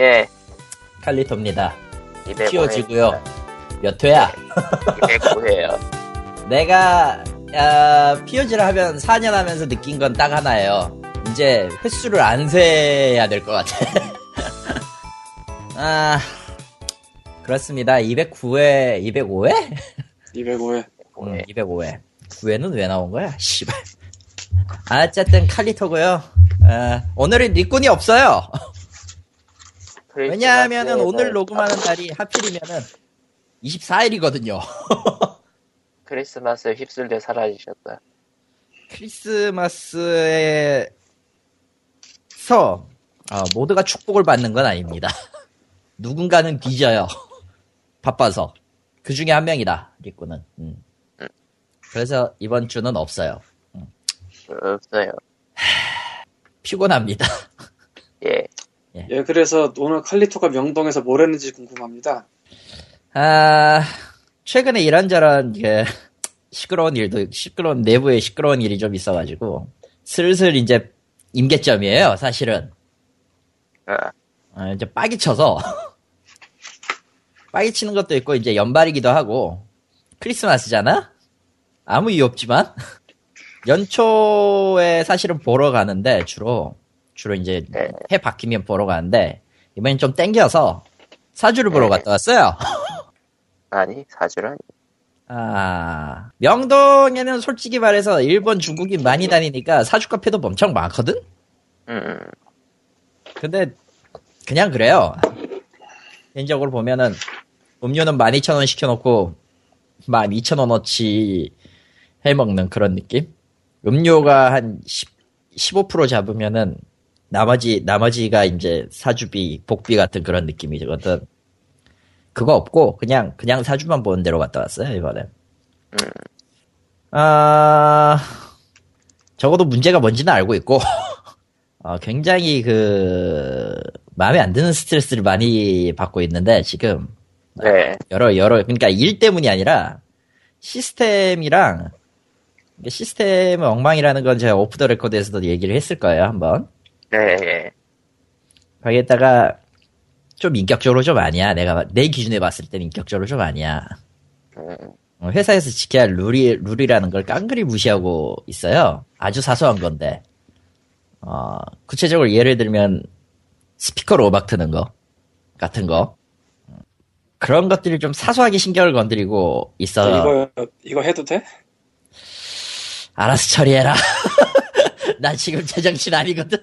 예. 칼리토입니다. 205회. 키워지고요. 몇 회야? 205회요. 내가 아, POG를 하면 4년 하면서 느낀 건 딱 하나예요. 이제 횟수를 안 세야 될 것 같아. 아 그렇습니다. 209회, 205회? 205회. 음, 205회. 9회는 왜 나온 거야? 씨발. 아, 어쨌든 칼리토고요. 아, 오늘은 리꾼이 없어요. 왜냐하면은 오늘 녹음하는 날이 하필이면은 24일이거든요. 크리스마스에 휩쓸려 사라지셨다. 크리스마스에서 어, 모두가 축복을 받는 건 아닙니다. 누군가는 뒤져요. 바빠서. 그 중에 한 명이다. 리꾸는. 음. 그래서 이번 주는 없어요. 없어요. 피곤합니다. 예. 예, 그래서 오늘 칼리토가 명동에서 뭘 했는지 궁금합니다. 아, 최근에 이런저런 그 시끄러운 일도 시끄러운 내부에 시끄러운 일이 좀 있어가지고 슬슬 이제 임계점이에요. 사실은 아, 아, 이제 빠기 쳐서 빠기 치는 것도 있고 이제 연말이기도 하고 크리스마스잖아. 아무 이유 없지만 연초에 사실은 보러 가는데 주로 주로 이제 네. 해 바뀌면 보러 가는데 이번엔 좀 땡겨서 사주를 보러 네. 갔다 왔어요. 아니, 사주라니. 아, 명동에는 솔직히 말해서 일본, 중국인 많이 다니니까 사주 카페도 엄청 많거든? 음, 근데, 그냥 그래요. 개인적으로 보면은, 음료는 12,000원 시켜놓고, 12,000원어치 해먹는 그런 느낌? 음료가 한 10, 15% 잡으면은, 나머지, 나머지가 이제 사주비, 복비 같은 그런 느낌이거든. 그거 없고, 그냥, 그냥 사주만 보는 대로 갔다 왔어요, 이번에. 아, 적어도 문제가 뭔지는 알고 있고, 어, 굉장히 그, 마음에 안 드는 스트레스를 많이 받고 있는데, 지금, 네. 여러, 여러, 그러니까 일 때문이 아니라, 시스템이랑, 시스템의 엉망이라는 건 제가 오프 더 레코드에서도 얘기를 했을 거예요, 한번. 네, 예. 거기에다가, 좀 인격적으로 좀 아니야. 내가, 내 기준에 봤을 땐 인격적으로 좀 아니야. 음, 어, 회사에서 지켜야 할 룰이, 룰이라는 걸 깡그리 무시하고 있어요. 아주 사소한 건데. 어, 구체적으로 예를 들면, 스피커로 음악 트는 거, 같은 거. 음, 그런 것들이 좀 사소하게 신경을 건드리고 있어. 이거, 이거 해도 돼? 알아서 처리해라. 나 지금 제정신 아니거든.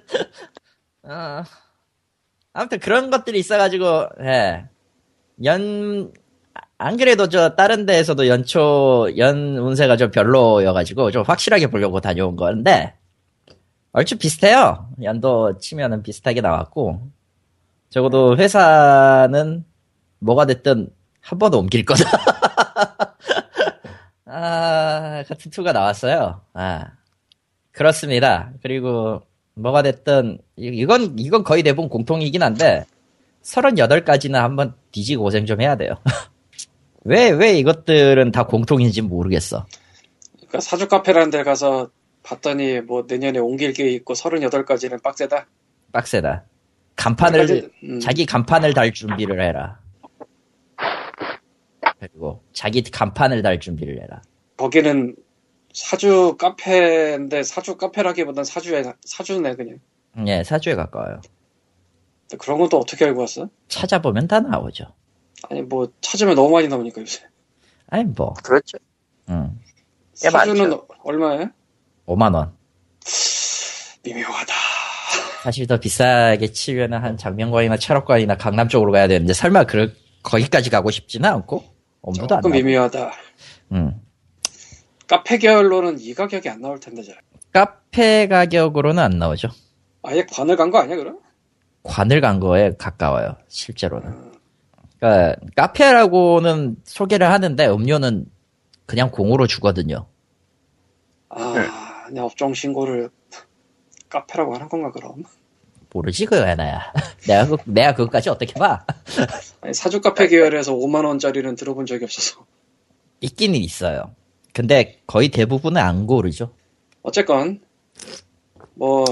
어. 아무튼 그런 것들이 있어가지고, 예. 연, 안 그래도 저 다른 데에서도 연초, 연 운세가 좀 별로여가지고 좀 확실하게 보려고 다녀온 건데, 얼추 비슷해요. 연도 치면은 비슷하게 나왔고, 적어도 회사는 뭐가 됐든 한 번도 옮길 거다. 아, 같은 투가 나왔어요. 아, 그렇습니다. 그리고 뭐가 됐든 이- 이건 이건 거의 대부분 공통이긴 한데 38가지는 한번 뒤지고 고생 좀 해야 돼요. 왜 왜 이것들은 다 공통인지 모르겠어. 그러니까 사주 카페라는 데 가서 봤더니 뭐 내년에 옮길 게 있고 38가지는 빡세다. 빡세다. 간판을 그러니까, 음. 자기 간판을 달 준비를 해라. 그리고 자기 간판을 달 준비를 해라. 거기는 사주 카페인데 사주 카페라기보단 사주에, 사주네, 그냥. 예, 사주에 가까워요. 그런 건또 어떻게 알고 왔어? 찾아보면 다 나오죠. 아니, 뭐, 찾으면 너무 많이 나오니까 요새. 아니 뭐, 그렇죠. 음, 꽤 사주는. 얼마에? 5만 원. 미묘하다. 사실 더 비싸게 치려면 한 장명관이나 철학관이나 강남 쪽으로 가야 되는데 설마 그 거기까지 가고 싶지는 않고 엄두도 안 조금 나. 미묘하다. 음. 카페 계열로는 이 가격이 안 나올 텐데, 잘. 카페 가격으로는 안 나오죠. 아예 관을 간 거 아니야, 그럼? 관을 간 거에 가까워요. 실제로는. 그러니까 카페라고는 소개를 하는데 음료는 그냥 공으로 주거든요. 아, 내 업종 신고를 카페라고 하는 건가, 그럼? 모르지 그 하나야. 내가 그, 내가 그것까지 어떻게 봐? 아니, 사주 카페 계열에서 5만 원짜리는 들어본 적이 없어서. 있기는 있어요. 근데 거의 대부분은 안 고르죠. 어쨌건, 뭐,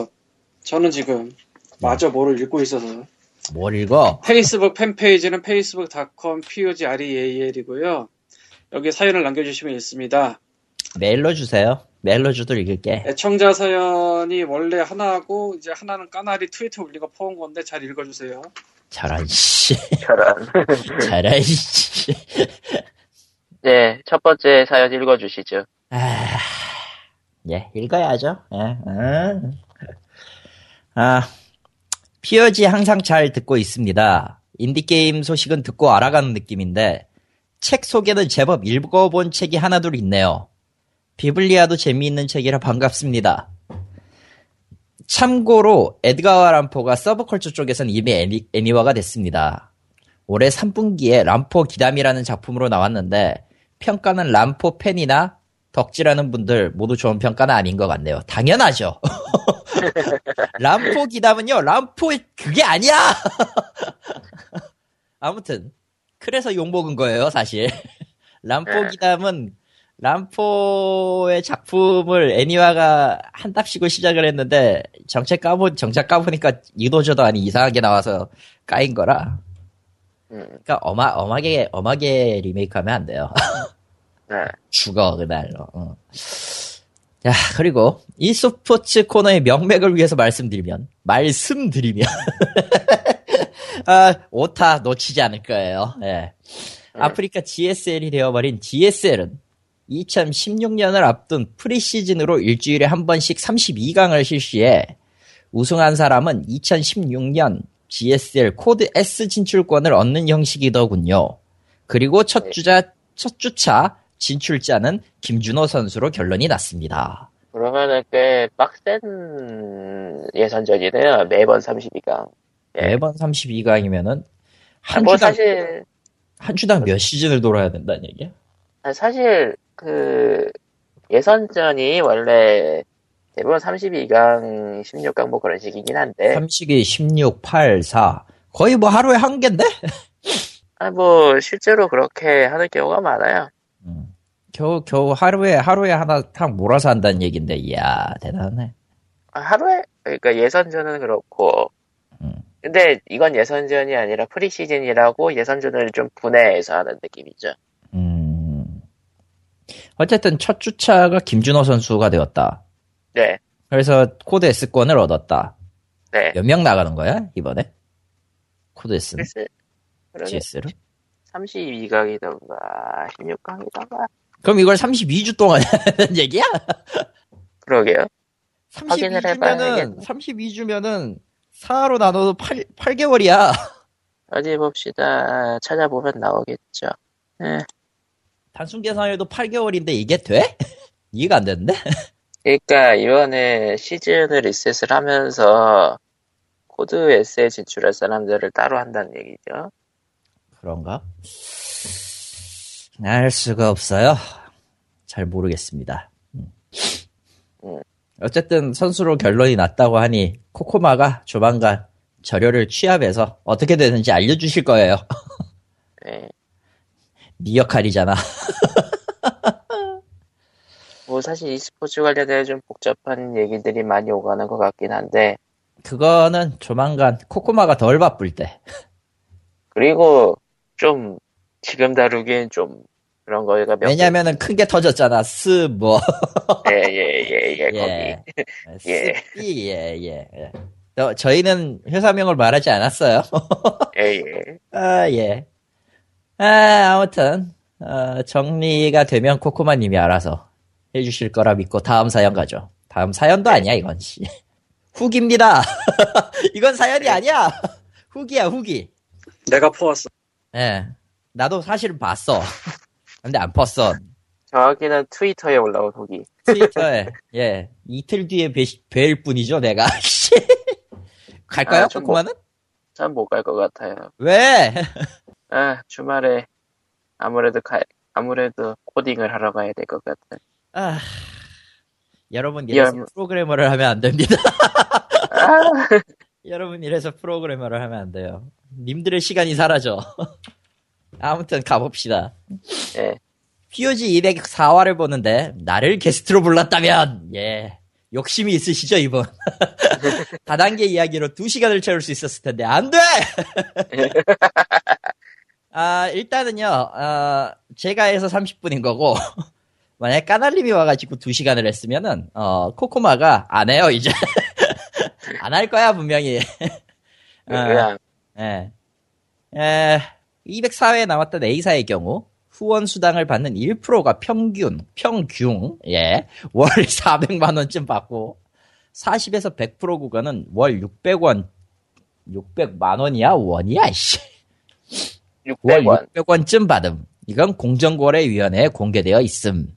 저는 지금 마저 뭐를 읽고 있어서 뭘 읽어? 페이스북 팬페이지는 facebook.com POGREAL이고요. 여기 사연을 남겨주시면 있습니다. 메일로 주세요. 메일로 주도 읽을게. 애청자 사연이 원래 하나고 이제 하나는 까나리 트위터 올리고 퍼온 건데 잘 읽어주세요. 잘한 씨. 저런. 잘한 씨. 네, 첫 번째 사연 읽어주시죠. 아, 예, 읽어야죠. 예, 음. 아, POG 항상 잘 듣고 있습니다. 인디게임 소식은 듣고 알아가는 느낌인데, 책 소개는 제법 읽어본 책이 하나둘 있네요. 비블리아도 재미있는 책이라 반갑습니다. 참고로 에도가와 란포가 서브컬처 쪽에선 이미 애니, 애니화가 됐습니다. 올해 3분기에 람포 기담이라는 작품으로 나왔는데 평가는 람포 팬이나 덕질하는 분들 모두 좋은 평가는 아닌 것 같네요. 당연하죠. 람포 기담은요, 람포 그게 아니야. 아무튼 그래서 욕 먹은 거예요, 사실. 람포 네. 기담은 람포의 작품을 애니화가 한 답씩을 시작을 했는데 정책 까보 정작 까보니까 이도저도 아니 이상하게 나와서 까인 거라. 음, 그러니까 어마 엄하게 엄하게 리메이크하면 안 돼요. 네. 죽어 그날로. 어. 자 그리고 e스포츠 코너의 명맥을 위해서 말씀드리면 말씀드리면 아 오타 놓치지 않을 거예요. 예. 아프리카 GSL이 되어버린 GSL은 2016년을 앞둔 프리시즌으로 일주일에 한 번씩 32강을 실시해 우승한 사람은 2016년 GSL Code S 진출권을 얻는 형식이더군요. 그리고 첫 주자, 첫 주차 진출자는 김준호 선수로 결론이 났습니다. 그러면은 꽤 빡센 예선전이네요. 매번 32강. 예. 매번 32강이면은 한 뭐 주당 사실 한 주당 몇 시즌을 돌아야 된다는 얘기야? 아, 사실 그 예선전이 원래 대부분 32강, 16강 뭐 그런 식이긴 한데 32, 16, 8, 4 거의 뭐 하루에 한 개인데? 아, 뭐 실제로 그렇게 하는 경우가 많아요. 음. 겨우 겨우 하루에 하루에 하나 탁 몰아서 한다는 얘긴데 이야 대단해. 아, 하루에 그러니까 예선전은 그렇고 음. 근데 이건 예선전이 아니라 프리시즌이라고 예선전을 좀 분해해서 하는 느낌이죠. 음. 어쨌든 첫 주차가 김준호 선수가 되었다. 네, 그래서 Code S권을 얻었다. 네. 몇 명 나가는 거야 이번에? Code S는 GSL을? 32강이던가 16강이던가 그럼 이걸 32주 동안 하는 얘기야? 그러게요. 확인을 32주면은 해봐야겠네. 32주면은 4로 나눠도 8 8개월이야. 어디 봅시다. 찾아보면 나오겠죠. 예. 단순 계산해도 8개월인데 이게 돼? 이해가 안 되는데? 그러니까 이번에 시즌을 리셋을 하면서 Code S에 진출할 사람들을 따로 한다는 얘기죠. 그런가? 알 수가 없어요. 잘 모르겠습니다. 음. 음. 어쨌든 선수로 결론이 났다고 하니 꼬꼬마가 조만간 저료를 취합해서 어떻게 되는지 알려주실 거예요. 예. 네 역할이잖아. 뭐 사실 e스포츠 관련해 좀 복잡한 얘기들이 많이 오가는 것 같긴 한데 그거는 조만간 코코마가 덜 바쁠 때. 그리고 좀 지금 다루기엔 좀 그런 거가 몇 왜냐면은 큰 게 터졌잖아. 스, 뭐. 예 예 예예 예. 거기 예. 스, 예, 예, 예. 저, 저희는 회사명을 말하지 않았어요. 예 예 아, 예. 아, 아무튼, 어, 정리가 되면 코코마님이 알아서 해주실 거라 믿고 다음 사연 가죠. 다음 사연도 아니야, 이건. 씨. 후기입니다. 이건 사연이 아니야. 후기야, 후기. 내가 퍼왔어. 예. 나도 사실은 봤어. 근데 안 펐어. 정확히는 트위터에 올라온 후기 트위터에, 예. 이틀 뒤에 뵈, 뵐 뿐이죠, 내가. 씨. 갈까요, 아, 좀 뭐- 코코마는? 참못 갈 것 같아요. 왜? 아 주말에 아무래도 가, 아무래도 코딩을 하러 가야 될 것 같아. 아, 여러분 이래서 야, 프로그래머를 하면 안 됩니다. 아, 여러분 이래서 프로그래머를 하면 안 돼요. 님들의 시간이 사라져. 아무튼 가봅시다. 예. POG 204화를 보는데 나를 게스트로 불렀다면 예 욕심이 있으시죠, 이분? 다단계 이야기로 2시간을 채울 수 있었을 텐데, 안 돼! 아, 일단은요, 어, 제가 해서 30분인 거고, 만약에 까날님이 와가지고 2시간을 했으면은, 어, 코코마가 안 해요, 이제. 안 할 거야, 분명히. 아, 그냥 예. 에, 204회에 나왔던 A사의 경우, 후원 수당을 받는 1%가 평균, 평균, 예, 월 400만원쯤 받고, 40에서 100% 구간은 월 600원, 600만원이야? 원이야, 씨. 월 600원. 600원쯤 받음. 이건 공정거래위원회에 공개되어 있음.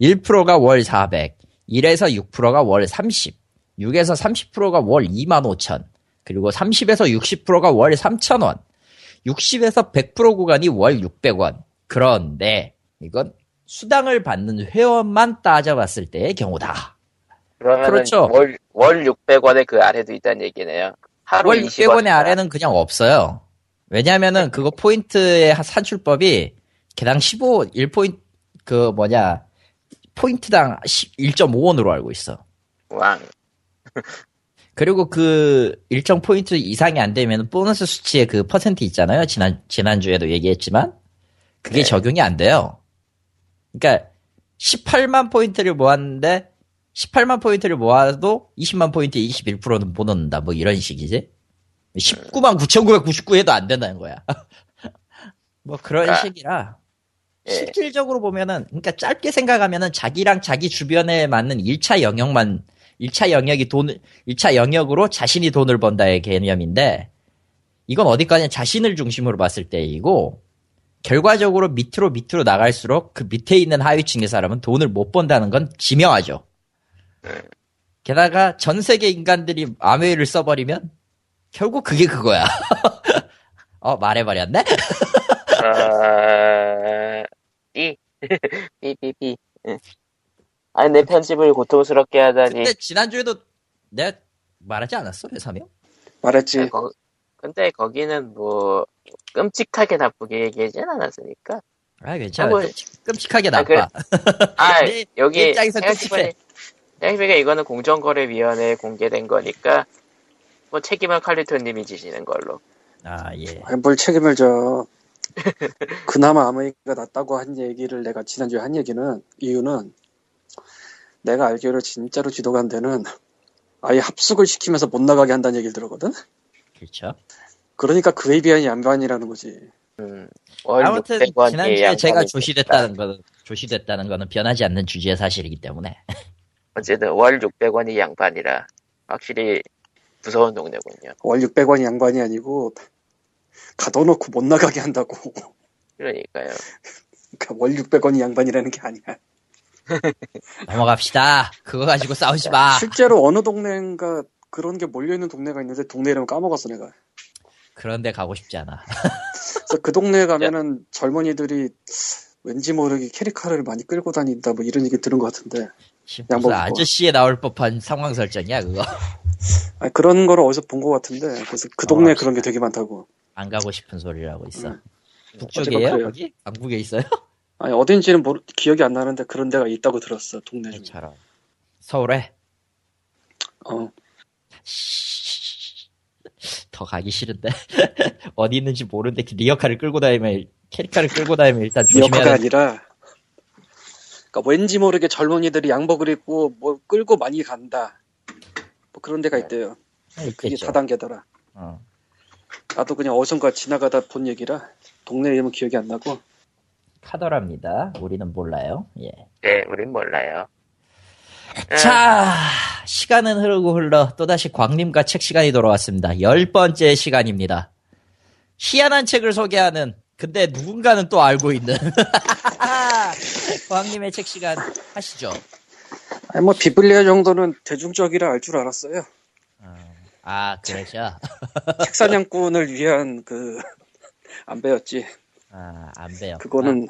1%가 월 400, 1에서 6%가 월 30, 6에서 30%가 월 2만 5천, 그리고 30에서 60%가 월 3천 원, 60에서 100% 구간이 월 600원. 그런데 이건 수당을 받는 회원만 따져봤을 때의 경우다. 그러면 그렇죠. 월, 월 600원에 그 아래도 있다는 얘기네요. 하루 월 20원. 600원의 아래는 그냥 없어요. 왜냐면은 그거 포인트의 한 산출법이 개당 15, 1포인트, 그 뭐냐, 포인트당 1.5원으로 알고 있어. 왕. 그리고 그 일정 포인트 이상이 안 되면 보너스 수치의 그 퍼센트 있잖아요. 지난, 지난주에도 얘기했지만. 그게 네. 적용이 안 돼요. 그러니까 18만 포인트를 모았는데 18만 포인트를 모아도 20만 포인트 21%는 못 얻는다. 뭐 이런 식이지. 19만 9,999 해도 안 된다는 거야. 뭐 그런 아. 식이라. 예. 실질적으로 보면은, 그러니까 짧게 생각하면은 자기랑 자기 주변에 맞는 1차 영역만, 1차 영역이 돈을, 1차 영역으로 자신이 돈을 번다의 개념인데, 이건 어디까지 자신을 중심으로 봤을 때이고, 결과적으로 밑으로 밑으로 나갈수록 그 밑에 있는 하위층의 사람은 돈을 못 번다는 건 지명하죠. 게다가 전 세계 인간들이 암웨이를 써버리면, 결국 그게 그거야. 어, 말해버렸네? 아, 삐. 삐, 삐, 삐. 응. 아니, 내 편집을 고통스럽게 하다니. 근데 지난주에도 내가 말하지 않았어 회사명? 말했지. 아, 거- 근데 거기는 뭐, 끔찍하게 나쁘게 얘기하진 않았으니까. 아 괜찮아 아, 뭐- 끔찍, 끔찍하게 아, 나빠 그래. 아, 내- 여기, 내 입장에서 생각해보니, 생각해보니까 이거는 공정거래위원회에 공개된 거니까, 뭐 책임은 칼리토님이 지시는 걸로. 아 예 아니, 뭘 책임을 져. 그나마 아메이가 낫다고 한 얘기를 내가 지난주에 한 얘기는 이유는 내가 알기로 진짜로 지도가 안 되는 아예 합숙을 시키면서 못 나가게 한다는 얘기를 들었거든. 그렇죠 그러니까 그에 비한 양반이라는 거지. 음, 월 아무튼 600원이 지난주에 제가 양반이 조시됐다는 거는 조시됐다는 거는 변하지 않는 주제의 사실이기 때문에 어쨌든 월 600원이 양반이라 확실히 무서운 동네군요. 월 600원이 양반이 아니고 가둬놓고 못 나가게 한다고. 그러니까요. 그러니까 월 600원이 양반이라는 게 아니야. 넘어갑시다 그거 가지고 싸우지 마 실제로 어느 동네인가 그런 게 몰려있는 동네가 있는데 동네 이름 까먹었어 내가. 그런데 가고 싶지 않아 그래서 그 동네에 가면은 젊은이들이 왠지 모르게 캐리카를 많이 끌고 다닌다 뭐 이런 얘기 들은 것 같은데 무슨 양복 입고. 아저씨에 나올 법한 상황 설정이야 그거 아니, 그런 거를 어디서 본 것 같은데 그래서 그 동네에 어, 그런 게 되게 많다고 안 가고 싶은 소리를 하고 있어 음. 북쪽이에요. 거기? 강북에 있어요? 아니 어딘지는 모르, 기억이 안 나는데 그런 데가 있다고 들었어 동네 중에. 저런 서울에? 어, 더 가기 싫은데. 어디 있는지 모르는데 리어카를 끌고 다니면 캐리카를 끌고 다니면 일단 리어카가 조심해야 돼. 아니라 그러니까 왠지 모르게 젊은이들이 양복을 입고 뭐 끌고 많이 간다. 뭐 그런 데가 있대요. 그게 있겠죠. 다단계더라. 어. 나도 그냥 어선가 지나가다 본 얘기라 동네 이름은 기억이 안 나고 카더랍니다. 우리는 몰라요. 예. 네, 우린 몰라요. 예, 자, 시간은 흐르고 흘러 또다시 광림과 책 시간이 돌아왔습니다. 열 번째 시간입니다. 희한한 책을 소개하는 근데 누군가는 또 알고 있는 광림의 책 시간 하시죠. 아니 뭐 비블리아 정도는 대중적이라 알 줄 알았어요 아, 그러죠. 책사냥꾼을 위한 그 안배였지 아, 안 배요. 그거는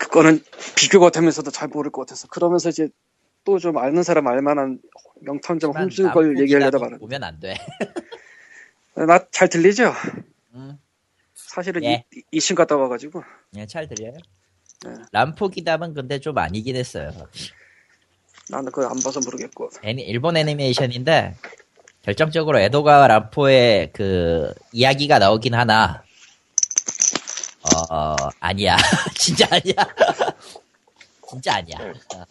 그거는 비교가 되면서도 잘 모를 것 같아서 그러면서 이제 또 좀 아는 사람 알만한 명탐정 홈즈걸 얘기하려다 말았는데 보면 안 돼. 나 잘 들리죠? 음. 사실은 예. 이, 이층 갔다 와가지고 예, 잘 들려요? 네. 람포기담은 근데 좀 아니긴 했어요. 나는 그거 안 봐서 모르겠고. 애니- 일본 애니메이션인데 결정적으로 에도가와 람포의 그 이야기가 나오긴 하나 어 아니야. 진짜 아니야. 진짜 아니야. 어,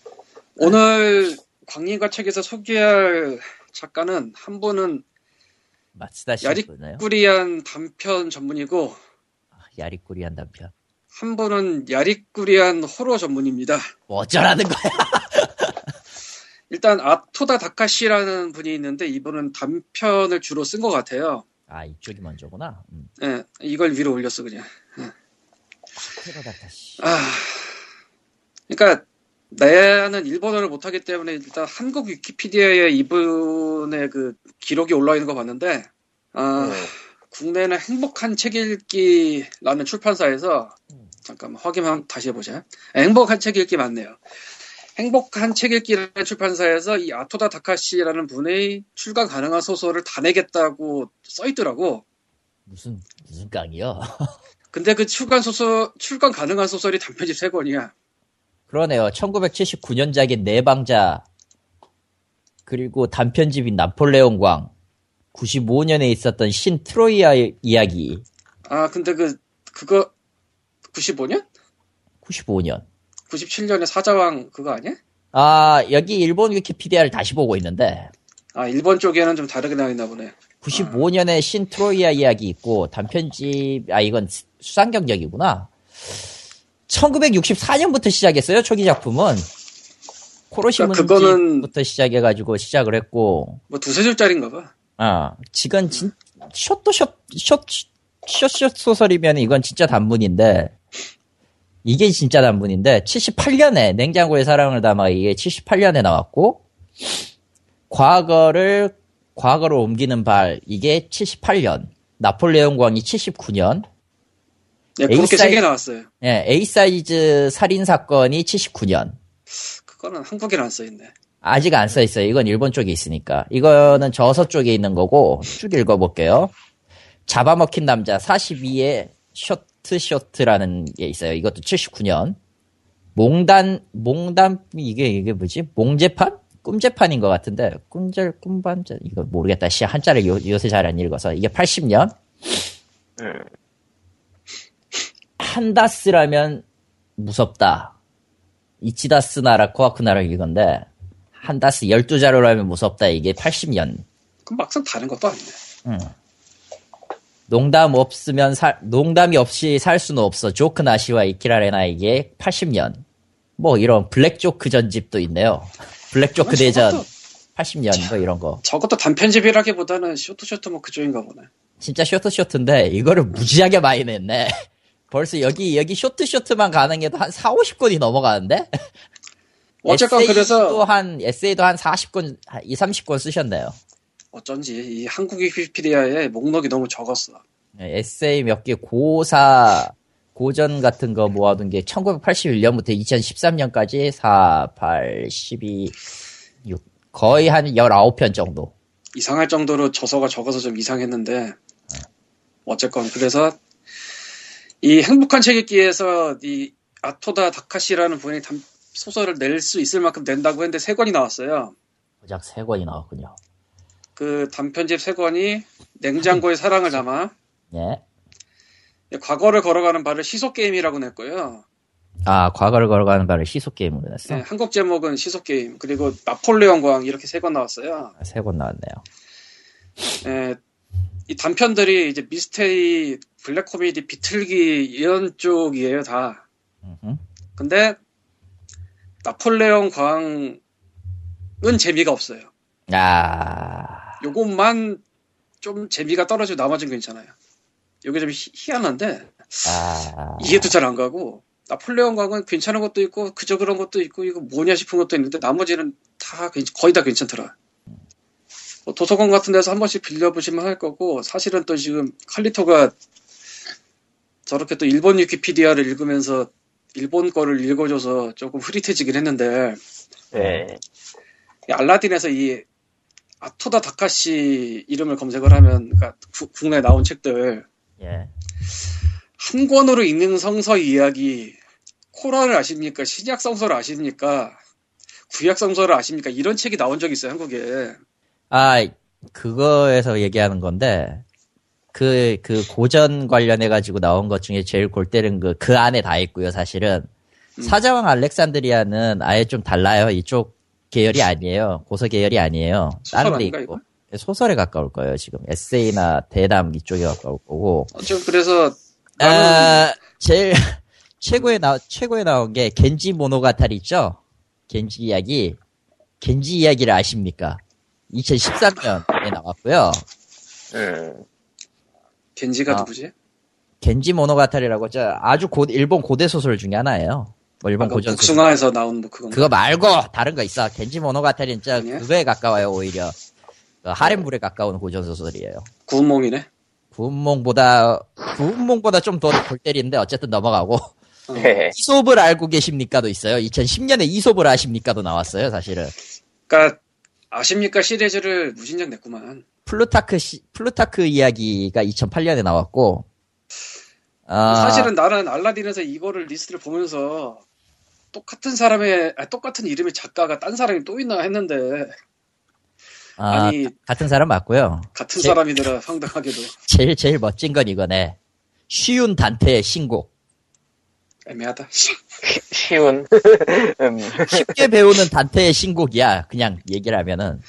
오늘 광림과 책에서 소개할 작가는 한 분은 마츠다 야리- 씨구나요 꾸리한 단편 전문이고 야리꾸리한 단편. 한 분은 야리꾸리한 호러 전문입니다. 뭐 어쩌라는 거야? 일단 아토다 다카시라는 분이 있는데 이분은 단편을 주로 쓴 것 같아요. 아 이쪽이 먼저구나. 음. 예, 이걸 위로 올렸어 그냥. 씨 아, 그러니까 나는 일본어를 못하기 때문에 일단 한국 위키피디아에 이분의 그 기록이 올라 있는 거 봤는데, 아, 네. 국내는 행복한 책 읽기라는 출판사에서 음. 잠깐만 확인 한번 다시 해보자. 아, 행복한 책 읽기 맞네요. 행복한 책 읽기라는 출판사에서 이 아토다 다카시라는 분의 출간 가능한 소설을 다 내겠다고 써 있더라고. 무슨 무슨 깡이요 근데 그 출간 소설 출간 가능한 소설이 단편집 세 권이야. 그러네요 1979년작인 내방자 그리고 단편집인 나폴레옹 광 95년에 있었던 신 트로이아 이야기 아, 근데 그, 그거, 95년? 95년 97년에 사자왕 그거 아니야? 아, 여기 일본 위키피디아를 다시 보고 있는데, 아, 일본 쪽에는 좀 다르게 나와 있나 보네. 95년에 신 트로이아 이야기 있고, 단편집, 아, 이건 수- 수상 경력이구나. 1964년부터 시작했어요, 초기 작품은. 코로시문지부터 그러니까 시작해가지고 시작을 했고, 뭐 두세 줄짜리인가 봐. 아, 지금 진, 숏도 숏, 숏, 숏숏 소설이면 이건 진짜 단문인데, 이게 진짜 단문인데, 78년에 냉장고의 사랑을 담아 이게 78년에 나왔고, 과거를, 과거로 옮기는 발, 이게 78년, 나폴레옹 광이 79년, 예, 그렇게 A 세개 사이- 나왔어요. 예, A 사이즈 살인 사건이 79년. 그거는 한국에는 안 써있네. 아직 안 써 있어요. 이건 일본 쪽에 있으니까. 이거는 저서 쪽에 있는 거고 쭉 읽어볼게요. 잡아먹힌 남자 42의 쇼트 쇼트라는 게 있어요. 이것도 79년. 몽단 몽단 이게 이게 뭐지? 몽재판? 꿈재판인 것 같은데 꿈절 꿈반절 이거 모르겠다. 시 한자를 요, 요새 잘 안 읽어서 이게 80년. 음. 한다스라면 무섭다. 이치다스 나라 코아쿠 나라 이건데 한다스 12자루라면 무섭다. 이게 80년. 그럼 막상 다른 것도 아니네. 농담 없으면 살, 농담이 없이 살 수는 없어. 조크 나시와 이키라레나 이게 80년. 뭐 이런 블랙 조크 전집도 있네요. 블랙 조크 대전 저것도, 80년 뭐 이런 거. 저것도 단편집이라기보다는 쇼트쇼트 뭐 그쪽인가 보네. 진짜 쇼트 쇼트인데 이거를 무지하게 많이 냈네. 벌써 여기 여기 쇼트 쇼트만 가는 게도 한 4, 50권이 넘어가는데? 어쨌건 그래서 한 에세이도 한 40권, 2, 30권 쓰셨네요. 어쩐지 이 한국 위키피디아에 목록이 너무 적었어. 네, 에세이 몇 개 고사 고전 같은 거 모아둔 게 1981년부터 2013년까지 4, 8, 12, 6 거의 한 19편 정도. 이상할 정도로 저서가 적어서 좀 이상했는데 어쨌건 그래서 이 행복한 책 읽기에서 이 아토다 다카시라는 분이 담- 소설을 낼 수 있을 만큼 낸다고 했는데 세 권이 나왔어요. 고작 3권이 나왔군요. 그 단편집 세 권이 냉장고의 사랑을 담아 예. 과거를 걸어가는 발을 시속 게임이라고 냈고요. 아, 과거를 걸어가는 발을 시속 게임으로 냈어. 네, 한국 제목은 시속 게임 그리고 나폴레옹 광 이렇게 세 권 나왔어요. 3권 나왔네요. 예, 이 단편들이 이제 미스테리, 블랙 코미디, 비틀기 이런 쪽이에요 다. 음흠. 근데 나폴레옹 광은 재미가 없어요. 아, 요것만 좀 재미가 떨어지고 나머지는 괜찮아요. 요게 좀 희, 희한한데 아. 이해도 잘 안 가고 나폴레옹 광은 괜찮은 것도 있고 그저 그런 것도 있고 이거 뭐냐 싶은 것도 있는데 나머지는 다 괜- 거의 다 괜찮더라. 뭐 도서관 같은 데서 한 번씩 빌려보시면 할 거고 사실은 또 지금 칼리토가 저렇게 또 일본 위키피디아를 읽으면서 일본 거를 읽어줘서 조금 흐릿해지긴 했는데 네. 이 알라딘에서 이 아토다 다카시 이름을 검색을 하면 그러니까 구- 국내에 나온 책들 예. 한 권으로 읽는 성서 이야기 코란을 아십니까? 신약 성서를 아십니까? 구약 성서를 아십니까? 이런 책이 나온 적이 있어요, 한국에. 아, 그거에서 얘기하는 건데, 그, 그 고전 관련해가지고 나온 것 중에 제일 골 때린 그, 그 안에 다 있고요, 사실은. 음. 사자왕 알렉산드리아는 아예 좀 달라요. 이쪽 계열이 아니에요. 고서 계열이 아니에요. 다른 데 있고. 이거? 소설에 가까울 거예요, 지금. 에세이나 대담 이쪽에 가까울 거고. 어쨌든 그래서 나는 아, 제일, 최고에 나, 최고에 나온 게 겐지 모노가타리 있죠? 겐지 이야기. 겐지 이야기를 아십니까? 2013년에 나왔고요. 음. 겐지가 아. 누구지? 겐지 모노가타리라고 저 아주 고, 일본 고대 소설 중에 하나예요. 뭐 일본 아까 고전 소설. 복숭아에서 나온 뭐 그건 그거 말고 다른 거 있어. 겐지 모노가타리는 저 아니야? 그거에 가까워요 오히려. 그 하렘물에 가까운 고전 소설이에요. 구운몽이네. 구운몽보다 구운몽보다 좀 더 골 때리는데 어쨌든 넘어가고 어. 네. 이솝을 알고 계십니까도 있어요. 2010년에 이솝을 아십니까도 나왔어요. 사실은 그러니까 아십니까 시리즈를 무진장 냈구만. 플루타크 시, 플루타크 이야기가 2008년에 나왔고 아, 사실은 나는 알라딘에서 이거를 리스트를 보면서 똑같은 사람의 아, 똑같은 이름의 작가가 딴 사람이 또 있나 했는데 아, 아니 같은 사람 맞고요. 같은 제- 사람이더라 황당하게도 제일 제일 멋진 건 이거네. 쉬운 단테의 신곡. 애매하다. 쉬운. 음. 쉽게 배우는 단테의 신곡이야. 그냥 얘기를 하면은.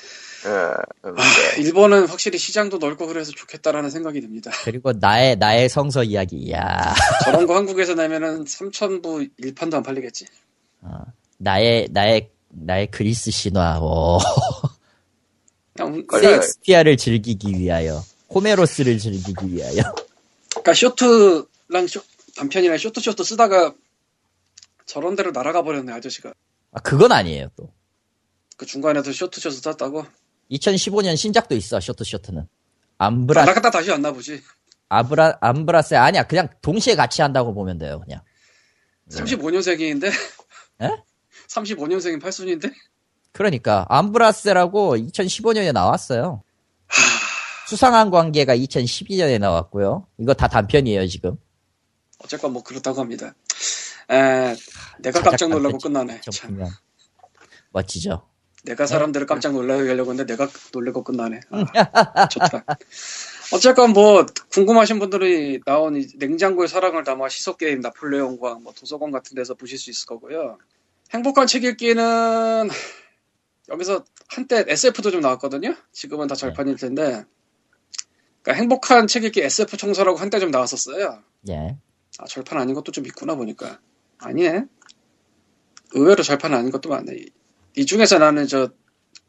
어, 음, 아, 일본은 확실히 시장도 넓고 그래서 좋겠다라는 생각이 듭니다. 그리고 나의 나의 성서 이야기. 이야. 저런 거 한국에서 내면은 3천부 1판도 안 팔리겠지. 어, 나의 나의 나의 그리스 신화. 오. 걸려요. 셰익스피아를 즐기기 위하여. 호메로스를 즐기기 위하여. 그러니까 쇼트랑 쇼, 단편이랑 쇼트 쇼트 쓰다가 저런 데로 날아가 버렸네 아저씨가. 아, 그건 아니에요, 또. 그 중간에서 쇼트 쇼트 썼다고 2015년 신작도 있어, 쇼트 쇼트는. 암브라, 날아갔다 다시 왔나 보지. 아브라, 암브라스, 아니야, 그냥 동시에 같이 한다고 보면 돼요, 그냥. 35년생인데 에? 35년생인 팔순인데 그러니까, 암브라스라고 2015년에 나왔어요. 수상한 관계가 2012년에 나왔고요. 이거 다 단편이에요, 지금. 어쨌건 뭐 그렇다고 합니다. 에, 내가 깜짝 놀라고 끝나네. 좀 참. 멋지죠? 내가 사람들을 깜짝 놀라게 하려고 했는데 내가 놀래고 끝나네. 아, 좋다. 어쨌건 뭐 궁금하신 분들이 나온 이 냉장고의 사랑을 담아 시속 게임 나폴레옹과 뭐 도서관 같은 데서 보실 수 있을 거고요. 행복한 책 읽기는 여기서 한때 SF도 좀 나왔거든요. 지금은 다 절판일 텐데. 그러니까 행복한 책 읽기 SF 청소라고 한때 좀 나왔었어요. 예. 아 절판 아닌 것도 좀 있구나 보니까 아니네. 의외로 절판 아닌 것도 많네. 이- 이 중에서 나는 저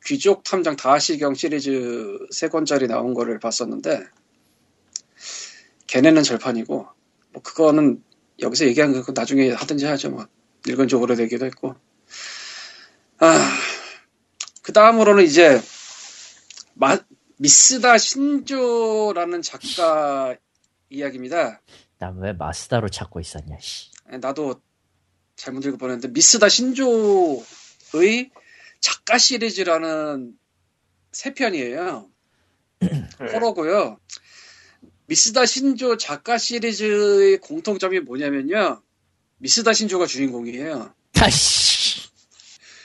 귀족 탐정 다시경 시리즈 세 권짜리 나온 거를 봤었는데 걔네는 절판이고 뭐 그거는 여기서 얘기한 거 나중에 하든지 하죠 뭐 읽은 지 오래되기도 했고 아 그 다음으로는 이제 마- 미스다 신조라는 작가 이야기입니다. 난 왜 마스다로 찾고 있었냐, 씨. 나도 잘못 읽어 보냈는데 미스다 신조의 작가 시리즈라는 세 편이에요. 호러고요. 미스다 신조 작가 시리즈의 공통점이 뭐냐면요. 미스다 신조가 주인공이에요. 아씨.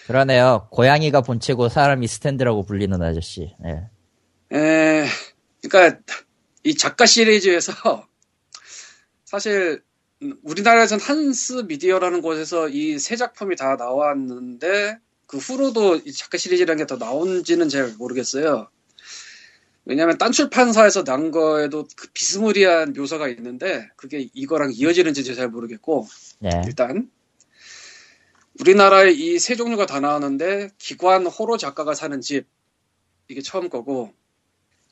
그러네요. 고양이가 본체고 사람이 스탠드라고 불리는 아저씨. 예. 에, 그러니까 이 작가 시리즈에서 사실 음, 우리나라에선 한스 미디어라는 곳에서 이 세 작품이 다 나왔는데 그 후로도 이 작가 시리즈라는 게 더 나온지는 잘 모르겠어요. 왜냐하면 딴 출판사에서 난 거에도 그 비스무리한 묘사가 있는데 그게 이거랑 이어지는지 잘 모르겠고 예. 일단 우리나라에 이 세 종류가 다 나왔는데 기관 호로 작가가 사는 집 이게 처음 거고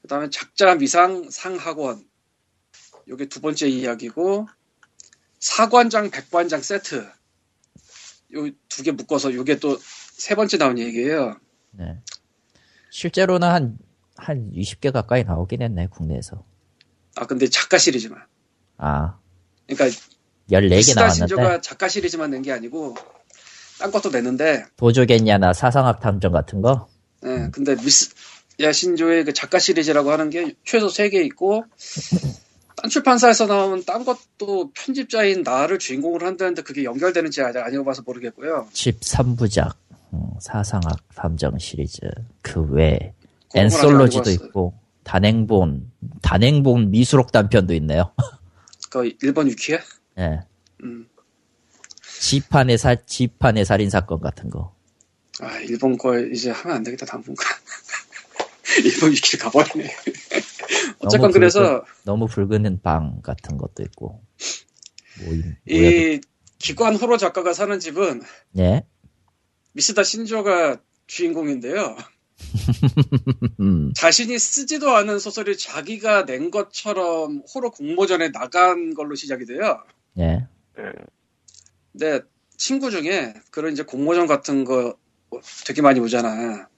그다음에 작자 미상 상학원 요게 두 번째 이야기고 사관장 백관장 세트 요 두 개 묶어서 요게 또 세 번째 나온 얘기예요. 네. 실제로는 한, 한 20개 가까이 나오긴 했네, 국내에서. 아 근데 작가 시리즈만. 아, 그러니까 14개 미스다 나왔는데, 신조가 작가 시리즈만 낸 게 아니고 딴 것도 냈는데 도조겠냐나 사상학 탐정 같은 거? 예, 근데 미스 야 신조의 그 작가 시리즈라고 하는 게 최소 3개 있고 딴 출판사에서 나온 딴 것도 편집자인 나를 주인공으로 한다는데 그게 연결되는지 아직 안 읽어봐서 모르겠고요. 집 3부작. 음, 사상학 함정 시리즈 그 외에 엔솔로지도. 있고 단행본 단행본 미수록 단편도 있네요. 그 일본 유키야? 예. 음. 지판의 살 지판의 살인 사건 같은 거. 아 일본 거 이제 하면 안 되겠다 당분간. 일본 유키를 가버리네. 어쨌건 너무 그래서 붉은, 너무 붉은 방 같은 것도 있고. 뭐, 이- 기관 호러 작가가 사는 집은 예. 미스다 신조가 주인공인데요. 음, 자신이 쓰지도 않은 소설을 자기가 낸 것처럼 호러 공모전에 나간 걸로 시작이 돼요. 예. 음, 근데 친구 중에 그런 이제 공모전 같은 거 되게 많이 오잖아.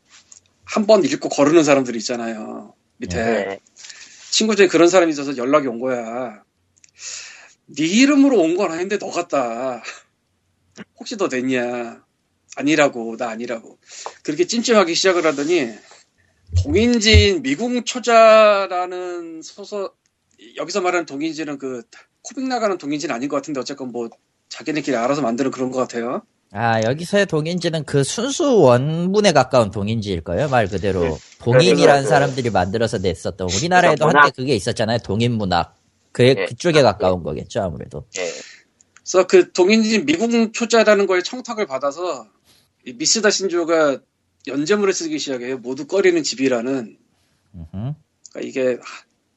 한 번 읽고 거르는 사람들이 있잖아요. 밑에. 네. 친구 중에 그런 사람이 있어서 연락이 온 거야. 네 이름으로 온 건 아닌데 너 같다. 혹시 너 냈냐? 아니라고, 나 아니라고. 그렇게 찜찜하기 시작을 하더니 동인지인 미궁 초자라는 소설 여기서 말하는 동인지는 그 코믹 나가는 동인지는 아닌 것 같은데 어쨌건 뭐 자기네끼리 알아서 만드는 그런 것 같아요. 아, 여기서의 동인지는 그 순수 원문에 가까운 동인지일 거예요. 말 그대로. 네. 동인이라는 사람들이 만들어서 냈었던, 우리나라에도 문학- 한때 그게 있었잖아요. 동인 문학. 그, 예. 그쪽에 가까운 거겠죠, 아무래도. 예. 그래서 그 동인지 미궁초자라는 거에 청탁을 받아서 이 미스다 신조가 연재물을 쓰기 시작해요. 모두 꺼리는 집이라는. 그러니까 이게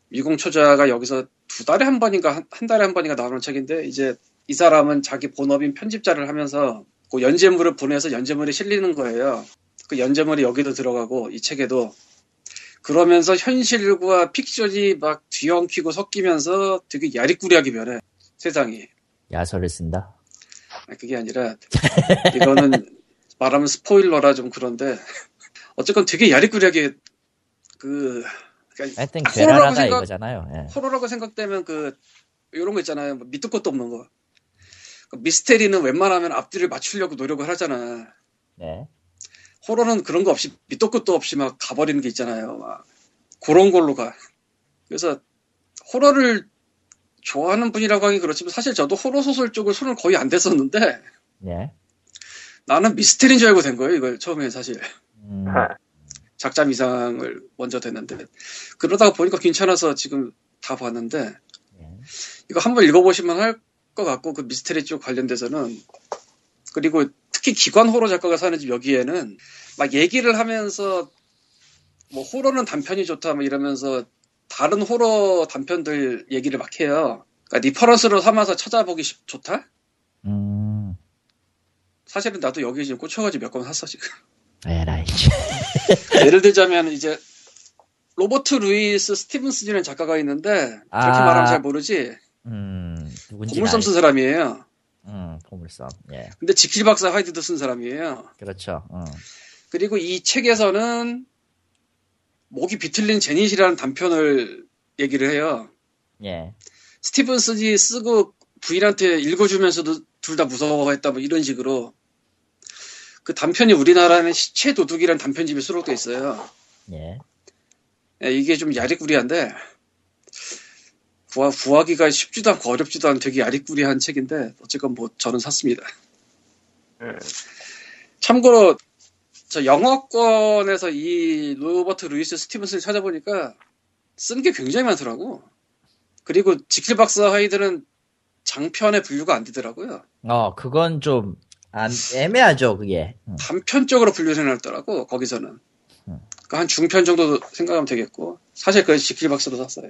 미궁초자가 여기서 두 달에 한 번인가 한, 한 달에 한 번인가 나오는 책인데 이제 이 사람은 자기 본업인 편집자를 하면서 그 연재물을 보내서 연재물에 실리는 거예요. 그 연재물이 여기도 들어가고 이 책에도 그러면서 현실과 픽션이 막 뒤엉키고 섞이면서 되게 야리꾸리하게 변해 세상이. 야설을 쓴다. 그게 아니라 이거는 말하면 스포일러라 좀 그런데 어쨌건 되게 야리꾸리하게 그 그러니까 하여튼 괴랄하다 생각- 이거잖아요. 예. 호러라고 생각되면 그 이런 거 있잖아요. 뭐 밑도 끝도 없는 거. 그 미스테리는 웬만하면 앞뒤를 맞추려고 노력을 하잖아. 네. 호러는 그런 거 없이 밑도 끝도 없이 막 가버리는 게 있잖아요. 막 그런 걸로 가. 그래서 호러를 좋아하는 분이라고 하긴 그렇지만 사실 저도 호러 소설 쪽을 손을 거의 안 댔었는데 예. 나는 미스테리인 줄 알고 된 거예요. 이걸 처음에 사실 음, 작자 미상을 먼저 댔는데 그러다가 보니까 괜찮아서 지금 다 봤는데 예. 이거 한번 읽어보시면 할 것 같고 그 미스테리 쪽 관련돼서는 그리고 특히 기관 호러 작가가 사는 집 여기에는 막 얘기를 하면서 뭐 호러는 단편이 좋다 뭐 이러면서 다른 호러 단편들 얘기를 막 해요. 그러니까 reference로 삼아서 찾아보기 쉽- 좋다? 음, 사실은 나도 여기 지금 꽂혀가지고 몇 권 샀어 지금. 에라이. 예를 들자면 이제 로버트 루이스 스티븐스라는 작가가 있는데 이렇게 아. 말하면 잘 모르지. 음, 누군지. 고물섬 쓴 사람이에요. 음, 보물섬. 예. 근데 지킬 박사 하이드도 쓴 사람이에요. 그렇죠. 음. 그리고 이 책에서는 목이 비틀린 제닛이라는 단편을 얘기를 해요. 예. 스티븐슨이 쓰고 부인한테 읽어주면서도 둘 다 무서워했다 뭐 이런 식으로 그 단편이 우리나라는 시체 도둑이라는 단편집에 수록돼 있어요. 예. 예, 이게 좀 야리꾸리한데 구하, 구하기가 쉽지도 않고 어렵지도 않은 되게 야리꾸리한 책인데 어쨌건 뭐 저는 샀습니다. 음. 참고로 저 영어권에서 이 로버트 루이스 스티븐슨을 찾아보니까 쓴 게 굉장히 많더라고. 그리고 지킬 박사 하이드는 장편에 분류가 안 되더라고요. 어, 그건 좀, 안, 애매하죠, 그게. 음. 단편적으로 분류를 해놨더라고 거기서는. 음. 그러니까 한 중편 정도 생각하면 되겠고 사실 그래서 지킬 박사로 샀어요.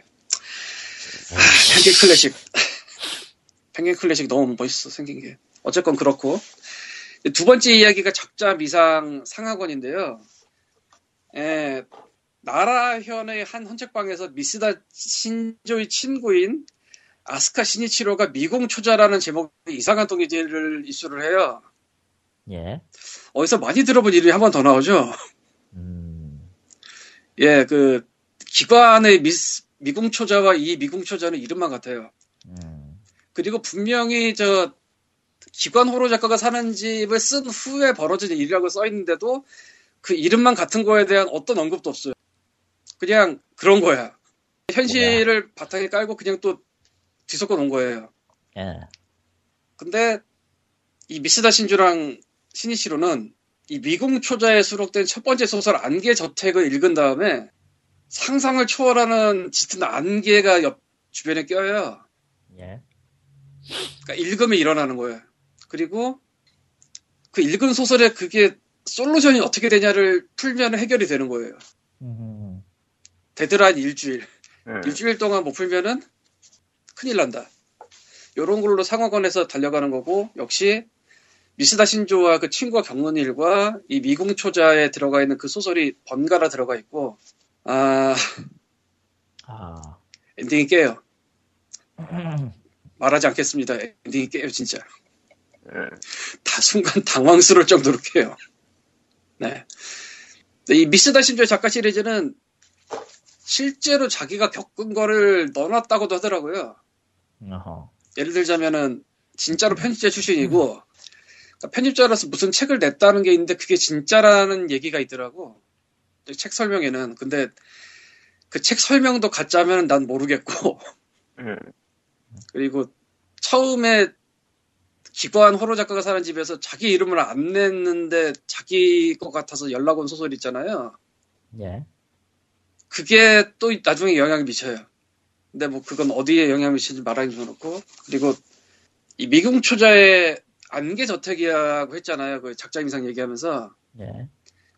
아, 펭귄 클래식. 펭귄 클래식 너무 멋있어 생긴 게. 어쨌건 그렇고 두 번째 이야기가 작자 미상 상하권인데요. 에, 나라현의 한 헌책방에서 미스다 신조의 친구인 아스카 시니치로가 미궁 초자라는 제목의 이상한 동의제를 이수를 해요. 예. 어디서 많이 들어본 이름이 한 번 더 나오죠. 음, 예, 그 기관의 미스, 미궁초자와 이 미궁초자는 이름만 같아요. 음, 그리고 분명히 저 기관 호로 작가가 사는 집을 쓴 후에 벌어진 일이라고 써 있는데도 그 이름만 같은 거에 대한 어떤 언급도 없어요. 그냥 그런 거야. 현실을 바탕에 깔고 그냥 또 뒤섞어 놓은 거예요. 예. 근데 이 미스다 신주랑 신이시로는 이 미궁 초자에 수록된 첫 번째 소설 안개 저택을 읽은 다음에 상상을 초월하는 짙은 안개가 옆 주변에 껴요. 예. 그러니까 읽으면 일어나는 거예요. 그리고 그 읽은 소설에 그게 솔루션이 어떻게 되냐를 풀면 해결이 되는 거예요. 음, 데드라인 일주일. 음. 일주일 동안 못 풀면은 큰일 난다. 요런 걸로 상황관에서 달려가는 거고, 역시 미스다 신조와 그 친구가 겪는 일과 이 미궁초자에 들어가 있는 그 소설이 번갈아 들어가 있고, 아, 아. 엔딩이 깨요. 말하지 않겠습니다. 엔딩이 깨요, 진짜. 음. 다 순간 당황스러울 정도로 깨요. 네. 근데 이 미스다 신조 작가 시리즈는 실제로 자기가 겪은 거를 넣어놨다고도 하더라고요. 어허. 예를 들자면은 진짜로 편집자 출신이고 그러니까 편집자로서 무슨 책을 냈다는 게 있는데 그게 진짜라는 얘기가 있더라고. 책 설명에는. 근데 그 책 설명도 가짜면 난 모르겠고 음. 그리고 처음에 기관 호러 작가가 사는 집에서 자기 이름을 안 냈는데 자기 것 같아서 연락 온 소설 있잖아요. 예. 그게 또 나중에 영향을 미쳐요. 근데 뭐 그건 어디에 영향을 미치는지 말하기 좀 그렇고 그리고 이 미궁 초자의 안개 저택이라고 했잖아요. 그 작자 임상 얘기하면서 예.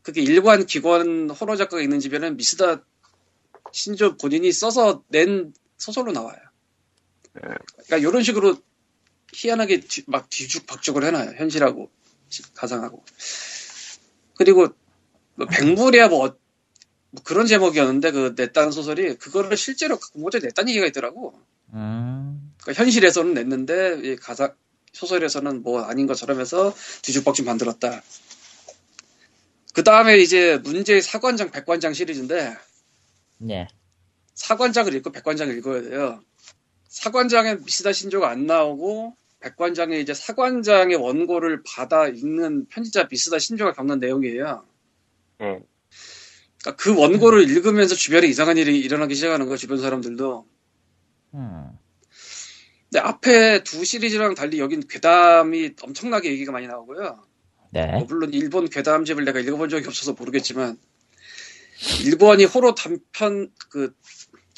그게 일관 기관 호러 작가가 있는 집에는 미스다 신조 본인이 써서 낸 소설로 나와요. 그러니까 이런 식으로 희한하게 뒤- 막 뒤죽박죽을 해놔요. 현실하고 시- 가상하고. 그리고 뭐 백물이야 뭐, 어- 뭐 그런 제목이었는데 그 냈다는 소설이 그거를 실제로 모자 냈다는 얘기가 있더라고. 음. 그러니까 현실에서는 냈는데 이 가사 소설에서는 뭐 아닌 것처럼 해서 뒤죽박죽 만들었다. 그 다음에 이제 문제의 사관장, 백관장 시리즈인데 예. 사관장을 읽고 백관장을 읽어야 돼요. 사관장에 미시다 신조가 안 나오고 백관장에 이제 사관장의 원고를 받아 읽는 편집자 미스다 신조가 겪는 내용이에요. 음. 그러니까 그 원고를 읽으면서 주변에 이상한 일이 일어나기 시작하는 거예요. 주변 사람들도. 음. 근데 앞에 두 시리즈랑 달리 여긴 괴담이 엄청나게 얘기가 많이 나오고요. 네. 뭐 물론 일본 괴담집을 내가 읽어본 적이 없어서 모르겠지만 일본이 호러 단편 그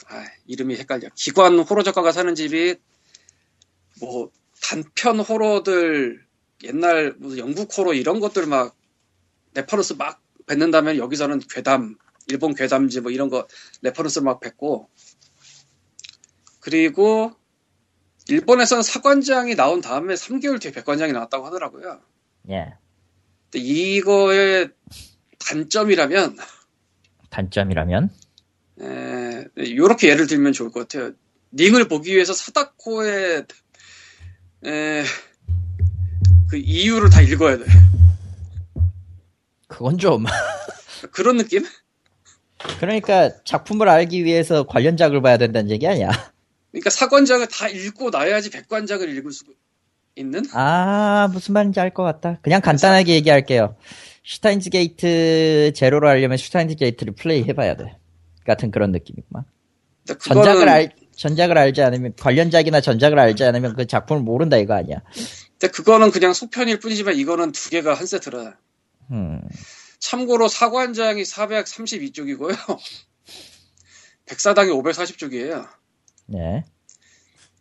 아, 이름이 헷갈려. 기관 호러 작가가 사는 집이 뭐 단편 호러들 옛날 무슨 영국 호러 이런 것들 막 reference 막 뱉는다면 여기서는 괴담 일본 괴담지 뭐 이런 거 reference 막 뱉고 그리고 일본에서는 사관장이 나온 다음에 3개월 뒤에 백관장이 나왔다고 하더라고요. 예. 근데 이거의 단점이라면 단점이라면? 에, 이렇게 예를 들면 좋을 것 같아요. 링을 보기 위해서 사다코의 에, 그 이유를 다 읽어야 돼. 그건 좀. 그런 느낌? 그러니까 작품을 알기 위해서 관련작을 봐야 된다는 얘기 아니야? 그러니까 사관장을 다 읽고 나야지 백관장을 읽을 수 있는? 아, 무슨 말인지 알 것 같다. 그냥 간단하게 얘기할게요. 슈타인즈 게이트 제로로 하려면 슈타인즈 게이트를 플레이 해봐야 돼. 같은 그런 느낌이구만. 근데 전작을 그거는 알, 전작을 알지 않으면, 관련작이나 전작을 알지 않으면 그 작품을 모른다 이거 아니야. 근데 그거는 그냥 속편일 뿐이지만 이거는 두 개가 한 세트라. 음, 참고로 사관장이 432쪽이고요. 백사당이 540쪽이에요. 네.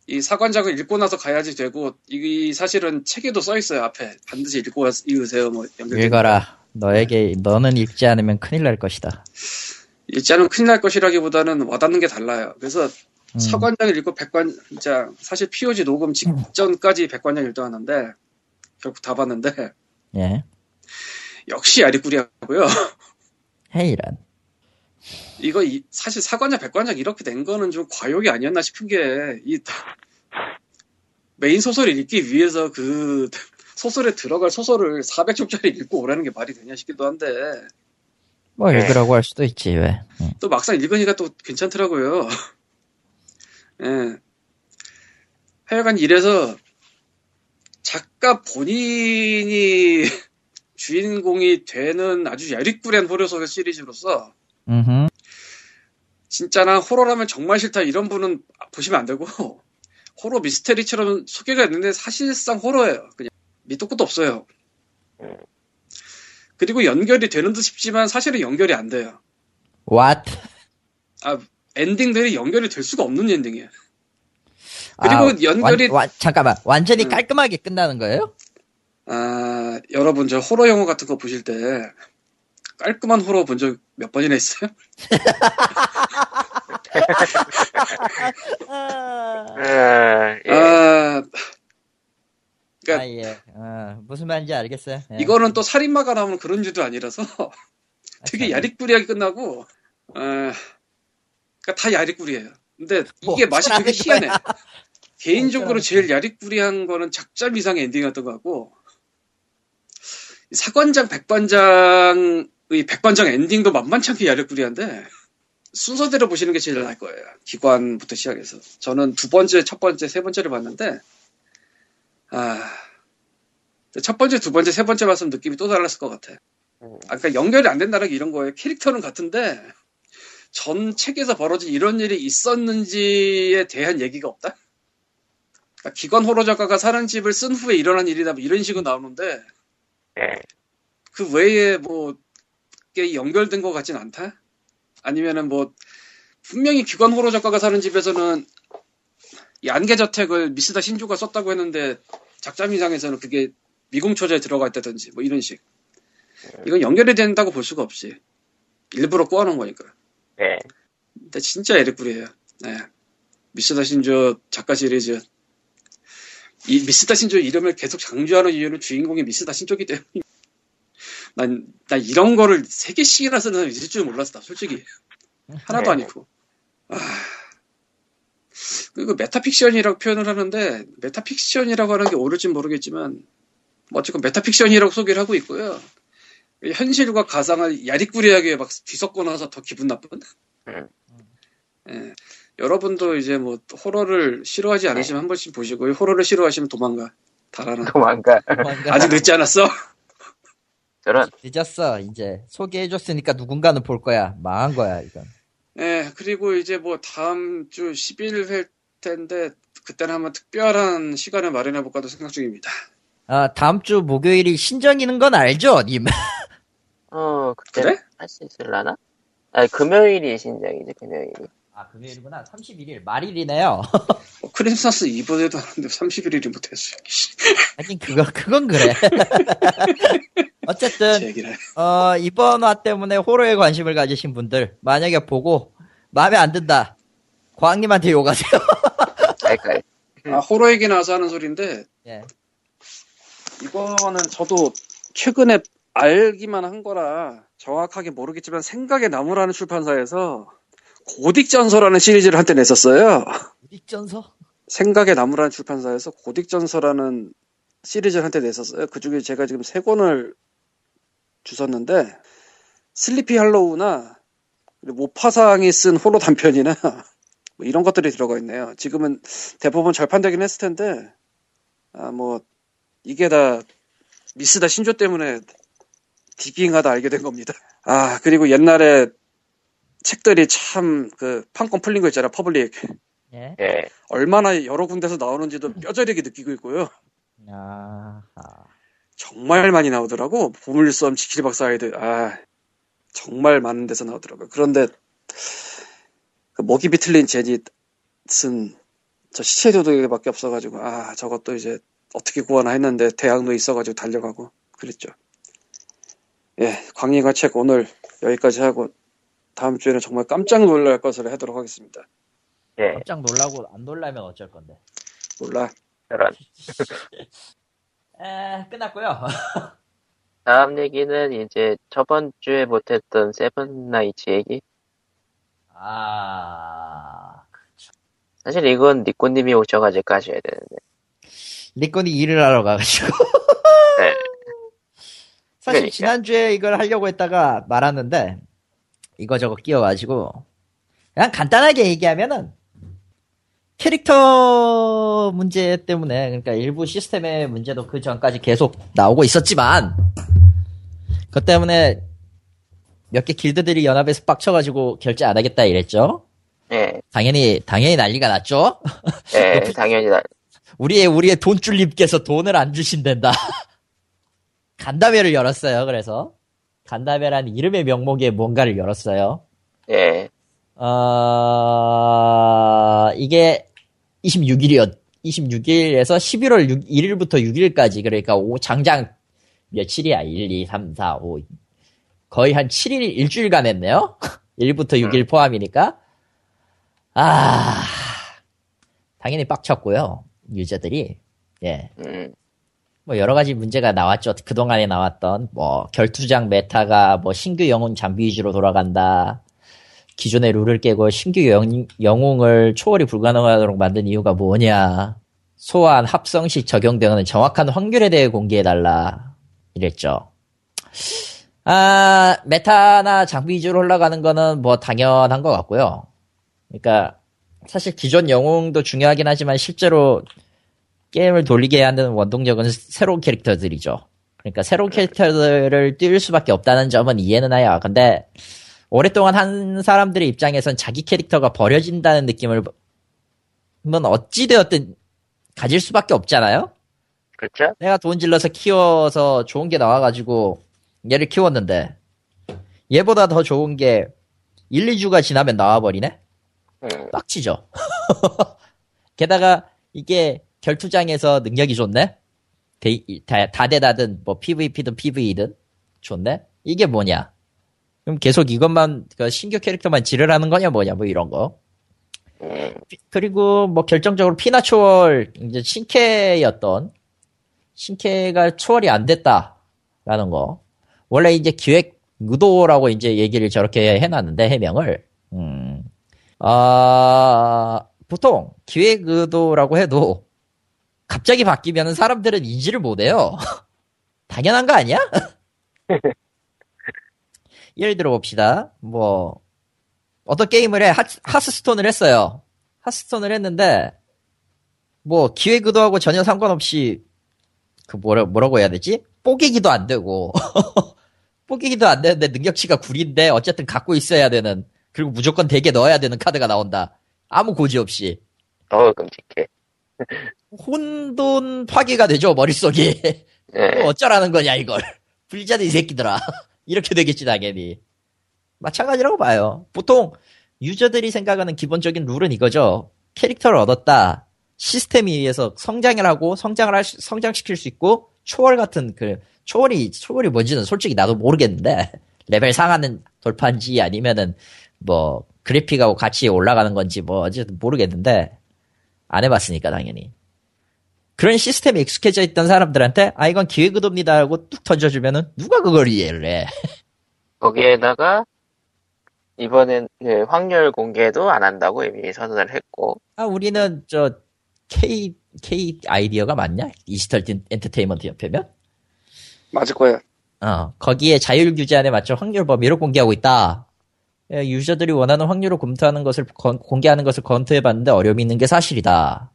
이 사관장을 읽고 나서 가야지 되고 이 사실은 책에도 써 있어요 앞에 반드시 읽고 읽으세요 뭐 읽어라. 너에게, 너는 읽지 않으면 큰일 날 것이다. 읽지 않으면 큰일 날 것이라기보다는 와닿는 게 달라요 그래서 음, 사관장을 읽고 백관장 사실 POG 녹음 직전까지 백관장 읽어왔는데 결국 다 봤는데 예. 역시 아리꾸리하고요 헤이란. 이거 이- 사실 사관장 백관장 이렇게 된 거는 좀 과욕이 아니었나 싶은 게 이 메인 소설을 읽기 위해서 그 소설에 들어갈 소설을 400쪽짜리 읽고 오라는 게 말이 되냐 싶기도 한데 뭐 네. 읽으라고 할 수도 있지, 왜. 음. 또 막상 읽으니까 또 괜찮더라고요. 예. 하여간 이래서 작가 본인이 주인공이 되는 아주 야리꾸렌 호러 소설 시리즈로서 음흠. 진짜 나 호러라면 정말 싫다 이런 분은 보시면 안 되고 호러 미스테리처럼 소개가 있는데 사실상 호러예요. 그냥 밑도 끝도 없어요. 그리고 연결이 되는 듯 싶지만 사실은 연결이 안 돼요. What? 아, 엔딩들이 연결이 될 수가 없는 엔딩이에요. 그리고 아, 연결이- 완- 완- 잠깐만 완전히 음. 깔끔하게 끝나는 거예요? 아, 여러분 저 호러 영화 같은 거 보실 때 깔끔한 호러 본 적 몇 번이나 있어요? 아, 예. 아, 그러니까 아, 예. 어, 무슨 말인지 알겠어요. 예. 이거는 또 살인마가 나오는 그런 주도 아니라서 되게 참. 야리꾸리하게 끝나고, 어, 그러니까 다 야리꾸리예요. 근데 뭐 이게 맛이 되게 희한해. 개인적으로 어쩌라는 제일 야리꾸리한 거는 작전 이상의 엔딩이었던 것 같고, 사관장 백반장의 백반장 엔딩도 만만치 않게 야리꾸리한데, 순서대로 보시는 게 제일 나을 거예요. 기관부터 시작해서. 저는 두 번째, 첫 번째, 세 번째를 봤는데, 아, 첫 번째, 두 번째, 세 번째 봤으면 느낌이 또 달랐을 것 같아. 음. 아까 연결이 안 된다는 게 이런 거예요. 캐릭터는 같은데 전 책에서 벌어진 이런 일이 있었는지에 대한 얘기가 없다. 그러니까 기관 호러 작가가 사는 집을 쓴 후에 일어난 일이다 뭐 이런 식으로 나오는데 예. 그 외에 뭐게 연결된 것 같진 않다. 아니면은 뭐 분명히 기관 호러 작가가 사는 집에서는 이 안개 저택을 미스다 신주가 썼다고 했는데 작자미상에서는 그게 미궁 초자에 들어가 있다든지 뭐 이런 식. 이건 연결이 된다고 볼 수가 없지. 일부러 꼬아놓은 거니까. 예. 근데 진짜 에리꾸리예요. 네. 미스다 신조 작가 시리즈. 이 미스다 신조 이름을 계속 강조하는 이유는 주인공이 미스다 신조기 때문에. 난, 난 이런 거를 세 개씩이나 쓰는 사람이 있을 줄 몰랐어, 솔직히. 하나도 네. 아니고. 아. 그리고 메타픽션이라고 표현을 하는데, 메타픽션이라고 하는 게 옳을진 모르겠지만, 뭐 어쨌건 메타픽션이라고 소개를 하고 있고요. 현실과 가상을 야리꾸리하게 막 뒤섞고 나서 더 기분 나쁜? 음. 예. 여러분도 이제 뭐 호러를 싫어하지 않으시면 한 번씩 보시고 호러를 싫어하시면 도망가. 달아나. 도망가. 아직 늦지 않았어? 저런, 늦었어 이제 소개해줬으니까 누군가는 볼 거야 망한 거야 이건 예, 그리고 이제 뭐 다음 주 10일 할 텐데 그때는 한번 특별한 시간을 마련해 볼까도 생각 중입니다. 아 다음 주 목요일이 신정이는 건 알죠 님 어, 그때 그래? 할 수 있을라나? 아니, 금요일이 신작이지, 금요일이. 아 금요일이구나 31일 말일이네요 뭐 크리스마스 이브에도 하는데 31일이 못했어요. 하긴 그거 그건 그래 어쨌든. 어, 이번 화 때문에 호러에 관심을 가지신 분들, 만약에 보고, 마음에 안 든다. 과학님한테 욕하세요. 아, 호러 얘기 나와서 하는 소리인데 예. 이거는 저도 최근에 알기만 한 거라 정확하게 모르겠지만 생각의 나무라는 출판사에서 고딕전서라는 시리즈를 한때 냈었어요. 딕전서? 생각의 나무라는 출판사에서 고딕전서라는 시리즈를 한때 냈었어요. 그 중에 제가 지금 세 권을 주셨는데 슬리피 할로우나 모파상이 쓴 호러 단편이나 뭐 이런 것들이 들어가 있네요. 지금은 대부분 절판되긴 했을 텐데 아 뭐 이게 다 미스다 신조 때문에 digging하다 알게 된 겁니다. 아 그리고 옛날에 책들이 참 그 판권 풀린 거 있잖아 public 예. 예. 얼마나 여러 군데서 나오는지도 뼈저리게 느끼고 있고요. 아, 정말 많이 나오더라고. 보물섬 지킬 박사 하이드. 아, 정말 많은 데서 나오더라고요. 그런데 그 목이 비틀린 제닛은 저 시체 도둑에게밖에 없어가지고 아 저것도 이제 어떻게 구하나 했는데 대학로 있어가지고 달려가고 그랬죠. 예, 광희가 책 오늘 여기까지 하고 다음 주에는 정말 깜짝 놀랄 것을 하도록 하겠습니다. 예. 깜짝 놀라고 안 놀라면 어쩔 건데. 몰라. 저런. 에, 끝났고요 다음 얘기는 이제 저번 주에 못했던 세븐 나이츠 얘기. 아, 사실 이건 니꼬님이 오셔가지고 하셔야 되는데. 니콘이 일을 하러 가가지고. 네. 사실 그러니까. 지난주에 이걸 하려고 했다가 말았는데, 이거저거 끼워가지고, 그냥 간단하게 얘기하면은, 캐릭터 문제 때문에, 그러니까 일부 시스템의 문제도 그 전까지 계속 나오고 있었지만, 그 때문에 몇 개 길드들이 연합에서 빡쳐가지고 결제 안 하겠다 이랬죠? 예. 당연히, 당연히 난리가 났죠? 예, 당연히 나, 우리의, 우리의 돈줄님께서 돈을 안 주신댄다. 간담회를 열었어요, 그래서. 간담회라는 이름의 명목에 뭔가를 열었어요. 예. 어, 이게 26일이었, 26일에서 11월 6, 1일부터 6일까지, 그러니까 오, 장장 며칠이야? 1, 2, 3, 4, 5. 거의 한 7일, 일주일간 했네요? 1부터 6일 포함이니까. 아, 당연히 빡쳤고요. 유저들이. 예. 음. 뭐 여러 가지 문제가 나왔죠. 그동안에 나왔던 뭐 결투장 meta가 뭐 신규 영웅 장비 위주로 돌아간다. 기존의 룰을 깨고 신규 영, 영웅을 초월이 불가능하도록 만든 이유가 뭐냐. 소환 합성 시 적용되는 정확한 확률에 대해 공개해달라. 이랬죠. 아, 메타나 장비 위주로 올라가는 거는 뭐 당연한 것 같고요. 그러니까 사실 기존 영웅도 중요하긴 하지만 실제로 게임을 돌리게 하는 원동력은 새로운 캐릭터들이죠. 그러니까 새로운 캐릭터들을 띄울 수밖에 없다는 점은 이해는 해요. 근데 오랫동안 한 사람들의 입장에선 자기 캐릭터가 버려진다는 느낌을 뭐 어찌되었든 가질 수밖에 없잖아요? 그렇죠? 내가 돈 질러서 키워서 좋은 게 나와가지고 얘를 키웠는데 얘보다 더 좋은 게 1, 2주가 지나면 나와버리네? 음. 빡치죠. 게다가 이게 결투장에서 능력이 좋네? 대- 다, 다대다든 뭐 PVP든 PV든 좋네? 이게 뭐냐? 그럼 계속 이것만 그 신규 캐릭터만 지르라는 거냐 뭐냐 뭐 이런 거. 음. 그리고 뭐 결정적으로 피나 초월 이제 신캐였던 신캐가 초월이 안 됐다라는 거. 원래 이제 기획 의도라고 이제 얘기를 저렇게 해놨는데 해명을 음. 아 보통 기획 의도라고 해도 갑자기 바뀌면 사람들은 인지를 못해요. 당연한 거 아니야? 예를 들어 봅시다. 뭐 어떤 게임을 해 하, 하스스톤을 했어요. 하스스톤을 했는데 뭐 기획 의도하고 전혀 상관없이 그 뭐라 뭐라고 해야 되지? 뽀개기도 안 되고 뽀개기도 안 되는데 능력치가 구린데 어쨌든 갖고 있어야 되는 그리고 무조건 대게 넣어야 되는 카드가 나온다. 아무 고지 없이 어, 끔찍해. 혼돈 파괴가 되죠 머릿속이. 예. 뭐 어쩌라는 거냐 이걸. 불자들 이 새끼들아. 이렇게 되겠지 당연히. 마찬가지라고 봐요. 보통 유저들이 생각하는 기본적인 룰은 이거죠. 캐릭터를 얻었다. 시스템에 의해서 성장을 하고 성장을 할 수- 성장시킬 수 있고 초월 같은 그 초월이 초월이 뭔지는 솔직히 나도 모르겠는데 레벨 상하는 돌파인지 아니면은 뭐 그래픽하고 같이 올라가는 건지 뭐 어쨌든 모르겠는데 안 해봤으니까 당연히. 그런 시스템에 익숙해져 있던 사람들한테 아 이건 기획의도입니다 하고 뚝 던져주면은 누가 그걸 이해를 해? 거기에다가 이번엔 그 확률 공개도 안 한다고 이미 선언을 했고. 아 우리는 저 K K 아이디어가 맞냐? 디지털 딘- 엔터테인먼트 협회면? 맞을 거야. 어 거기에 자율 규제 안에 맞춰 확률 범위를 공개하고 있다. 예, 유저들이 원하는 확률을 검토하는 것을 건- 공개하는 것을 검토해봤는데 어려움이 있는 게 사실이다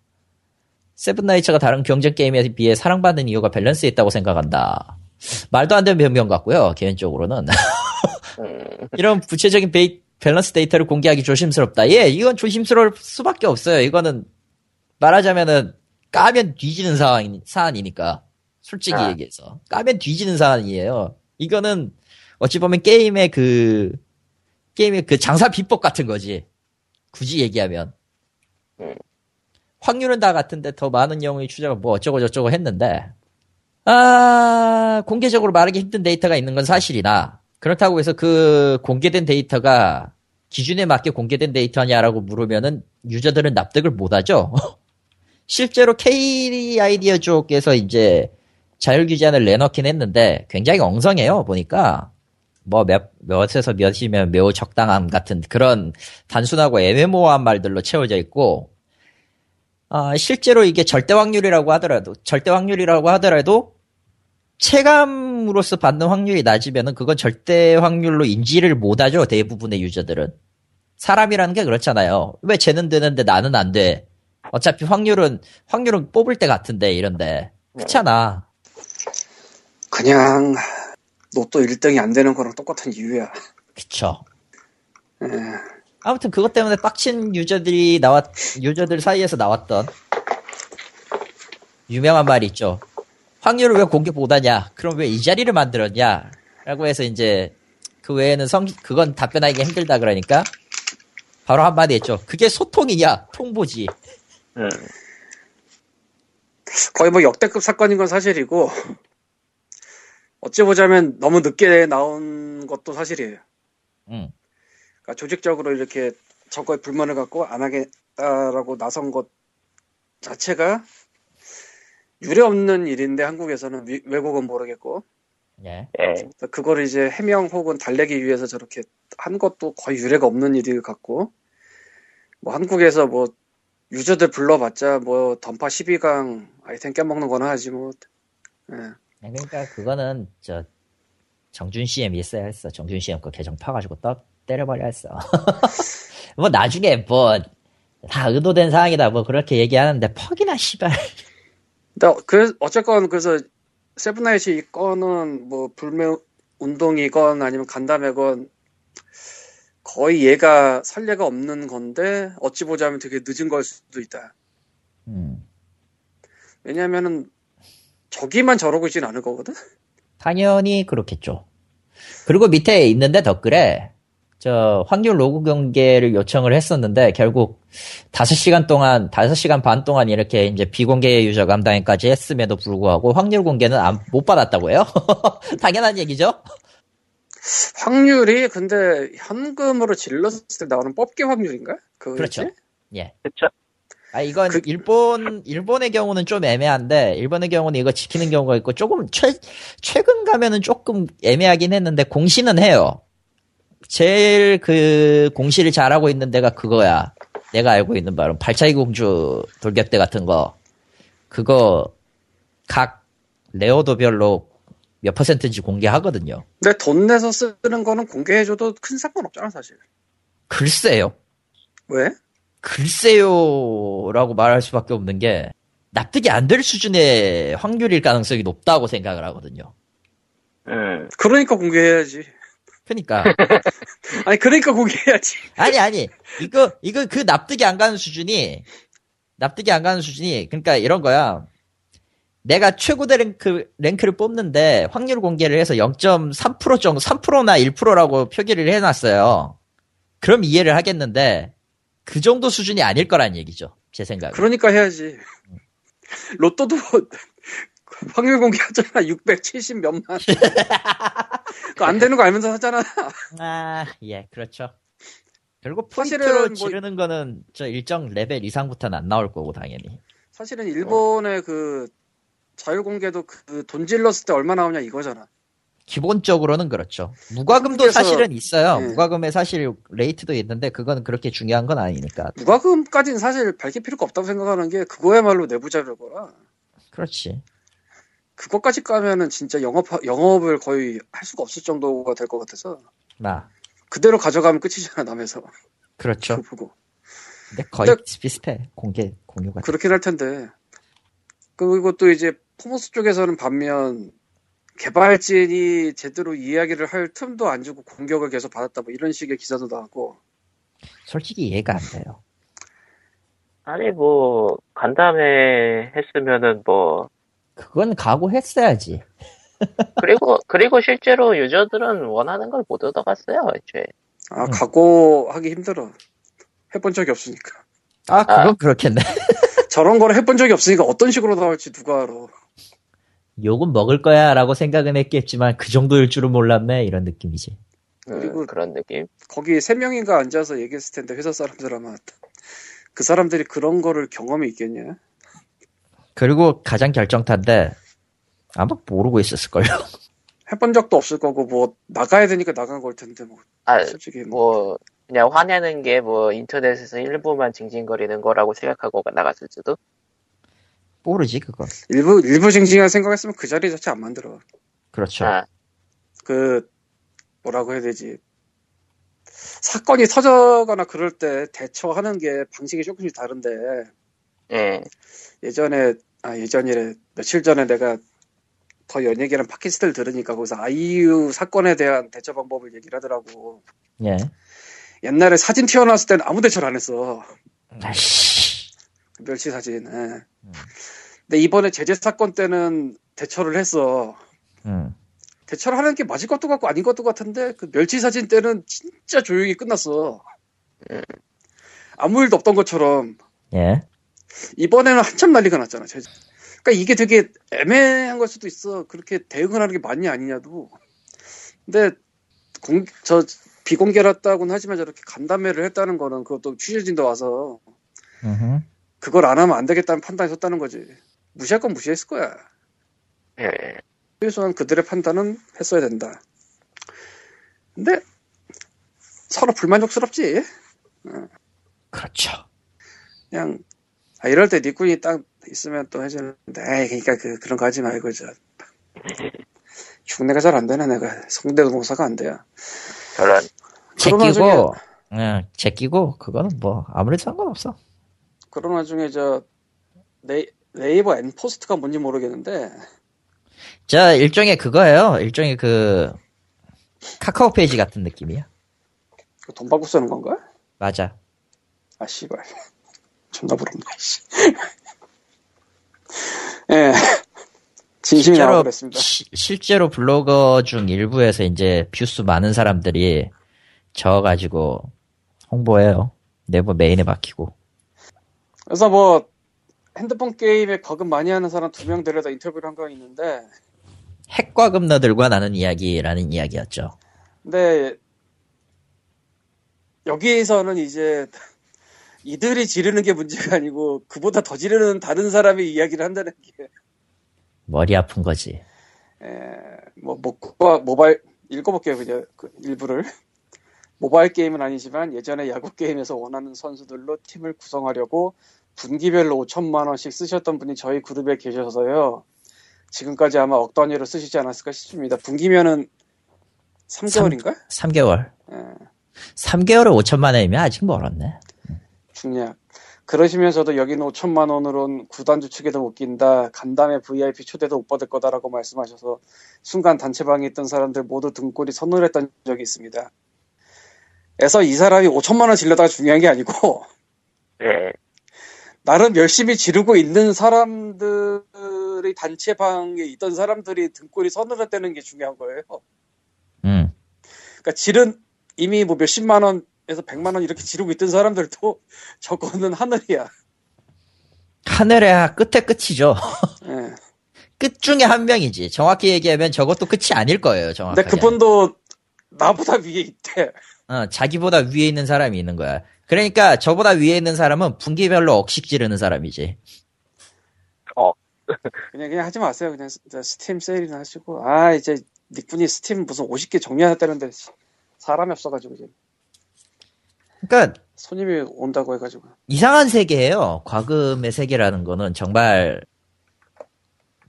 세븐나이츠가 다른 경쟁 게임에 비해 사랑받는 이유가 밸런스에 있다고 생각한다 말도 안 되는 변명 같고요 개인적으로는 음, 이런 구체적인 베이- 밸런스 데이터를 공개하기 조심스럽다. 예, 이건 조심스러울 수밖에 없어요. 이거는 말하자면은 까면 뒤지는 상황, 사안이니까. 솔직히 아. 얘기해서. 까면 뒤지는 사안이에요. 이거는 어찌 보면 게임의 그, 게임의 그 장사 비법 같은 거지. 굳이 얘기하면. 음. 확률은 다 같은데 더 많은 영웅이 추적을 뭐 어쩌고 저쩌고 했는데, 아, 공개적으로 말하기 힘든 데이터가 있는 건 사실이나, 그렇다고 해서 그 공개된 데이터가 기준에 맞게 공개된 데이터냐라고 물으면은 유저들은 납득을 못 하죠. 실제로 K 아이디어 쪽에서 이제 자율 규제안을 내놓긴 했는데 굉장히 엉성해요, 보니까. 뭐 몇, 몇에서 몇이면 매우 적당함 같은 그런 단순하고 애매모호한 말들로 채워져 있고, 아, 실제로 이게 절대 확률이라고 하더라도, 절대 확률이라고 하더라도, 체감으로서 받는 확률이 낮으면은 그건 절대 확률로 인지를 못하죠, 대부분의 유저들은. 사람이라는 게 그렇잖아요. 왜 쟤는 되는데 나는 안 돼? 어차피 확률은, 확률은 뽑을 때 같은데, 이런데. 그렇잖아. 그냥 로또 1등이 안 되는 거랑 똑같은 이유야. 그쵸. 예. 아무튼 그것 때문에 빡친 유저들이 나왔, 유저들 사이에서 나왔던 유명한 말이 있죠. 확률을 왜 공개 못하냐? 그럼 왜 이 자리를 만들었냐? 라고 해서 이제 그 외에는 성 그건 답변하기 힘들다 그러니까 바로 한마디 했죠. 그게 소통이냐? 통보지. 음. 거의 뭐 역대급 사건인 건 사실이고 어찌 보자면 너무 늦게 나온 것도 사실이에요. 응. 그러니까 조직적으로 이렇게 저거에 불만을 갖고 안 하겠다라고 나선 것 자체가 유례 없는 일인데 한국에서는 위- 외국은 모르겠고 예. 예. 그거를 이제 해명 혹은 달래기 위해서 저렇게 한 것도 거의 유례가 없는 일일 같고 뭐 한국에서 뭐 유저들 불러봤자 뭐 던파 12강 아이템 깨먹는 거나 하지 뭐 예. 그러니까 그거는 저 정준 CM 있어야 했어. 정준 CM 그 계정 파가지고 떠 때려버려 했어. 뭐 나중에 뭐 다 의도된 사항이다 뭐 그렇게 얘기하는데 퍽이나 씨발. 근데 그 어쨌건 그래서 세븐나이츠 이 건은 뭐 불매 운동이건 아니면 간담회건 거의 얘가 선례가 없는 건데 어찌 보자면 되게 늦은 걸 수도 있다. 음. 왜냐면은 저기만 저러고 있진 않을 거거든. 당연히 그렇겠죠. 그리고 밑에 있는데 댓글에 저 확률 로그 경계를 요청을 했었는데 결국 5시간 동안 5시간 반 동안 이렇게 이제 비공개 유저 감당까지 했음에도 불구하고 확률 공개는 안- 못 받았다고 해요. 당연한 얘기죠. 확률이 근데 현금으로 질렀을 때 나오는 뽑기 확률인가? 그렇죠. 예. 그쵸? 아 이건 그- 일본 일본의 경우는 좀 애매한데 일본의 경우는 이거 지키는 경우가 있고 조금 최 최근 가면은 조금 애매하긴 했는데 공시는 해요. 제일 그 공시를 잘하고 있는 데가 그거야. 내가 알고 있는 바로 발차기 공주 돌격대 같은 거 그거 각 레어도별로 몇 퍼센트인지 공개하거든요. 근데 돈 내서 쓰는 거는 공개해줘도 큰 상관 없잖아 사실. 글쎄요. 왜? 글쎄요라고 말할 수밖에 없는 게 납득이 안 될 수준의 확률일 가능성이 높다고 생각을 하거든요. 음. 그러니까 공개해야지. 그러니까 아니 그러니까 공개해야지. 아니 아니 이거 이거 그 납득이 안 가는 수준이 납득이 안 가는 수준이 그러니까 이런 거야. 내가 최고대 랭크 랭크를 뽑는데 확률 공개를 해서 0.3% 정도 3%나 1%라고 표기를 해놨어요. 그럼 이해를 하겠는데 그 정도 수준이 아닐 거란 얘기죠. 제 생각에. 그러니까 해야지. 로또도 확률 공개하잖아. 670 몇만. 안 되는 거 알면서 하잖아. 아, 예, 그렇죠. 결국 포인트로 뭐- 지르는 거는 저 일정 레벨 이상부터는 안 나올 거고 당연히. 사실은 일본의 그 자율 공개도 그 돈 질렀을 때 얼마 나오냐 이거잖아. 기본적으로는 그렇죠. 무과금도 한국에서- 사실은 있어요. 예. 무과금에 사실 rate도 있는데 그건 그렇게 중요한 건 아니니까. 무과금까지는 사실 밝힐 필요가 없다고 생각하는 게 그거야말로 내부 자료거라. 그렇지. 그것까지 까면은 진짜 영업 영업을 거의 할 수가 없을 정도가 될 것 같아서 나 그대로 가져가면 끝이잖아 남에서 그렇죠. 보고 근데 거의 근데- 비슷해. 공개 공유가. 그렇긴 할 텐데 그리고 또 이제 포머스 쪽에서는 반면 개발진이 제대로 이야기를 할 틈도 안 주고 공격을 계속 받았다 뭐 이런 식의 기사도 나왔고 솔직히 이해가 안 돼요. 아니 뭐 간담회 했으면은 뭐 그건 각오했어야지. 그리고 그리고 실제로 유저들은 원하는 걸 못 얻어갔어요 애초에 아 음. 각오하기 힘들어 해본 적이 없으니까 아, 그건 그렇겠네. 저런 거를 해본 적이 없으니까 어떤 식으로 나올지 누가 알아 욕은 먹을 거야 라고 생각은 했겠지만 그 정도일 줄은 몰랐네. 이런 느낌이지. 그리고 음, 그런 느낌. 거기 세 명인가 앉아서 얘기했을 텐데 회사 사람들 아마 그 사람들이 그런 거를 경험이 있겠냐? 그리고 가장 결정타인데 아마 모르고 있었을걸요. 해본 적도 없을 거고 뭐 나가야 되니까 나간 걸 텐데 뭐 아 솔직히 뭐 뭐 그냥 화내는 게 뭐 인터넷에서 일부만 징징거리는 거라고 생각하고 나갔을 수도 모르지 그거. 일부 일부 징징한 생각했으면 그 자리 자체 안 만들어 그렇죠. 아, 그 뭐라고 해야 되지 사건이 터져거나 그럴 때 대처하는 게 방식이 조금씩 다른데 예. 예전에 아 예전이래 며칠 전에 내가 더 연예계란 팟캐스트를 들으니까 거기서 아이유 사건에 대한 대처 방법을 얘기를 하더라고 예. 옛날에 사진 튀어나왔을 때는 아무 대처를 안 했어 아이씨. 멸치 사진 예. 근데 이번에 제재 사건 때는 대처를 했어 음. 대처를 하는 게 맞을 것도 같고 아닌 것도 같은데 그 멸치 사진 때는 진짜 조용히 끝났어. 음. 아무 일도 없던 것처럼 예. 이번에는 한참 난리가 났잖아. 제- 그러니까 이게 되게 애매한 걸 수도 있어. 그렇게 대응을 하는 게 맞냐 아니냐도. 근데 공, 저 비공개랐다고는 하지만 저렇게 간담회를 했다는 거는 그것도 취재진도 와서 음흠. 그걸 안 하면 안 되겠다는 판단이 섰다는 거지. 무시할 건 무시했을 거야. 예. 최소한 그들의 판단은 했어야 된다. 근데 서로 불만족스럽지. 그렇죠. 그냥 아, 이럴 때 니꾼이 딱 있으면 또 해주는데 에이 그러니까 그, 그런 거 하지 말고 저 흉내가 잘 안 되네 내가 성대모사가 안 돼요. 저런. 제끼고, 예, 제끼고, 그거는 뭐, 아무래도 상관없어. 그런 와중에 저 네이, 네이버 엔포스트가 뭔지 모르겠는데 저, 일종의 그거예요. 일종의 그, 카카오 페이지 같은 느낌이야. 그돈 받고 쓰는 건가? 맞아. 아 씨발 존나 부럽네 씨. 예 진심이 실제로, 나와버렸습니다. 시- 실제로 블로거 중 일부에서 이제 뷰수 많은 사람들이 저어가지고 홍보해요. 네이버 메인에 박히고. 그래서 뭐 핸드폰 게임에 과금 많이 하는 사람 두 명 데려다 인터뷰를 한 거 있는데 핵과금러들과 나눈 이야기라는 이야기였죠. 근데 여기에서는 이제 이들이 지르는 게 문제가 아니고 그보다 더 지르는 다른 사람의 이야기를 한다는 게 머리 아픈 거지. 에, 뭐 목과 모바일 읽어볼게요 그냥 그 일부를 모바일 게임은 아니지만 예전에 야구 게임에서 원하는 선수들로 팀을 구성하려고 분기별로 5천만 원씩 쓰셨던 분이 저희 그룹에 계셔서요 지금까지 아마 억 단위로 쓰시지 않았을까 싶습니다 분기면은 3개월인가? 3 개월. 예. 3개월에 5천만 원이면 아직 멀었네. 중략. 그러시면서도 여기는 5천만 원으론 구단주 측에도 못 낀다. 간담회 VIP 초대도 못 받을 거다라고 말씀하셔서 순간 단체방에 있던 사람들 모두 등골이 서늘했던 적이 있습니다. 그래서 이 사람이 5천만 원 질러다가 중요한 게 아니고 예. 나름 열심히 지르고 있는 사람들의 단체방에 있던 사람들이 등골이 서늘했다는 게 중요한 거예요. 음. 그러니까 지른 이미 뭐 몇십만 원에서 백만 원 이렇게 지르고 있던 사람들도 저거는 하늘이야. 하늘의 끝에 끝이죠. 예. 끝 중에 한 명이지. 정확히 얘기하면 저것도 끝이 아닐 거예요. 정확하게. 근데 그분도 나보다 위에 있대. 어, 자기보다 위에 있는 사람이 있는 거야. 그러니까 저보다 위에 있는 사람은 분기별로 억씩 지르는 사람이지. 그냥 그냥 하지 마세요. 그냥 스- 스팀 세일이나 하시고 아 이제 닉군이 스팀 무슨 50개 정리하셨다는데 사람이 없어가지고 지금 그러니까 손님이 온다고 해가지고 이상한 세계예요. 과금의 세계라는 거는 정말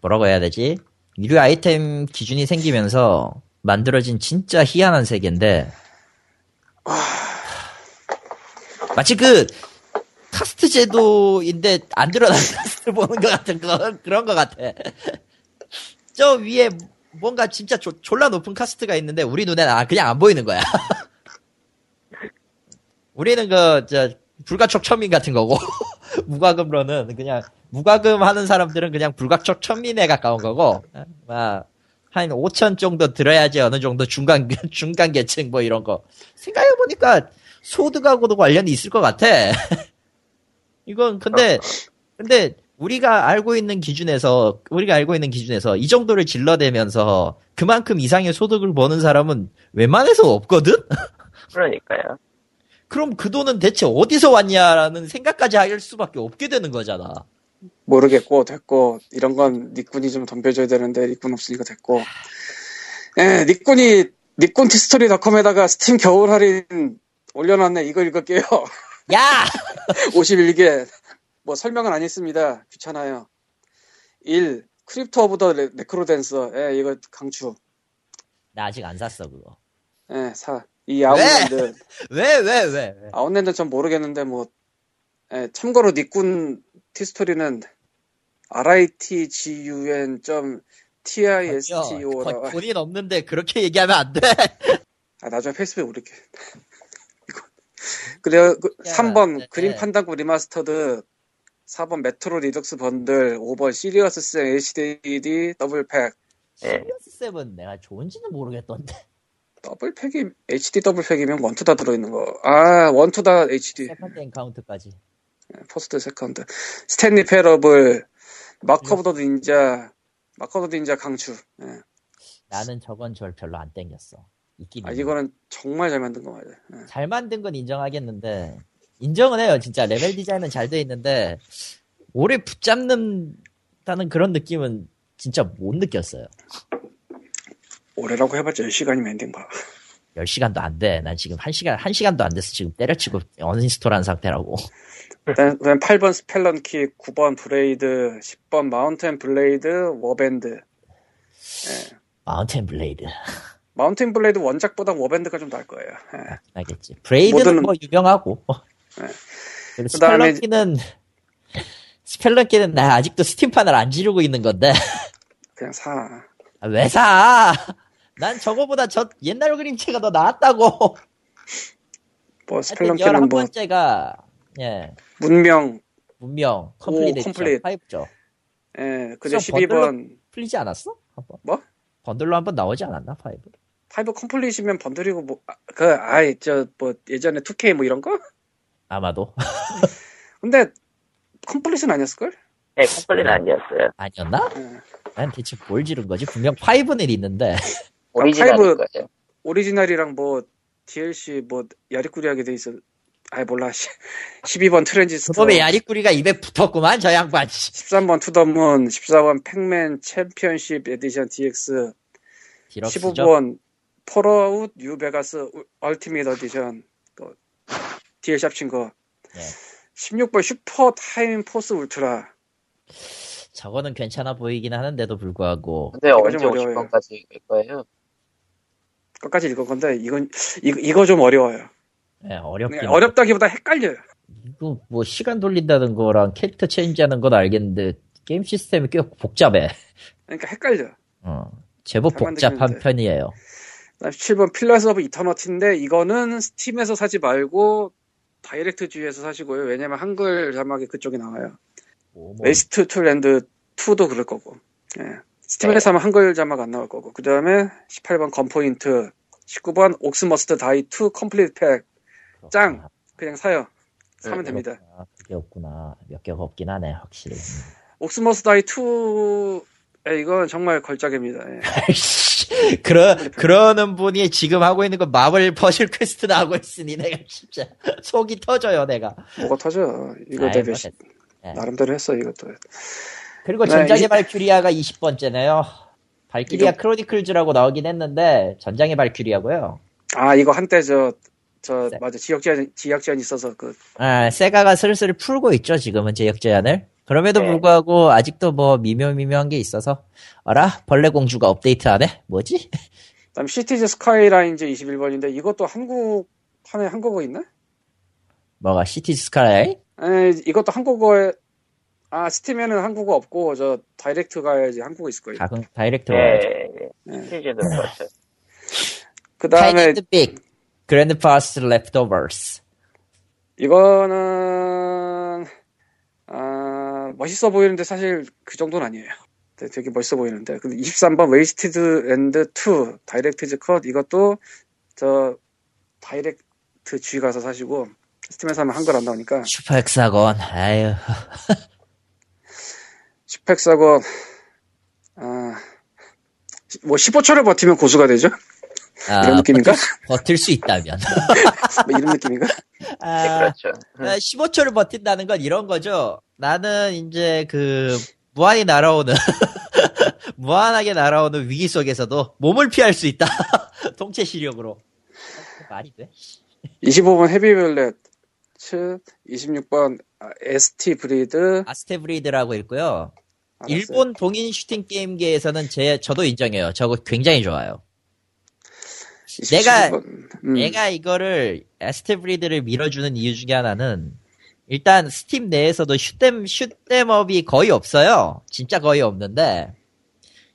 뭐라고 해야 되지? 유료 아이템 기준이 생기면서 만들어진 진짜 희한한 세계인데 마치 그 카스트 제도인데 안 드러난 카스트 보는 것 같은 그런 그런 것 같아. 저 위에 뭔가 진짜 조- 졸라 높은 카스트가 있는데 우리 눈에는 아 그냥 안 보이는 거야. 우리는 그 저 불가촉 천민 같은 거고 무과금로는 그냥 무과금 하는 사람들은 그냥 불가촉 천민에 가까운 거고 막 한 5천 정도 들어야지 어느 정도 중간 중간 계층 뭐 이런 거 생각해 보니까 소득하고도 관련이 있을 것 같아. 이건 근데 근데 우리가 알고 있는 기준에서 우리가 알고 있는 기준에서 이 정도를 질러대면서 그만큼 이상의 소득을 버는 사람은 웬만해서 없거든. 그러니까요. 그럼 그 돈은 대체 어디서 왔냐라는 생각까지 할 수밖에 없게 되는 거잖아. 모르겠고 됐고 이런 건 닉군이 좀 덤벼줘야 되는데 닉군 없으니까 됐고 예 닉군이 닉군 티스토리 닷컴에다가 스팀 겨울 할인 올려놨네 이거 읽을게요 야! 51개 뭐 설명은 안 했습니다 귀찮아요 1 Crypt of the 레- NecroDancer 예 이거 강추 나 아직 안 샀어 그거. 예, 사. 이 Outland. 왜 왜 왜? 왜? Outland 전 모르겠는데 뭐 예, 참고로 닉군 티스토리는 ritgun.tisto라 거- 돈이 넘는데 그렇게 얘기하면 안 돼. 아 나중에 페이스북에 올릴게 그래요 그, 야, 3번 네, Grim 네. Fandango Remastered 4번 Metro Redux Bundle 5번 Serious Sam HD Double Pack 예. Serious Sam 내가 좋은지는 모르겠던데. 더블 팩이 HD 더블 팩이면 원투 다 들어있는 거. 아 원투 다 HD. 세컨드 엔카운트까지. 퍼스트 세컨드. 스탠리 페러블, Mark of the Ninja, Mark of the Ninja 강추. 예. 나는 저건 절 별로 안 땡겼어. 있긴 아. 이거는 정말 잘 만든 거 맞아. 예. 잘 만든 건 인정하겠는데 인정은 해요 진짜 레벨 디자인은 잘 돼 있는데 오래 붙잡는다는 그런 느낌은 진짜 못 느꼈어요 오래라고 해봤자 10시간이면 엔딩 봐. 10시간도 안 돼. 난 지금 1시간, 1시간도 안 돼서 지금 때려치고 uninstall한 상태라고. 그다음 8번 Spelunky, 9번 Braid, 10번 Mount & Blade, Warband. Mount & Blade. Mount & Blade 원작보다 Warband가 좀 나을 거예요. 예. 알겠지. Braid는 모든- 뭐 유명하고. 네. 그리고 그다음에 Spelunky는, Spelunky는 나 아직도 스팀판을 안 지르고 있는 건데. 그냥 사. 아, 왜 사? 난 저거보다 저 옛날 그림체가 더 나았다고. 뭐 Spelunky는 뭐 11번째가, 예, 문명, 문명, Complete Complete. 5죠. 예, 그래서 12번 풀리지 않았어? 한 번? 뭐? 번들로 한번 나오지 않았나, 5? 5 Complete이면 번들이고 뭐 그 아이 저 뭐 예전에 2K 뭐 이런 거? 아마도. 근데 Complete은 아니었을 걸? 네, Complete는 아니었어요. 아니었나? 예. 난 대체 뭘 지른 거지? 분명 5는 있는데. five- 거죠. 오리지널이랑 뭐 DLC 뭐 야리꾸리하게 돼 있어. 아이 몰라. 12번 트랜지스터. 그놈의 야리꾸리가 입에 붙었구만, 저 양반. 씨. 13번 To the Moon, 14번 팩맨 챔피언십 에디션 DX, 디럭스죠? 15번 Fallout New Vegas Ultimate Edition 또 DLC 합친 거. 예. 16번 Super Time Force Ultra. 저거는 괜찮아 보이긴 하는데도 불구하고. 근데 언제 좀 어려워요. 50번까지 갈 거예요? 끝까지 읽을 건데 이건 이거, 이거 좀 어려워요. 예, 어렵긴. 그러니까 어렵다기보다 헷갈려요. 이거 뭐 시간 돌린다는 거랑 캐릭터 체인지하는 건 알겠는데 게임 시스템이 꽤 복잡해. 그러니까 헷갈려. 어, 제법 잘 복잡한 편이에요. 그다음 17번 Pillars of Eternity인데 이거는 스팀에서 사지 말고 다이렉트 주에서 사시고요. 왜냐면 한글 자막이 그쪽에 나와요. 뭐, 뭐, Wasteland 2도 그럴 거고. 예. 스팀에서 하면 한글 자막 안 나올 거고. 그 다음에 18번 Gunpoint, 19번 Orcs Must Die 2 Complete Pack. 짱! 그냥 사요. 사면 음, 됩니다. 아, 그게 없구나. 몇 개가 없긴 하네, 확실히. Orcs Must Die 2에 이건 정말 걸작입니다. 예. 아이씨, 그러, 그러는 분이 지금 하고 있는 건 Marvel Puzzle Quest나 하고 있으니 내가 진짜 속이 터져요, 내가. 뭐가 터져. 이거 아이, 되게 뭐 시- 됐- 예. 나름대로 했어, 이것도. 그리고 네, 전장의 이- 발큐리아가 20번째네요. Valkyria 이거- Chronicles라고 나오긴 했는데 전장의 발큐리아고요. 아, 이거 한때 저, 저, 네. 맞아. 지역 제한, 지역 제한 있어서 그, 아, 세가가 슬슬 풀고 있죠, 지금은 지역 제한을. 그럼에도 네. 불구하고 아직도 뭐 미묘미묘한 게 있어서 어라? 벌레 공주가 업데이트 안 해? 뭐지? 다음 Cities Skylines 21번인데 이것도 한국판에 한국어 있나? 뭐가 City Sky? 에 이것도 한국어에 아 스팀에는 한국어 없고 저 Direct 가야지 한국어 있을 거예요. 예, 와야죠. 예. 네. 시리즈는 그렇죠. 그 다음에 Grand Past Leftovers. 이거는 아 멋있어 보이는데 사실 그 정도는 아니에요. 네, 되게 멋있어 보이는데 근데 23번 Wasteland 2 Director's Cut 이것도 저 Direct G 가서 사시고 스팀에서 하면 한글 안 나오니까 Super Hexagon. 아유. Super Hexagon 아, 뭐 15초를 버티면 고수가 되죠? 아, 이런 느낌인가? 버틸, 수- 버틸 수 있다면. 뭐 이런 느낌인가? 네, 아, 그렇죠. 아, 15초를 버틴다는 건 이런 거죠. 나는 이제 그 무한히 날아오는 무한하게 날아오는 위기 속에서도 몸을 피할 수 있다. 동체 시력으로. 말이 돼? 25번 Heavy Bullets 26번 Astebreed Astebreed라고 있고요. 알았어요. 일본 동인 슈팅 게임계에서는 제 저도 인정해요. 저거 굉장히 좋아요. 27번. 내가- 음, 내가 이거를 Astebreed를 밀어주는 이유 중에 하나는 일단 스팀 내에서도 슛댐 슛댐업이 거의 없어요. 진짜 거의 없는데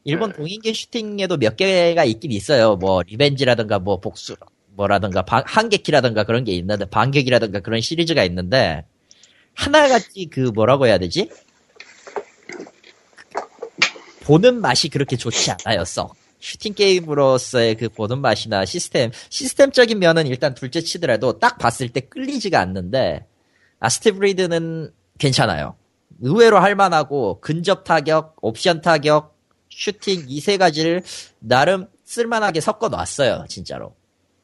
일본 동인계 슈팅에도 몇 개가 있긴 있어요. 뭐 Revenge라든가 뭐 복수 뭐라든가 방- 한계키라든가 그런 게 있는데 반격이라든가 그런 시리즈가 있는데 하나같이 그 뭐라고 해야 되지? 보는 맛이 그렇게 좋지 않아요, 썩. 슈팅 게임으로서의 그 보는 맛이나 시스템, 시스템적인 면은 일단 둘째 치더라도 딱 봤을 때 끌리지가 않는데, 아스티브리드는 괜찮아요. 의외로 할만하고, 근접 타격, 옵션 타격, 슈팅 이 세 가지를 나름 쓸만하게 섞어 놨어요, 진짜로.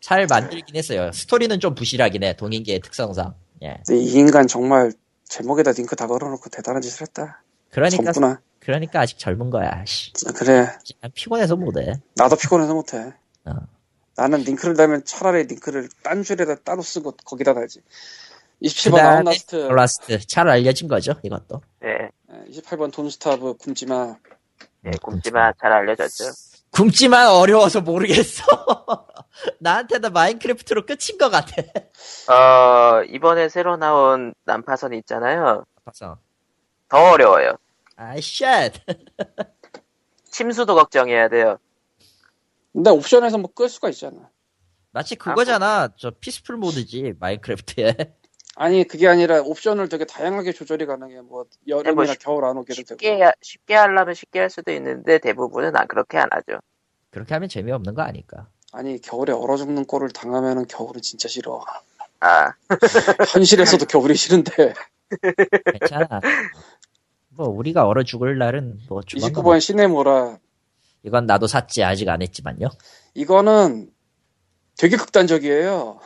잘 만들긴 했어요. 스토리는 좀 부실하긴 해, 동인계의 특성상. 예. 이 인간 정말 제목에다 링크 다 걸어놓고 대단한 짓을 했다. 그러니까, 젊구나. 그러니까 아직 젊은 거야, 씨. 그래. 피곤해서 못해. 나도 피곤해서 못해. 어. 나는 링크를 달면 차라리 링크를 딴 줄에다 따로 쓰고 거기다 달지. 27번 그다음에 Outlast, Last 잘 알려진 거죠 이것도 예, 28번 Don't Starve 굶지마. 예, 굶지마 잘 알려졌죠. 굶지마 어려워서 모르겠어 나한테는 Minecraft로 끝인 것 같아 어, 이번에 새로 나온 난파선 있잖아요. 봤어 더 어려워요. 아 shit 침수도 걱정해야 돼요. 근데 옵션에서 뭐 끌 수가 있잖아. 마치 그거잖아 저 peaceful 모드지 Minecraft에 아니 그게 아니라 옵션을 되게 다양하게 조절이 가능해. 뭐 여름이나 뭐 쉽- 겨울 안 오게도 되고. 쉽게, 하- 쉽게 하려면 쉽게 할 수도 있는데 대부분은 안, 그렇게 안 하죠. 그렇게 하면 재미없는 거 아닐까 아니 겨울에 얼어 죽는 꼴을 당하면은 겨울은 진짜 싫어. 아, 현실에서도 겨울이 싫은데. 괜찮아 뭐 우리가 얼어 죽을 날은 뭐 조만간 29번 시네모라 이건 나도 샀지 아직 안 했지만요. 이거는 되게 극단적이에요.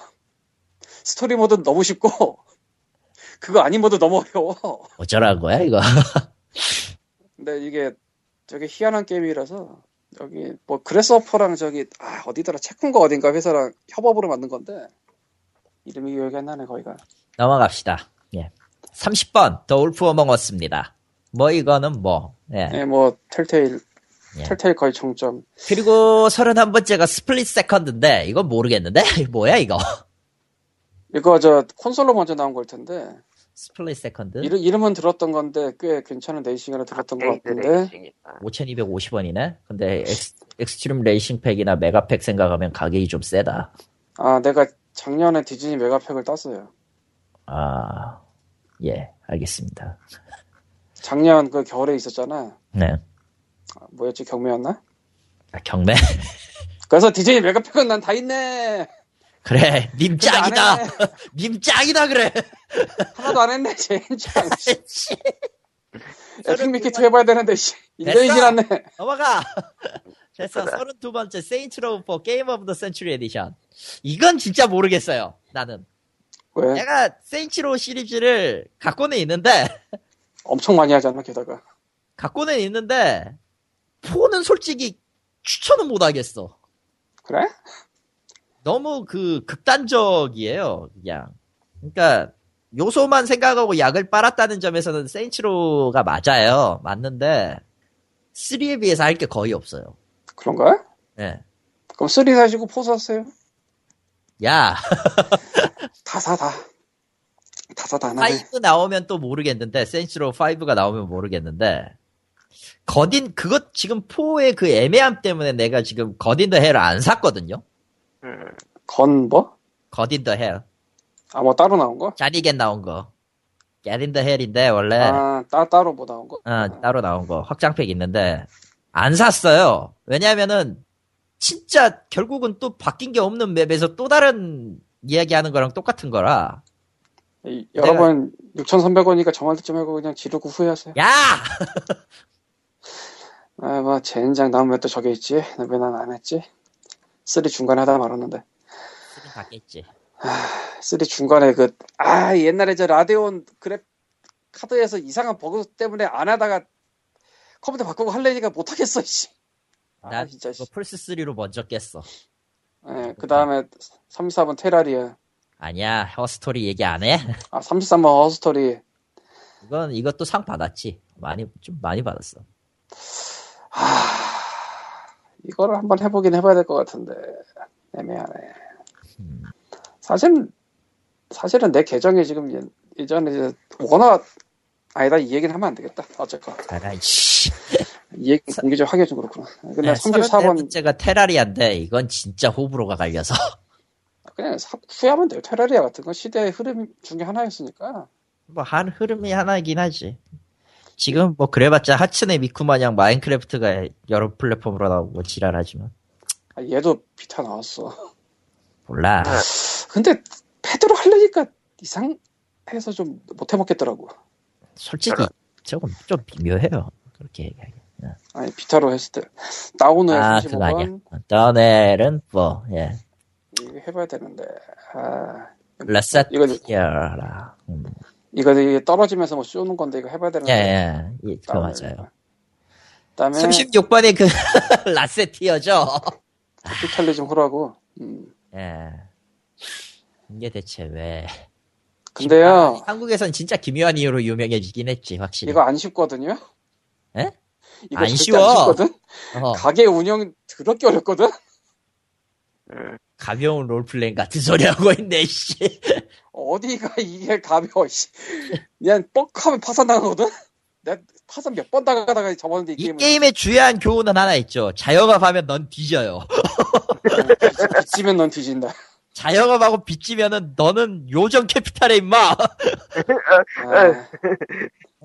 스토리 모드는 너무 쉽고 그거 아닌 모드 너무 어려워. 어쩌라는 거야 이거? 근데 이게 되게 희한한 게임이라서 여기 뭐 그래서퍼랑 저기 아 어디더라? 체콘가 어딘가 회사랑 협업으로 만든 건데 이름이 기억이 안 나네 거기가. 넘어갑시다. 예. 30번 The Wolf Among Us입니다 뭐 이거는 뭐 예. 예, 뭐 Telltale 예. Telltale 거의 정점. 그리고 31번째가 Split Second인데 이건 모르겠는데 뭐야 이거 이거 저 콘솔로 먼저 나온 걸 텐데 Split Second 이름, 이름은 들었던 건데 꽤 괜찮은 레이싱이라 들었던 것 같은데 레이싱이다. 5250원이네 근데 ex, Extreme Racing Pack이나 Mega Pack 생각하면 가격이 좀 세다 아 내가 작년에 디즈니 메가팩을 땄어요. 아 예 알겠습니다 작년 그 겨울에 있었잖아. 네 아, 뭐였지 경매였나? 아, 경매 그래서 디즈니 Mega Pack은 난 다 있네. 그래 님 짱이다 해. 님 짱이다 그래 하나도 안 했네 젠장. 씨, Epic Mickey 2 해봐야 되는데 씨. 인정이 됐어. 지났네. 넘어가 됐어 그래. 32번째 Saints Row 4 Game of the Century Edition 이건 진짜 모르겠어요 나는 왜? 내가 Saints Row 시리즈를 갖고는 있는데 엄청 많이 하잖아 게다가. 갖고는 있는데 4는 솔직히 추천은 못 하겠어. 그래? 너무 그 극단적이에요, 그냥. 그러니까 요소만 생각하고 약을 빨았다는 점에서는 Saints Row가 맞아요. 맞는데 3에 비해서 할 게 거의 없어요. 그런가? 예. 그럼 3 사시고 4 사세요. 야, 다 사, 다. 다 사, 다 나네. 5 나오면 또 모르겠는데 세인츠로 5가 나오면 모르겠는데 거딘 그것 지금 4의 그 애매함 때문에 내가 지금 거딘 더 헬을 안 샀거든요. 음, 건 뭐? 거딘 더 헬. 아, 뭐 따로 나온 거? 자니겐 나온 거. 게딘 더 헬인데 원래 아, 따, 따로 뭐 나온 거? 어, 따로 나온 거 확장팩 있는데 안 샀어요. 왜냐하면은 진짜 결국은 또 바뀐 게 없는 맵에서 또 다른 이야기하는 거랑 똑같은 거라. 이- 여러분, 6,300원이니까 정말 듣지 말고 그냥 지르고 후회하세요. 야! 아, 뭐, 젠장, 왜또 저게 있지? 왜 난 안 했지? 3 중간에 하다 말았는데. 쓰긴 바뀌었지. 3 중간에 그, 아, 옛날에 저 라데온 그래, 카드에서 이상한 버그 때문에 안 하다가 컴퓨터 바꾸고 할래니까 못하겠어, 씨. 아, 난 진짜, 씨. 플스3로 먼저 깼어. 예, 그 다음에 34번 Terraria. 아니야, Her Story 얘기 안 해? 아, 33번 Her Story. 이건, 이것도 상 받았지. 많이, 좀 많이 받았어. 이거를 한번 해보긴 해봐야 될 것 같은데 애매하네. 음. 사실 사실은 내 계정에 지금 예- 예전에 이제 워낙 아니다 이 얘기는 하면 안 되겠다. 어쨌건 아이, 씨. 이 얘기 공개적 하기가 좀 그렇구나. 근데 네, 34번 34번째가 테라리아인데, 이건 진짜 호불호가 갈려서. 그냥 사- 후회하면 돼요. 테라리아 같은 건 시대의 흐름 중에 하나였으니까 뭐, 한 흐름이 하나이긴 하지. 지금 뭐 그래봤자 하츠네 미쿠 마냥 마인크래프트가 여러 플랫폼으로 나오고 지랄하지만 아, 얘도 비타 나왔어. 몰라. 근데 패드로 하려니까 이상해서 좀 못 해먹겠더라고. 솔직히 조금 좀 미묘해요. 그렇게 얘기하기. 아니 비타로 했을 때 다운을 아 그거 아니야. 35번 더넬은 뭐 예. 이거 해봐야 되는데 아 이거 레세티어라. 음. 이거 이게 떨어지면서 뭐 쏘는 건데 이거 해봐야 되는데 예, 예. 예, 그거. 맞아요. 그다음에 36번이 그 라세티어죠. 피탈리즘 호라고 음. 예. 이게 대체 왜? 근데요 한국에선 진짜 기묘한 이유로 유명해지긴 했지, 확실히. 이거 안 쉽거든요 예? 이거 안 쉬워. 안 쉽거든 어, 가게 운영 더럽게 어렵거든 음, 가벼운 롤플레잉 같은 소리 하고 있네, 씨. 어디가 이게 가벼워 씨 그냥 뻑하면 파산 당하거든 내가 파산 몇 번 당하다가 접었는데 이, 이 게임은 게임의 주요한 교훈은 하나 있죠. 자영업하면 넌 뒤져요. 빚지면 넌 뒤진다 자영업하고 빚지면은 너는 요정 캐피탈에 임마. 아,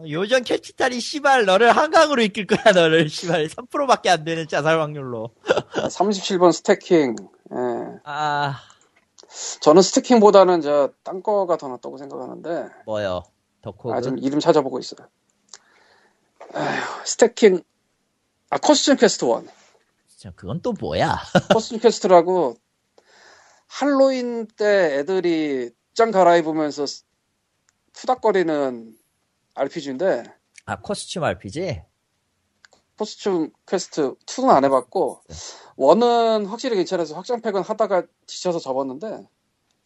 요정 캐피탈이 씨발 너를 한강으로 이끌 거야 너를 씨발 3%밖에 안 되는 자살 확률로. 37번 Stacking 예. 아 저는 Stacking보다는 저 딴 거가 더 낫다고 생각하는데 뭐요? 덕후. 아 지금 이름 찾아보고 있어요. Stacking 아 Costume Quest 1 그건 또 뭐야? Costume Quest라고 할로윈 때 애들이 짱 갈아입으면서 스- 투닥거리는 RPG인데 아 costume RPG? Costume Quest 2는 안 해봤고 1은 확실히 괜찮아서 확장팩은 하다가 지쳐서 접었는데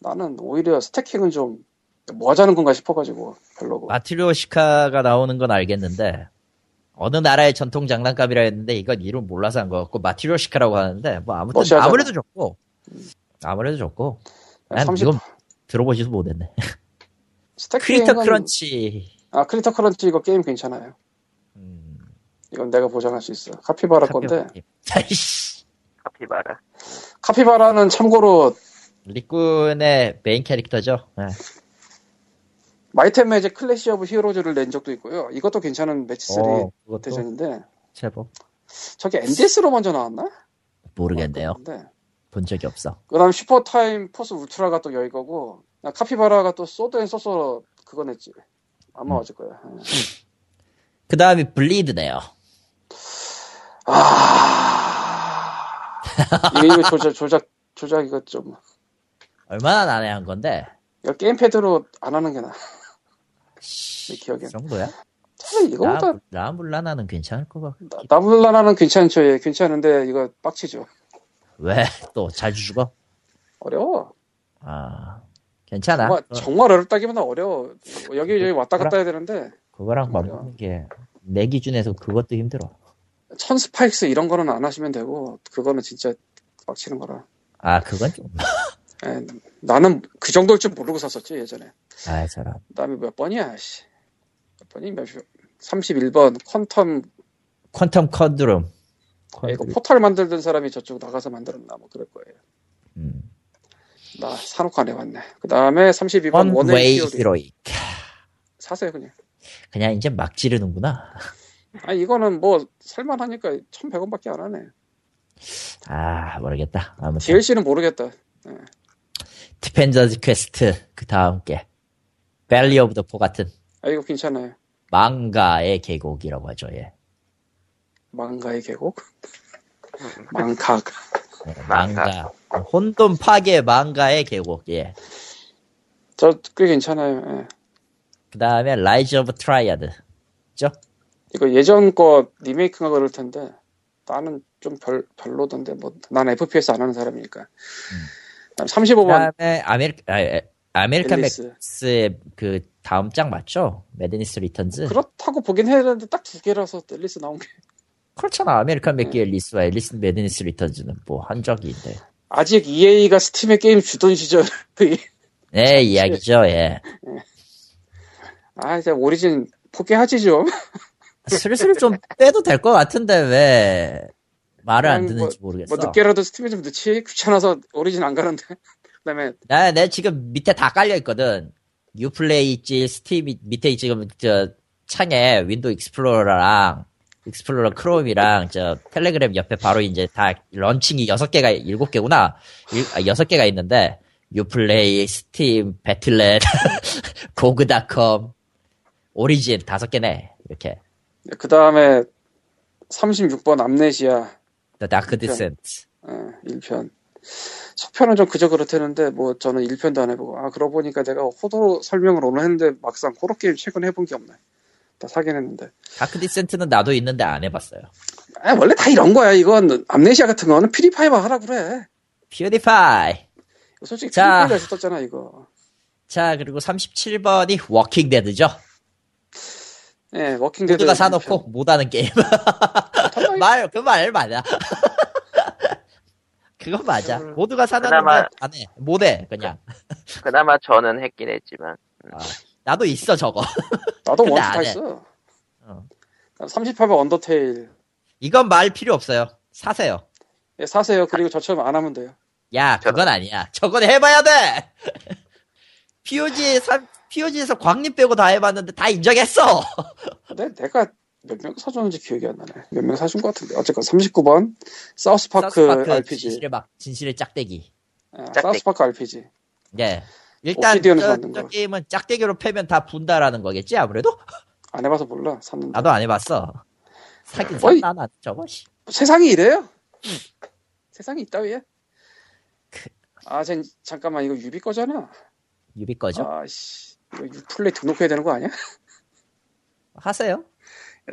나는 오히려 Stacking은 좀 뭐 하자는 건가 싶어가지고 별로고 마트료시카가 나오는 건 알겠는데 어느 나라의 전통 장난감이라 했는데 이건 이름 몰라서 한것 같고 마트료시카라고 하는데 뭐 아무튼 러시아잖아. 아무래도 좋고 아무래도 좋고 난 30 이건 들어보지도 못했네. Stacking은 Critter Crunch. 아 Critter Crunch 이거 게임 괜찮아요. 음, 이건 내가 보장할 수 있어. Capybara 건데. Capybara. Capybara는 참고로 리꾼의 메인 캐릭터죠. 네. Might & Magic Clash of Heroes를 낸 적도 있고요. 이것도 괜찮은 매치 3 어, 그것도 대전인데 제법 저게 NDS로 먼저 나왔나? 모르겠네요. 근데 본 적이 없어. 그다음 Super Time Force Ultra가 또 여기 거고 나 Capybara가 또 Sword & Sorcery 그거 냈지. 아마 음. 어질 거야. 예. 그 다음이 블리드네요. 아 이거, 이거 조작 조작 조작 이거 좀 얼마나 난해한 건데? 이거 게임패드로 안 하는 게 나아. 내 기억엔. 그 정도야? 차라리 이거보다 라- 라물라나는 괜찮을 것 같고. 나블라나는 괜찮죠. 예, 괜찮은데 이거 빡치죠. 왜? 또 자주 죽어? 어려워. 아, 괜찮아. 정말, 어, 정말 어렵다기보다 어려워. 여기 여기 왔다 갔다 해야 되는데 그거랑 어려워. 맞는 게, 내 기준에서 그것도 힘들어. 천 스파이크스 이런 거는 안 하시면 되고 그거는 진짜 빡치는 거라. 아, 그건 좀. 예, 나는 그 정도일 줄 모르고 샀었지 예전에. 아, 저런. 그다음에 몇 번이야, 씨. 몇 번이 몇 31번 퀀텀 퀀텀 컨드룸. 예, 이거 포탈 만들던 사람이 저쪽 나가서 만들었나 뭐 그럴 거예요. 음. 나 사놓고 안 해봤네. 그 다음에 32번 One Way Heroics. 사세요 그냥. 그냥 이제 막 지르는구나. 아 이거는 뭐 살만하니까 1,100원밖에 안 하네. 아, 모르겠다. 아무튼. DLC는 모르겠다. Defender's Quest, 그 다음 게. Valley of the Forgotten 아 이거 괜찮아요. 망각의 계곡이라고 하죠, 예. 망각의 계곡? 망각. 네, 망각. 혼돈 파괴 망각의 계곡, 예. 저 꽤 괜찮아요. 예. 그 다음에 Rise of the Triad. 죠? 이거 예전 거 리메이크가 그럴 텐데 나는 좀 별, 별로던데 뭐 난 FPS 안 하는 사람이니까. 그 35번 다음에 Ameri, 아, 에, American. McGee's의 그 다음 장 맞죠? Madness Returns? 그렇다고 보긴 해야 되는데 딱 두 개라서 Alice 나온 게 그렇잖아. American 네. McGee Alice와 Alice Madness Returns는 뭐 한적인데. 아직 EA가 Steam에 게임 주던 시절의 네, 이야기죠, 예. 아 이제 Origin 포기하지 좀. 슬슬 좀 빼도 될 것 같은데 왜 말을 안 그냥 듣는지 모르겠어. 뭐 늦게라도 Steam에 좀 넣지 귀찮아서 Origin 안 가는데. 그다음에 나, 내 지금 밑에 다 깔려 있거든. Uplay 있지, 스팀 밑에 지금 저 창에 Windows Explorer랑 Explorer Chrome이랑 저 텔레그램 옆에 바로 이제 다 launcher이 6개가 7개구나. 6개가 있는데 Uplay, Steam, Battle.net, GOG.com, Origin 5개네. 이렇게. 그 다음에 36번 Amnesia The Dark Descent. 어, 1편. 속편은 좀 그저 그렇다는데 뭐 저는 1편도 안 해보고 아 그러고 보니까 내가 호러로 설명을 오늘 했는데 막상 호러 게임 최근에 해본 게 없네. 다 사긴 했는데. Dark Descent는 나도 있는데 안 해봤어요. 아 원래 다 이런 거야. 이건 Amnesia 같은 거는 PewDiePie만 하라 그래. PewDiePie. 이거 솔직히 자. PewDiePie가 있었잖아 이거. 자, 그리고 37번이 Walking Dead죠. 예, Walking Dead. 모두가 사놓고 못하는 게임. 편. 말, 그 말 맞아. 그건 맞아. 음, 모두가 사놨는데 그나마- 안 해. 못해, 그냥. 그나마 저는 했긴 했지만 아, 나도 있어, 저거. 나도 안다 해. 있어. 어. 38번 언더테일. 이건 말 필요 없어요. 사세요. 예, 사세요. 그리고 저처럼 안 하면 돼요. 야, 그건 아니야. 저건 해봐야 돼! POG, POG에서 광림 빼고 다 해봤는데 다 인정했어! 근데 내가 몇 명 사줬는지 기억이 안 나네. 몇 명 사준 것 같은데. 어쨌건 39번 사우스파크, 사우스파크 RPG. 진실의 막, 진실의 짝대기. 아, 짝대기. 사우스파크 RPG. 예. 일단, 저, 만든 저 거. 게임은 짝대기로 패면 다 분다라는 거겠지, 아무래도? 안 해봐서 몰라. 샀는데. 나도 안 해봤어. 사긴 어이. 샀나, 나 저거, 씨. 세상이 이래요? 세상이 있다위에? 그 아, 쟨, 잠깐만, 이거 유비 거잖아. Ubi 거죠? 아씨. 이거 Uplay 등록해야 되는 거 아니야? 하세요.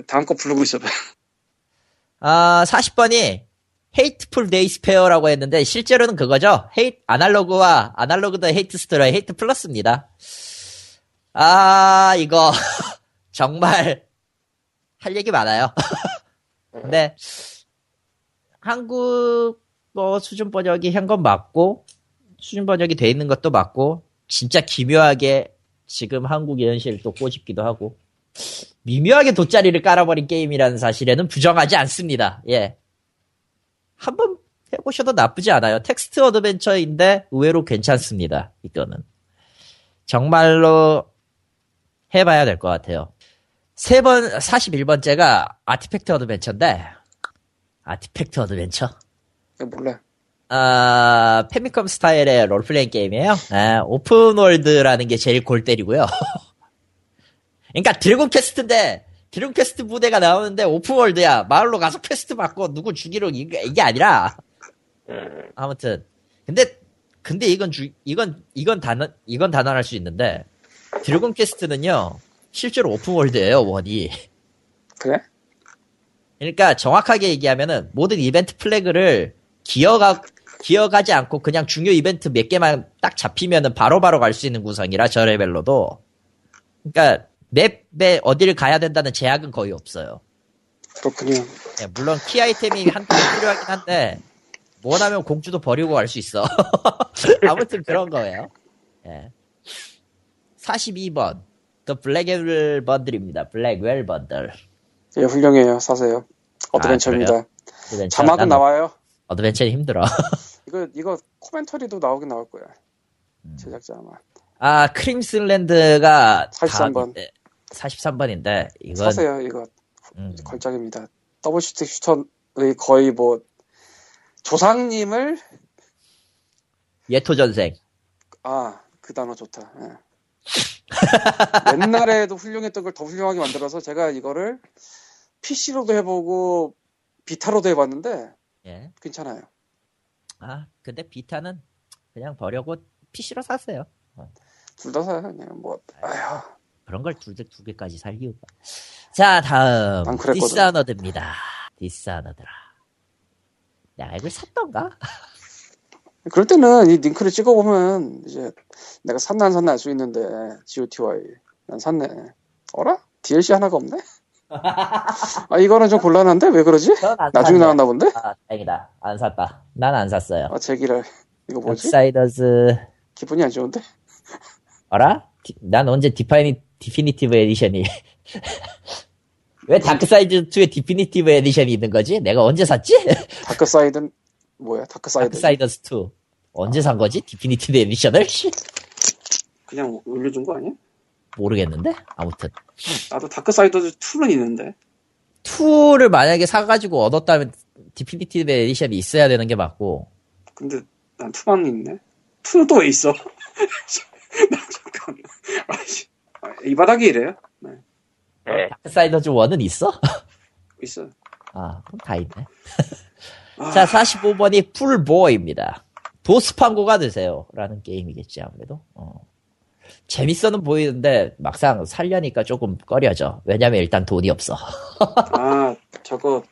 다음 거 부르고 있어봐. 아, 40번이 Hateful Days Pair라고 했는데 실제로는 그거죠. 헤이 Analogue와 Analogue the Hate Story의 Hate Plus입니다. 아, 이거 정말 할 얘기 많아요. 근데 한국어 수준 번역이 한 건 맞고 수준 번역이 돼 있는 것도 맞고 진짜 기묘하게 지금 한국의 현실을 또 꼬집기도 하고 미묘하게 돗자리를 깔아버린 게임이라는 사실에는 부정하지 않습니다. 예. 한번 해보셔도 나쁘지 않아요. 텍스트 adventure인데 의외로 괜찮습니다. 이거는. 정말로 해봐야 될 것 같아요. 세 번, 41번째가 Artifact Adventure인데, Artifact Adventure? 이거 몰라. 아, 패미컴 스타일의 롤플레잉 게임이에요. 아, open world라는 게 제일 골 때리고요. 그러니까 Dragon Quest인데 Dragon Quest 무대가 나오는데 open world야. 마을로 가서 퀘스트 받고 누구 죽이러 이게, 이게 아니라 음, 아무튼 근데 근데 이건 주, 이건 이건 단언 이건 단언할 수 있는데 Dragon Quest는요 실제로 open world예요 원이. 그래? 그러니까 정확하게 얘기하면은 모든 이벤트 플래그를 기어가 기어가지 않고 그냥 중요 이벤트 몇 개만 딱 잡히면은 바로바로 갈 수 있는 구성이라 저 레벨로도 그러니까 맵에 어디를 가야 된다는 제약은 거의 없어요. 그렇군요. 예, 물론 키 아이템이 개 필요하긴 한데 원하면 공주도 버리고 갈 수 있어. 아무튼 그런 거예요. 예. 42번 The Blackwell Bundle입니다. Blackwell Bundle. 예, 훌륭해요. 사세요. 어드벤처입니다. 어드벤처. 자막은 난 나와요. 어드벤처는 힘들어. 이거, 이거 commentary도 나오긴 나올 거야. 음. 제작자 아마. 아, Crimsonland가 43번. 다음인데, 43번인데, 이건, 사세요. 이거 음, 걸작입니다. double shooting shooter의 거의 뭐, 조상님을, 예토 전생. 아, 그 단어 좋다. 예. 옛날에도 훌륭했던 걸 더 훌륭하게 만들어서 제가 이거를 PC로도 해보고 Vita로도 해봤는데 예. 괜찮아요. 아, 근데 Vita는 그냥 버려고 PC로 샀어요. 둘다 사요. 그냥 뭐, 아휴. 그런 걸 두, 두 개까지 살 이유가. 자, 다음. Dishonored입니다. Dishonored라. 내가 이걸 샀던가? 그럴 때는 이 링크를 찍어보면 이제 내가 샀나 안 샀나 알 수 있는데 GOTY 난 샀네 어라? DLC 하나가 없네? 아 이거는 좀 곤란한데 왜 그러지? 나중에. 나왔나 본데? 아, 다행이다. 안 샀다. 난 안 샀어요. 아 제기랄 이거 뭐지? Darksiders, 기분이 안 좋은데? 어라? 디- 난 언제 디파이니, definitive edition이. 왜 Darkside2에 definitive edition이 있는 거지? 내가 언제 샀지? Darkside는 뭐야? Darkside Darksiders 2. 언제 산 거지? definitive edition을? 씨. 그냥 올려준 거 아니야? 모르겠는데 아무튼 나도 Darksiders 2는 있는데. 2를 만약에 사가지고 얻었다면 definitive edition이 있어야 되는 게 맞고 근데 난 2만 있네. 2는 또 왜 있어? 나 잠깐. 아씨. 아, 이 바닥이 이래요? 네. 네. 다크사이더즈 1은 있어? 있어. 아 그럼 다 있네 아, 자 45번이 풀보입니다 도스판고가 되세요 라는 게임이겠지 아무래도 어. 재밌어는 보이는데 막상 살려니까 조금 꺼려져 왜냐면 일단 돈이 없어 아, 저거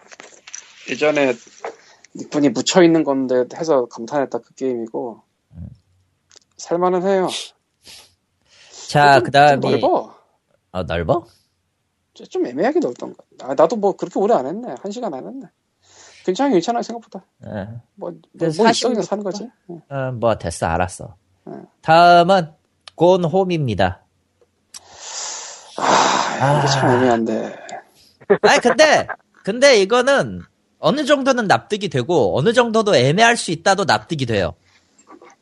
예전에 니분이 묻혀 있는 건데 해서 감탄했다 그 게임이고 살만은 해요. 자 좀- 그 다음이 좀 넓어. 어, 넓어? 좀- 좀 애매하게 넓던가. 아, 나도 뭐 그렇게 오래 안 했네. 한 시간 안 했네. 괜찮아, 괜찮아 생각보다. 어. 뭐, 뭐, 뭐40 있어 그냥 사는 거지. 응. 어, 뭐 됐어 알았어 응. 다음은 곤홈입니다 아, 이게 참 애매한데. 아니 근데 근데 이거는 어느 정도는 납득이 되고 어느 정도도 애매할 수 있다도 납득이 돼요.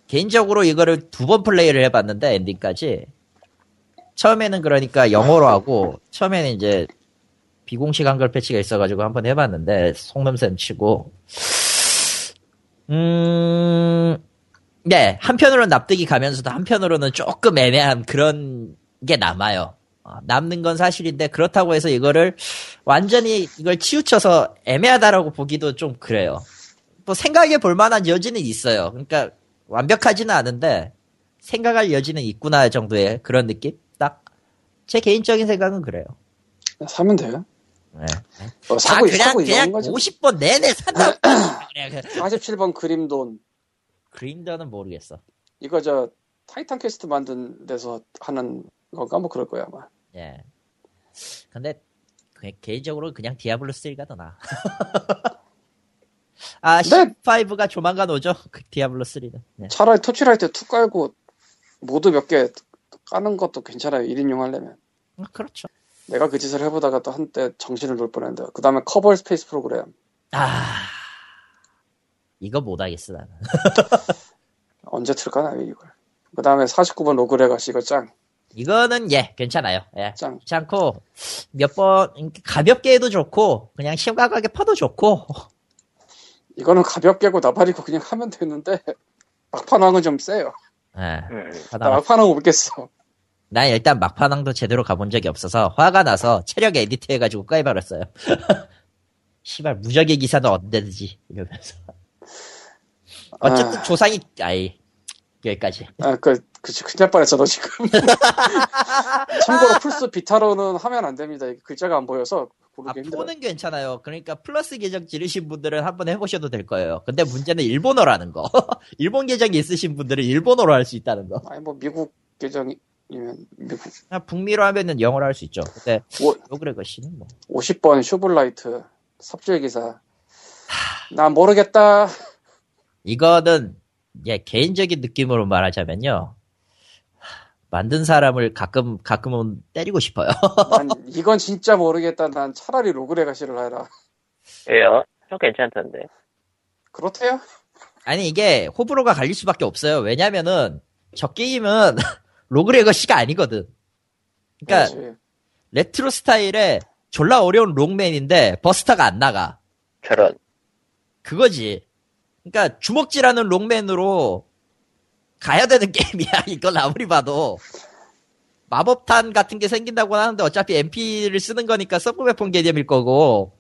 개인적으로 이거를 두 번 플레이를 해봤는데 엔딩까지 처음에는 그러니까 영어로 하고 처음에는 이제 비공식 한글 패치가 있어가지고 한번 해봤는데 속넘샘 치고 음, 네 한편으로는 납득이 가면서도 한편으로는 조금 애매한 그런 게 남아요. 어, 남는 건 사실인데 그렇다고 해서 이거를 완전히 이걸 치우쳐서 애매하다라고 보기도 좀 그래요. 또 생각해 볼 만한 여지는 있어요. 그러니까 완벽하지는 않은데 생각할 여지는 있구나 정도의 그런 느낌? 딱 제 개인적인 생각은 그래요. 사면 돼요. 네. 어, 아, 사고, 그냥 사고 그냥 이런 거지. 50번 내내 산다. 그냥 47번 Grim Dawn. Grim Dawn은 모르겠어. 이거 저 Titan Quest 만든 데서 하는 건가 뭐 그럴 거야 아마. 예. 근데 그- 개인적으로 그냥 Diablo 3가 더 나아. 아, 네. 15가 조만간 오죠. 그 Diablo 3는. 네. 차라리 Torchlight 2 깔고 mod 몇 개 까는 것도 괜찮아요. 1인용 하려면. 음, 그렇죠. 내가 그 짓을 해보다가 또 한때 정신을 놓을 뻔했는데 그 다음에 Kerbal Space Program 아, 이거 못하겠어, 나는. 언제 틀까나 이걸. 그 다음에 49번 Rogue Legacy 이거 짱. 이거는, 예, 괜찮아요. 예. 짱. 괜찮고, 몇 번, 가볍게 해도 좋고, 그냥 심각하게 파도 좋고, 이거는 가볍게고 나발이고 그냥 하면 되는데 막판왕은 좀 세요. 예. 음. 하다 나 막판왕 못 깨겠어. 난 일단 막판왕도 제대로 가본 적이 없어서 화가 나서 체력 edit 해가지고 까이버렸어요. 시발 무적의 기사는 언제든지 이러면서. 어쨌든 아. 조상이 아이 여기까지. 아, 그, 그치, 큰일 날 뻔했어, 너 지금. 참고로 플스 Vita로는 하면 안 됩니다. 글자가 안 보여서 아. 포는 괜찮아요. 그러니까 플러스 계정 지르신 분들은 한번 해보셔도 될 거예요. 근데 문제는 일본어라는 거. 일본 계정이 있으신 분들은 일본어로 할 수 있다는 거. 아니, 뭐, 미국 계정이면, 미국. 아, 북미로 하면은 영어로 할 수 있죠. 근데 오, Rogue Legacy는 뭐. 50번 Shovel Knight, 삽질 기사. 난 모르겠다. 이거는 예, 개인적인 느낌으로 말하자면요. 만든 사람을 가끔 가끔은 때리고 싶어요. 난 이건 진짜 모르겠다. 난 차라리 Rogue Legacy를 해라. 왜요? 좀 괜찮던데. 그렇대요? 아니 이게 호불호가 갈릴 수밖에 없어요. 왜냐면은 저 게임은 Rogue Legacy가 아니거든. 그러니까 그렇지. 레트로 스타일의 졸라 어려운 롱맨인데 버스터가 안 나가. 저런. 그거지. 그러니까 주먹질하는 롱맨으로 가야 되는 게임이야. 이건 아무리 봐도 마법탄 같은 게 생긴다고 하는데 어차피 MP를 쓰는 거니까 서브웨폰 개념일 거고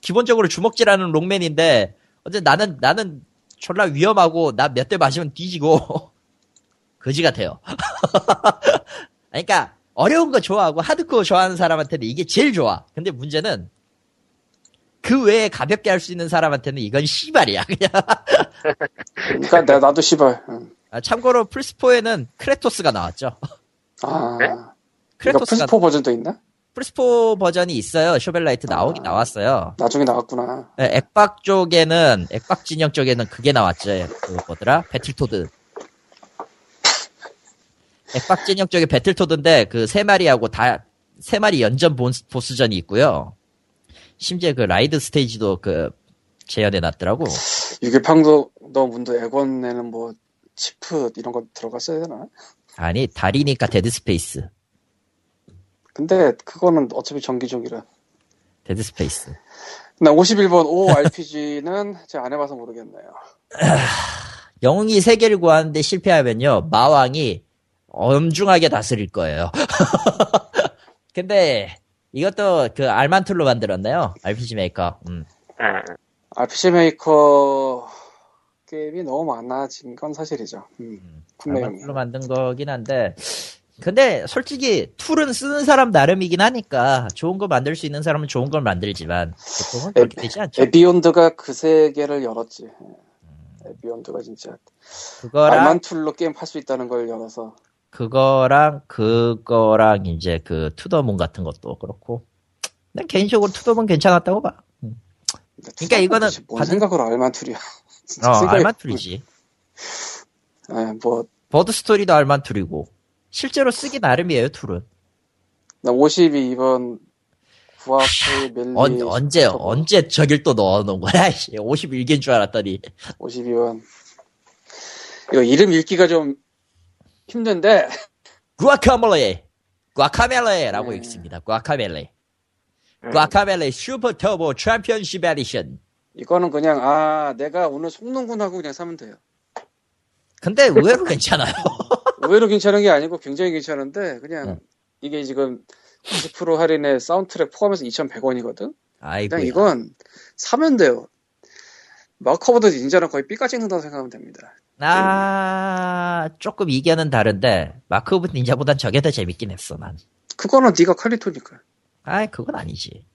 기본적으로 주먹질하는 롱맨인데 어제 나는 나는 졸라 위험하고 나 몇 대 맞으면 뒤지고 거지 같아요. 그러니까 어려운 거 좋아하고 하드코어 좋아하는 사람한테는 이게 제일 좋아. 근데 문제는 그 외에 가볍게 할 수 있는 사람한테는 이건 씨발이야 그냥. 그러니까 내, 나도 씨발. 응. 아, 참고로 플스4에는 Kratos가 나왔죠. 아. 네? Kratos가 플스4 버전도 있나? 플스4 버전이 있어요. Shovel Knight 나오긴 아. 나왔어요. 나중에 나왔구나. 네, 액박 쪽에는 액박 진영 쪽에는 그게 나왔죠. 그 뭐더라? Battletoads. 액박 진영 쪽에 Battletoads인데 그 세 마리하고 다 세 마리 연전 보스- 보스전이 있고요. 심지어 그 라이드 스테이지도 그 재현해 놨더라고. 유기팡도 너 문도 액원에는 뭐 치프 이런 거 들어갔어야 되나? 아니 달이니까 데드 스페이스. 근데 그거는 어차피 정기적이라. 데드 스페이스. 나 51번 ORPG는 제가 안 해봐서 모르겠네요. 영웅이 세계를 구하는데 실패하면요, 마왕이 엄중하게 다스릴 거예요. 근데 이것도 그 알만툴로 만들었나요? RPG 메이커. 음. 응. RPG Maker 게임이 너무 많아진 건 사실이죠. 음, 판매용이. 알만툴로 만든 거긴 한데, 근데 솔직히 툴은 쓰는 사람 나름이긴 하니까 좋은 거 만들 수 있는 사람은 좋은 걸 만들지만 보통은 그렇게 되지 않죠. Aveyond가 그 세계를 열었지. 예. Aveyond가 진짜 그거랑 알만 툴로 게임 팔수 있다는 걸 열어서 그거랑 그거랑 이제 그 To the Moon 같은 것도 그렇고. 난 개인적으로 To the Moon 괜찮았다고 봐. 음. 그러니까 이거는 뭔 받은- 생각으로 알만 툴이야. 진짜 어, 알만툴이지. 예, 뭐, Bird Story도 알만툴이고. 실제로 쓰기 나름이에요, 툴은. 나 52번 Guacamelee 언, 언제, 스토커 언제 저길 또 넣어놓은 거야? 51개인 줄 알았더니. 52번 이거 이름 읽기가 좀 힘든데 Guacamelee! Guacamelee라고 네. 읽습니다. Guacamelee. 응. Guacamelee Super Turbo Championship Edition. 이거는 그냥 아 내가 오늘 속는군 하고 그냥 사면 돼요. 근데 의외로 괜찮아요. 의외로 괜찮은 게 아니고 굉장히 괜찮은데 그냥 네. 이게 지금 90% 할인에 사운드트랙 포함해서 2,100원이거든. 아이고. 그냥 이건 사면 돼요. Mark of the Ninja는 거의 삐까 찍는다고 생각하면 됩니다. 아, 조금 이견은 다른데, Mark of Ninja보단 저게 더 재밌긴 했어, 난. 그거는 네가 칼리토니까. 아이, 그건 아니지.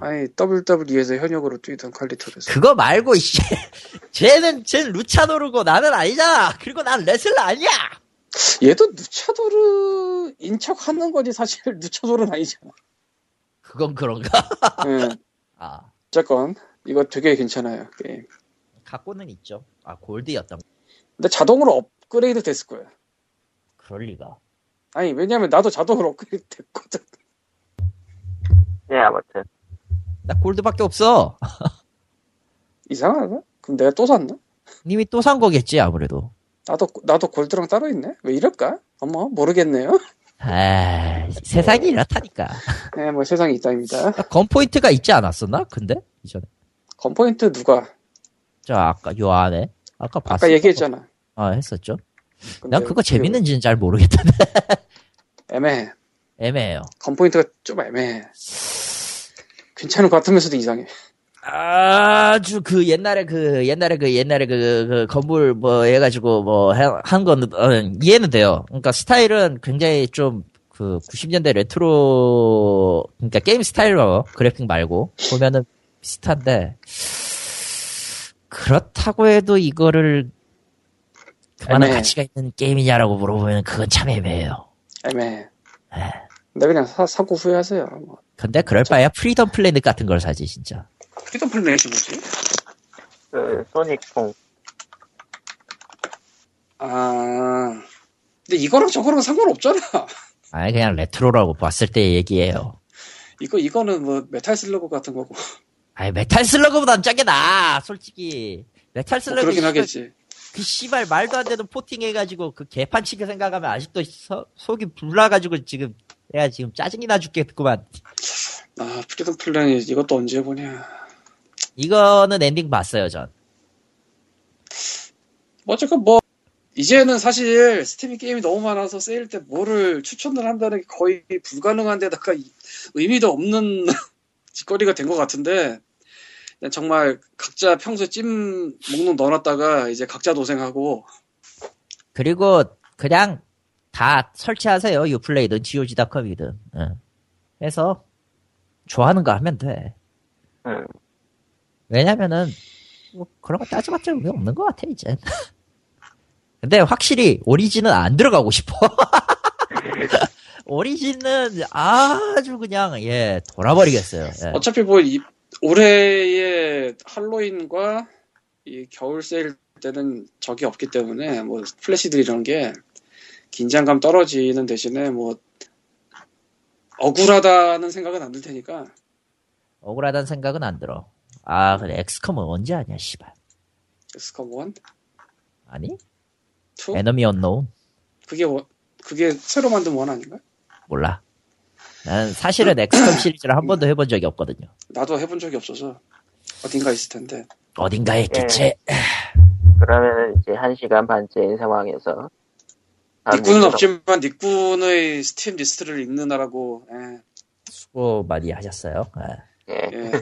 아니 WWE에서 현역으로 뛰던 칼리토에서 그거 말고, 이씨. 쟤는, 쟤는 luchador고 나는 아니잖아. 그리고 난 레슬러 아니야! 얘도 luchador인 척 하는 거지 사실 luchador는 아니잖아. 그건 그런가? 예. 아, 어쨌건 이거 되게 괜찮아요 게임. 갖고는 있죠. 아, 골드였던. 근데 자동으로 업그레이드 됐을 거야. 그럴 리가. 아니 왜냐면 나도 자동으로 업그레이드 됐거든. 네, 아무튼. 나 골드밖에 없어. 이상하다. 그럼 내가 또 샀나? 님이 또 산 거겠지, 아무래도. 나도 나도 골드랑 따로 있네. 왜 이럴까? 어머 모르겠네요. 아, 세상이 이렇다니까. 네, 뭐 세상이 있다입니다. 건포인트가 있지 않았었나? 근데? 이전에. 건포인트 누가 저 아까, 요 안에. 아까 봤어. 아까 얘기했잖아. 아, 했었죠. 난 그거 그 재밌는지는 잘 모르겠던데. 애매해. 애매해요. 건포인트가 좀 애매해. 괜찮은 것 같으면서도 이상해. 아주 그 옛날에 그 옛날에 그 옛날에 그, 그 건물 뭐 해가지고 뭐 한 거는 어, 이해는 돼요. 그러니까 스타일은 굉장히 좀 그 90년대 레트로 그러니까 게임 스타일로 그래픽 말고 보면은 비슷한데 그렇다고 해도 이거를 그만한 애매해. 가치가 있는 게임이냐라고 물어보면 그건 참 애매해요. 애매해. 에. 근데 그냥 사, 사고 후회하세요. 뭐. 근데 그럴 바에야 Freedom Planet 같은 걸 사지 진짜. Freedom Planet이 뭐지? 그, 소닉풍. 아, 근데 이거랑 저거랑 상관없잖아. 아니 그냥 레트로라고 봤을 때 얘기예요. 이거 이거는 뭐 Metal Slug 같은 거고. 아니 Metal Slug보단 짝게 나 솔직히 메탈 뭐 Slug 그러긴 씨발, 하겠지. 그 씨발 말도 안 되는 porting 해가지고 그 개판치기 생각하면 아직도 서- 속이 불나가지고 지금 내가 지금 짜증이 나 죽겠구만 아, Freedom Planet 이것도 언제 보냐. 이거는 엔딩 봤어요 전뭐 어쨌건 뭐 이제는 사실 스팀이 게임이 너무 많아서 세일 때 뭐를 추천을 한다는 게 거의 불가능한 데다가 이- 의미도 없는 짓거리가 된 것 같은데 정말 각자 평소에 찜 목록 넣어놨다가 이제 각자 도생하고. 그리고 그냥 다 설치하세요. 유플레이든 GOG.com이든. 해서 좋아하는 거 하면 돼. 응. 왜냐면은 뭐 그런 거 따져봤자 의미 없는 것 같아 이제. 근데 확실히 오리진은 안 들어가고 싶어. 오리진은 아주 그냥 예 돌아버리겠어요. 예. 어차피 뭐 이- 올해의 할로윈과 이 겨울 세일 때는 적이 없기 때문에 뭐 플래시들 이런 게 긴장감 떨어지는 대신에 뭐 억울하다는 생각은 안 들 테니까. 억울하다는 생각은 안 들어. 아 근데 XCOM은 언제 하냐 씨발. XCOM 1, 아니? 2 Enemy Unknown. 그게 one- 그게 새로 만든 one 아닌가? 몰라 난 사실은 XCOM 시리즈를 한 번도 해본 적이 없거든요. 나도 해본 적이 없어서 어딘가 있을 텐데. 어딘가에 있겠지. 그러면 이제 한 시간 반째인 상황에서 니꾼은 얘기로 없지만 니꾼의 스팀 리스트를 읽느라고 예, 수고 많이 하셨어요. 아, 예. 예.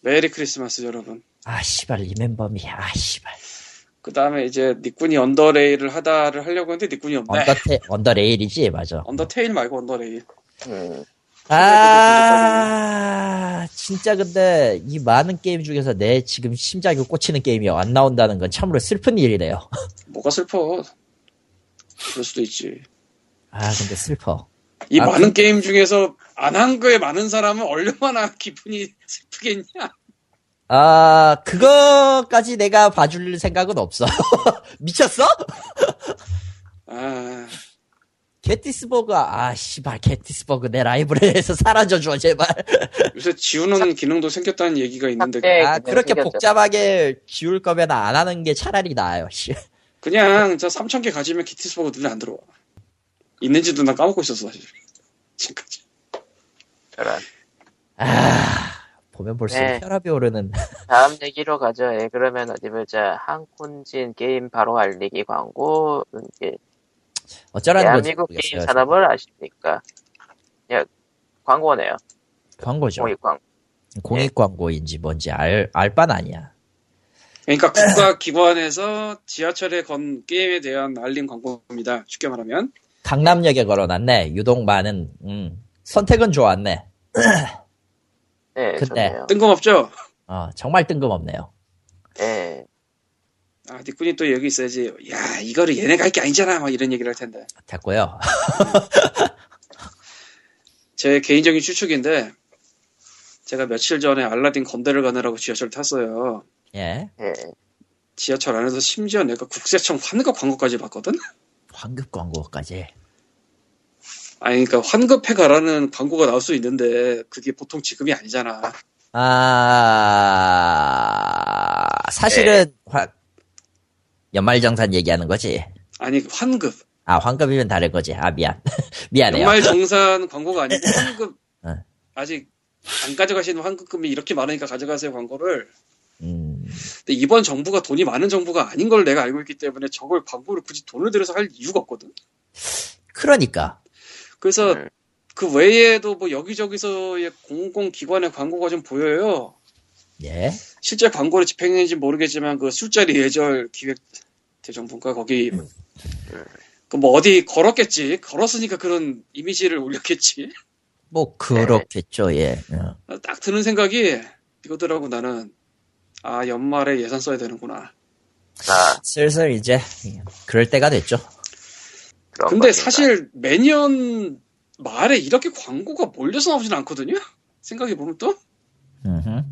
Merry Christmas 여러분. 아 씨발 Remember Me. 아 씨발. 그 다음에 이제 니꾼이 Underrail을 하다를 하려고 했는데 니꾼이 없네. 언더테 Underrail이지 맞아. Undertale 말고 Underrail. 음, 아 진짜 근데 이 많은 게임 중에서 내 지금 심장이 꽂히는 게임이 안 나온다는 건 참으로 슬픈 일이네요. 뭐가 슬퍼. 그럴 수도 있지. 아 근데 슬퍼. 이 아, 많은 게임 중에서 안 한 거에 많은 사람은 얼마나 기분이 슬프겠냐. 아 그거까지 내가 봐줄 생각은 없어. 미쳤어? 아, 게티스버그 아 씨발 게티스버그 내 라이브러리에서 사라져 줘 제발. 요새 지우는 기능도 생겼다는 얘기가 있는데 네, 아 그렇게 생겼죠. 복잡하게 지울 거면 안 하는 게 차라리 나아요. 씨. 그냥 저 3,000개 가지면 기티스버그 눈에 안 들어와. 있는지도 나 까먹고 있었어 사실. 지금까지. 저런. 아 보면 볼수록 네. 혈압이 오르는. 다음 얘기로 가죠. 예, 그러면 어디 보자. 한콘진 게임 바로 알리기 광고. 이게 어쩌라는 건지 대한민국 게임 모르겠어요. 산업을 아십니까? 야, 광고네요. 광고죠. 공익 광고. 공익 광고인지 뭔지 알, 알 바는 아니야. 그러니까 국가 기관에서 지하철에 건 게임에 대한 알림 광고입니다. 쉽게 말하면. 강남역에 걸어놨네. 유독 많은, 음, 선택은 좋았네. 네, 근데- 좋네요. 뜬금없죠? 어, 정말 뜬금없네요. 예. 아, 니꾼이 또 여기 있어야지. 야, 이거를 얘네가 할 게 아니잖아. 막 이런 얘기를 할 텐데. 됐고요. 제 개인적인 추측인데, 제가 며칠 전에 알라딘 건대를 가느라고 지하철 탔어요. 예. 예. 지하철 안에서 심지어 내가 국세청 환급 광고까지 봤거든? 환급 광고까지. 아니, 그러니까 환급해가라는 광고가 나올 수 있는데, 그게 보통 지금이 아니잖아. 아, 사실은, 화- 연말정산 얘기하는 거지. 아니, 환급. 아, 환급이면 다른 거지. 아, 미안. 미안해요. 연말 정산 광고가 아니고 환급. 어. 아직 안 가져가시는 환급금이 이렇게 많으니까 가져가세요 광고를. 음, 근데 이번 정부가 돈이 많은 정부가 아닌 걸 내가 알고 있기 때문에 저걸 광고를 굳이 돈을 들여서 할 이유가 없거든. 그러니까. 그래서 음. 그 외에도 뭐 여기저기서의 공공기관의 광고가 좀 보여요. 예. 실제 광고를 집행했는지 모르겠지만 그 술자리 예절 기획 대정부가 거기 그뭐 어디 걸었겠지. 걸었으니까 그런 이미지를 올렸겠지. 뭐, 그렇겠죠, 예. 어. 딱 드는 생각이 이거더라고 나는 아 연말에 예산 써야 되는구나. 아, 슬슬 이제, 그럴 때가 됐죠. 그런 근데 겁니다. 사실 매년 말에 이렇게 광고가 몰려서 나오진 않거든요. 생각해 보면 또 음흠.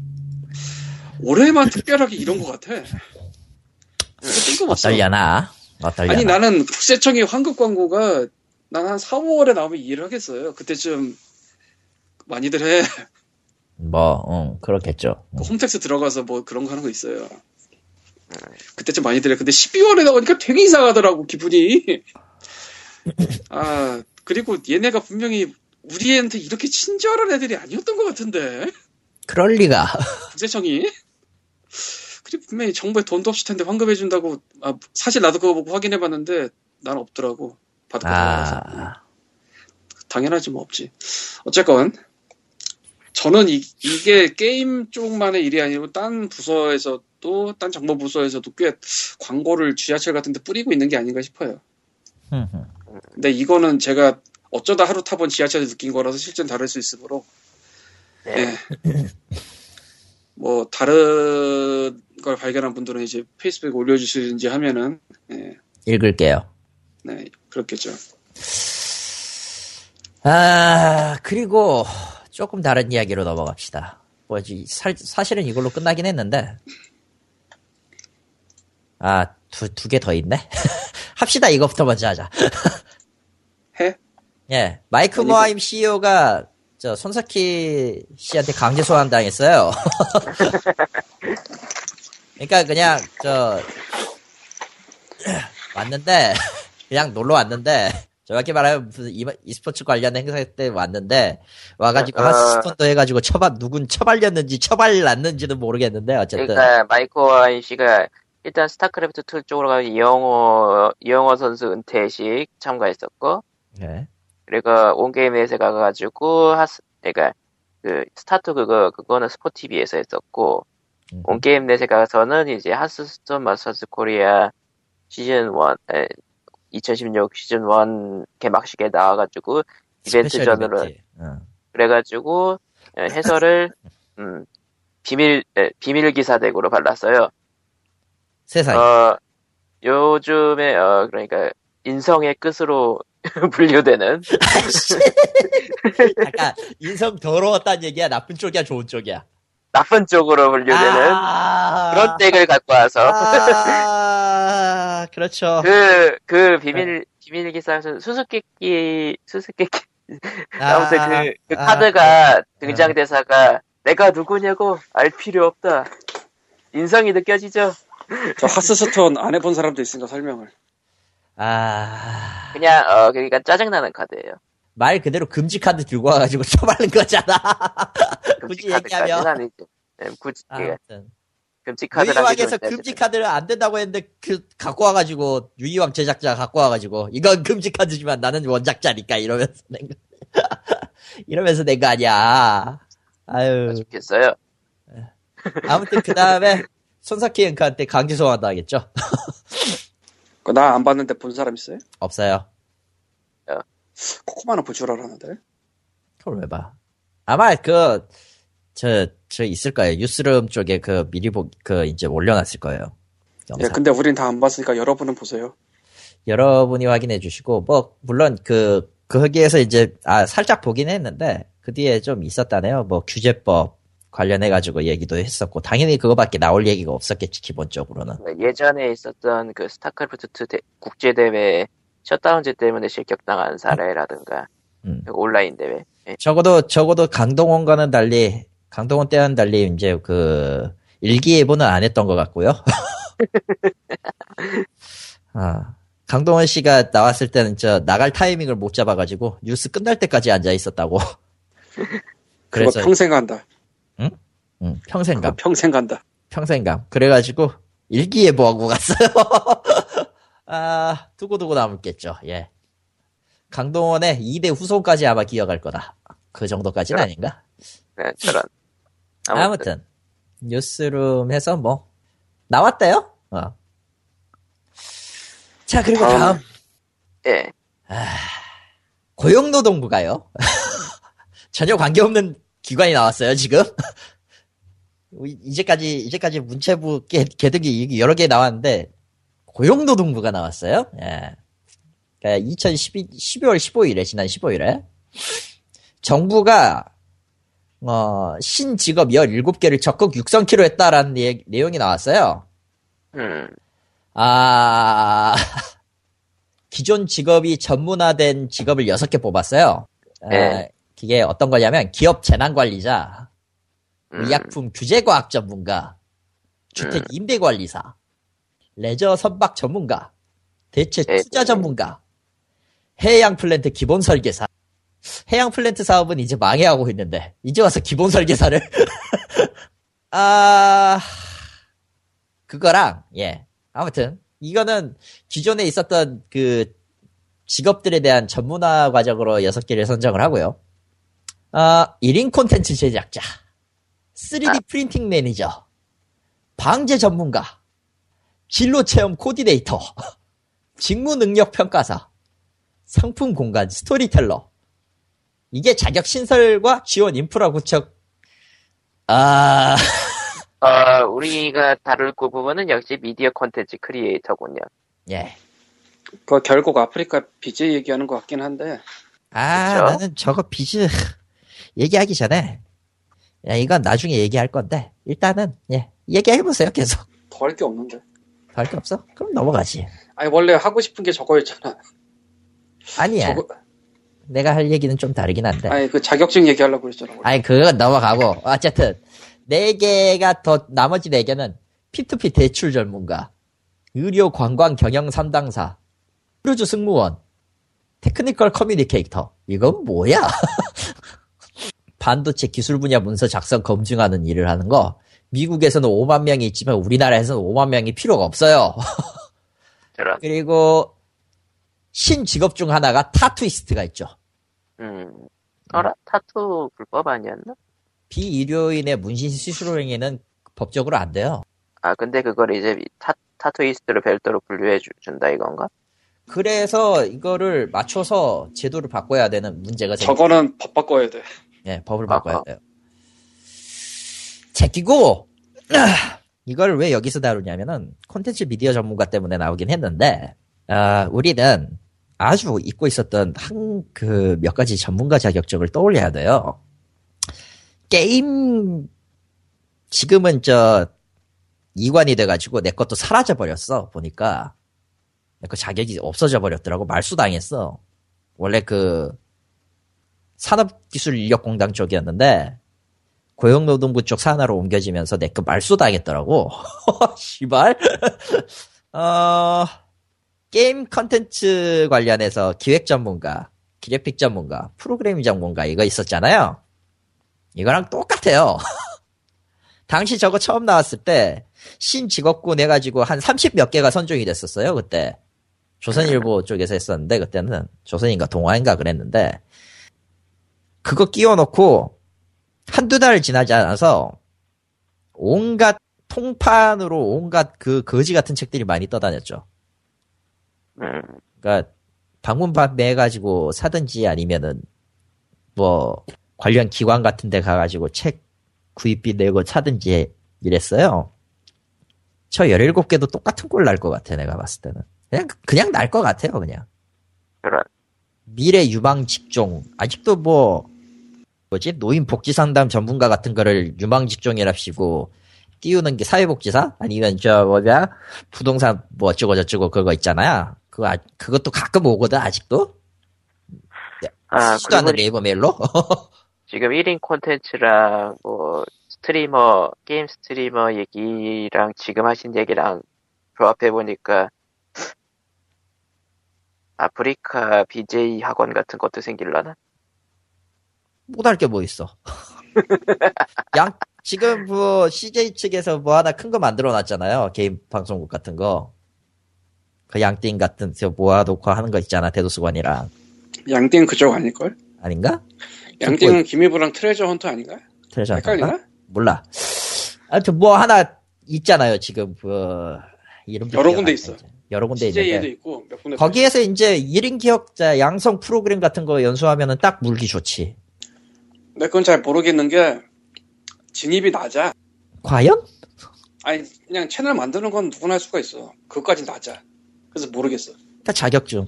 올해만 특별하게 이런 것 같아. 뜬금없어. 어떨려나? 어떨려나? 아니 나는 국세청의 환급 광고가 난 한 4, 5월에 나오면 이해를 하겠어요. 그때쯤 많이들 해. 뭐, 응, 그렇겠죠. 그 홈택스 들어가서 뭐 그런 거 하는 거 있어요. 그때쯤 많이들 해. 근데 12월에 나오니까 되게 이상하더라고 기분이. 아 그리고 얘네가 분명히 우리한테 이렇게 친절한 애들이 아니었던 것 같은데 그럴 리가. 국세청이. 그리고 분명히 정부에 돈도 없을 텐데 환급해준다고 아, 사실 나도 그거 보고 확인해봤는데 난 없더라고. 받을 거 달라서. 아, 당연하지 뭐 없지. 어쨌건 저는 이, 게 게임 쪽만의 일이 아니고 딴 부서에서도 딴 정보 부서에서도 꽤 광고를 지하철 같은 데 뿌리고 있는 게 아닌가 싶어요. 근데 이거는 제가 어쩌다 하루 타본 지하철에서 느낀 거라서 실제는 다를 수 있으므로 네. 예. 뭐 다른 걸 발견한 분들은 이제 페이스북에 올려주시든지 하면은 예, 읽을게요. 네 그렇겠죠. 아, 그리고 조금 다른 이야기로 넘어갑시다. 뭐지, 사, 사실은 이걸로 끝나긴 했는데. 아, 두, 두 개 더 있네? 합시다, 이거부터 먼저 하자. 해? 예, 마이크 모하임 CEO가 저 손석희 씨한테 강제 소환 당했어요. 그러니까 그냥 저 왔는데 그냥 놀러 왔는데 정확히 말하면 무슨 이- e스포츠 관련 행사 때 왔는데 와가지고 어. 하스스톤도 해가지고 처발 누군 처발렸는지 처발 났는지는 모르겠는데 어쨌든 그러니까 마이크 모하임 씨가 일단 스타크래프트 2 쪽으로 가서 이영호 이영호 선수 은퇴식 참가했었고 예. 그리고 온게임에서 가가지고 하스 그러니까 그 스타트 그거 그거는 스포티비에서 했었고 음. 온게임 넷에 가서는 이제 Hearthstone Masters Korea 시즌 1 에, 2016 시즌 1 개막식에 나와가지고 이벤트 전으로 이벤트. 어. 그래가지고 에, 해설을 음, 비밀 에, 비밀 기사 덱으로 발랐어요. 세상에 어, 요즘에, 어, 그러니까, 인성의 끝으로 분류되는, 아이씨. 약간 인성 더러웠다는 얘기야? 나쁜 쪽이야? 좋은 쪽이야? 나쁜 쪽으로 분류되는 아... 그런 덱을 갖고 와서, 아... 그렇죠. 그, 그 비밀, 비밀 기사에서 수수께끼, 수수께끼, 아무튼 그, 그 아, 카드가, 등장대사가, 내가 누구냐고 알 필요 없다. 인성이 느껴지죠? 저 하스스톤 안 해본 사람도 있으니까 설명을. 아... 그냥, 어, 그러니까 짜증나는 카드예요. 말 그대로 금지 카드 들고 와가지고 처바른 거잖아 굳이 얘기하면 아니죠. 네, 굳이, 예, 아무튼 금지 카드라고. 유이왕에서 금지 카드를 안 된다고 했는데 그 갖고 와가지고 유이왕 제작자 갖고 와가지고 이건 금지 카드지만 나는 원작자니까 이러면서 낸 거. 이러면서 낸 거 아니야. 아유 좋겠어요. 아무튼 그 다음에 손사키 앵커한테 강제 소환 당했죠. 나 안 봤는데 본 사람 있어요? 없어요. 코코마는 볼 줄 알았는데. 그걸 왜 봐? 아마 그 저 저 있을 거예요. 뉴스룸 쪽에 그 미리 보 그 이제 올려놨을 거예요. 예, 영상. 근데 우린 다 안 봤으니까 여러분은 보세요. 여러분이 확인해 주시고 뭐 물론 그 거기에서 이제 아 살짝 보긴 했는데 그 뒤에 좀 있었다네요. 뭐 규제법 관련해 가지고 얘기도 했었고 당연히 그거밖에 나올 얘기가 없었겠지 기본적으로는. 예전에 있었던 그 스타크래프트 2 국제 대회 셧다운제 때문에 실격당한 사례라든가 음. 그 온라인 대회. 예. 적어도 적어도 강동원과는 달리 강동원 때와는 달리 이제 그 일기예보는 안 했던 것 같고요. 아 강동원 씨가 나왔을 때는 저 나갈 타이밍을 못 잡아가지고 뉴스 끝날 때까지 앉아 있었다고. 그래서 평생 간다. 음, 평생감. 그거 평생 간다. 평생감. 그래가지고 일기예보하고 갔어요. 아, 두고두고 남았겠죠. 예. 강동원의 2대 후손까지 아마 기억할 거다. 그 정도까지는 아닌가? 네, 저런. 아무튼 뉴스룸 해서 뭐 나왔대요. 어. 자 그리고 다음. 다음 예. 고용노동부가요. 전혀 관계없는 기관이 나왔어요 지금. 이제까지 이제까지 문체부 개, 개득이 여러 개 나왔는데 고용노동부가 나왔어요. 예. 그러니까 2012 12월 15일에 지난 15일에 정부가 어, 신직업 17개를 적극 육성키로 했다라는 내, 내용이 나왔어요. 음. 아, 기존 직업이 전문화된 직업을 6개 뽑았어요. 네. 에, 그게 어떤 거냐면 기업 재난관리자, 음. 의약품 규제과학 전문가, 주택 임대관리사, 레저 선박 전문가, 대체 네. 투자 전문가, 해양 플랜트 기본 설계사. 해양 플랜트 사업은 이제 망해하고 있는데 이제 와서 기본 설계사를 아 그거랑 예 아무튼 이거는 기존에 있었던 그 직업들에 대한 전문화 과정으로 6개를 선정을 하고요. 아, 1인 콘텐츠 제작자, 3D 프린팅 매니저, 방제 전문가, 진로 체험 코디네이터, 직무 능력 평가사, 상품 공간 스토리텔러. 이게 자격 신설과 지원 인프라 구축. 아, 어, 우리가 다룰 그 부분은 역시 미디어 콘텐츠 크리에이터군요. 예. 그 결국 아프리카 BJ 얘기하는 것 같긴 한데. 아, 그쵸? 나는 저거 BJ 얘기하기 전에 야, 이건 나중에 얘기할 건데 일단은 예 얘기해 보세요 계속 더 할 게 없는데. 할게 없어? 그럼 넘어가지 아니 원래 하고 싶은 게 저거였잖아. 아니야 저거, 내가 할 얘기는 좀 다르긴 한데 아니 그 자격증 얘기하려고 그랬잖아. 원래. 아니 그건 넘어가고 어쨌든 네 개가 더 나머지 네 개는 P2P 대출 전문가 의료 관광 경영 상담사 크루즈 승무원 테크니컬 커뮤니케이터. 이건 뭐야? 반도체 기술 분야 문서 작성 검증하는 일을 하는 거. 미국에서는 5만 명이 있지만 우리나라에서는 5만 명이 필요가 없어요. 그리고 신 직업 중 하나가 타투이스트가 있죠. 음. 어라? 타투 불법 아니었나? 비의료인의 문신 수술행위는 법적으로 안 돼요. 아, 근데 그걸 이제 타, 타투이스트로 별도로 분류해 주- 준다 이건가? 그래서 이거를 맞춰서 제도를 바꿔야 되는 문제가 생겨. 저거는 법 바꿔야 돼. 예, 법을 아하. 바꿔야 돼요. 제끼고 이걸 왜 여기서 다루냐면은 콘텐츠 미디어 전문가 때문에 나오긴 했는데 아, 우리는 아주 잊고 있었던 한 그 몇 가지 전문가 자격증을 떠올려야 돼요. 게임 지금은 저 이관이 돼가지고 내 것도 사라져 버렸어 보니까 내 거 자격이 없어져 버렸더라고 말수 당했어. 원래 그 산업기술인력공단 쪽이었는데 고용노동부 쪽 산하로 옮겨지면서 내그 말소당했더라고. 씨발. 어, 게임 컨텐츠 관련해서 기획 전문가, 기래픽 전문가, 프로그래밍 전문가 이거 있었잖아요. 이거랑 똑같아요. 당시 저거 처음 나왔을 때 신직업군 해가지고 한 30 몇 개가 선정이 됐었어요 그때. 조선일보 쪽에서 했었는데 그때는 조선인가 동아인가 그랬는데 그거 끼워놓고 한두 달 지나지 않아서 온갖 통판으로 온갖 그 거지 같은 책들이 많이 떠다녔죠. 음. 그러니까 방문 판매해가지고 사든지 아니면은 뭐 관련 기관 같은 데 가가지고 책 구입비 내고 사든지 이랬어요. 저 17개도 똑같은 꼴 날 것 같아 내가 봤을 때는. 그냥 그냥 날 것 같아요 그냥. 미래 유망 직종 아직도 뭐 뭐지? 노인 복지 상담 전문가 같은 거를 유망 직종이랍시고 띄우는 게 사회복지사? 아니면 저 뭐냐? 부동산 뭐 어쩌고 저쩌고 그거 있잖아요. 그거 아, 그것도 가끔 오거든 아직도? 아, 쓰지도 않는 네이버 메일로? 지금 1인 콘텐츠랑 뭐 스트리머, 게임 스트리머 얘기랑 지금 하신 얘기랑 조합해 보니까 아프리카 BJ 학원 같은 것도 생길라나? 못할 게 뭐 있어 양 지금 뭐 CJ 측에서 뭐 하나 큰 거 만들어 놨잖아요 게임 방송국 같은 거 그 양띵 같은 저 모아놓고 하는 거 있잖아 대도수관이랑 양띵 그쪽 아닐걸? 아닌가? 양띵은 김일부랑 트레저 헌터 아닌가? 트레저 헷갈리나? 몰라. 아무튼 뭐 하나 있잖아요. 지금 그 이름 여러 군데 있어. 여러 군데 있는데 있고 거기에서 이제 1인 기억자 양성 프로그램 같은 거 연수하면은 딱 물기 좋지. 내건잘 모르겠는 게 진입이 낮아. 과연? 아니 그냥 채널 만드는 건 누구나 할 수가 있어. 그것까지 낮아. 그래서 모르겠어. 그러니까 자격증.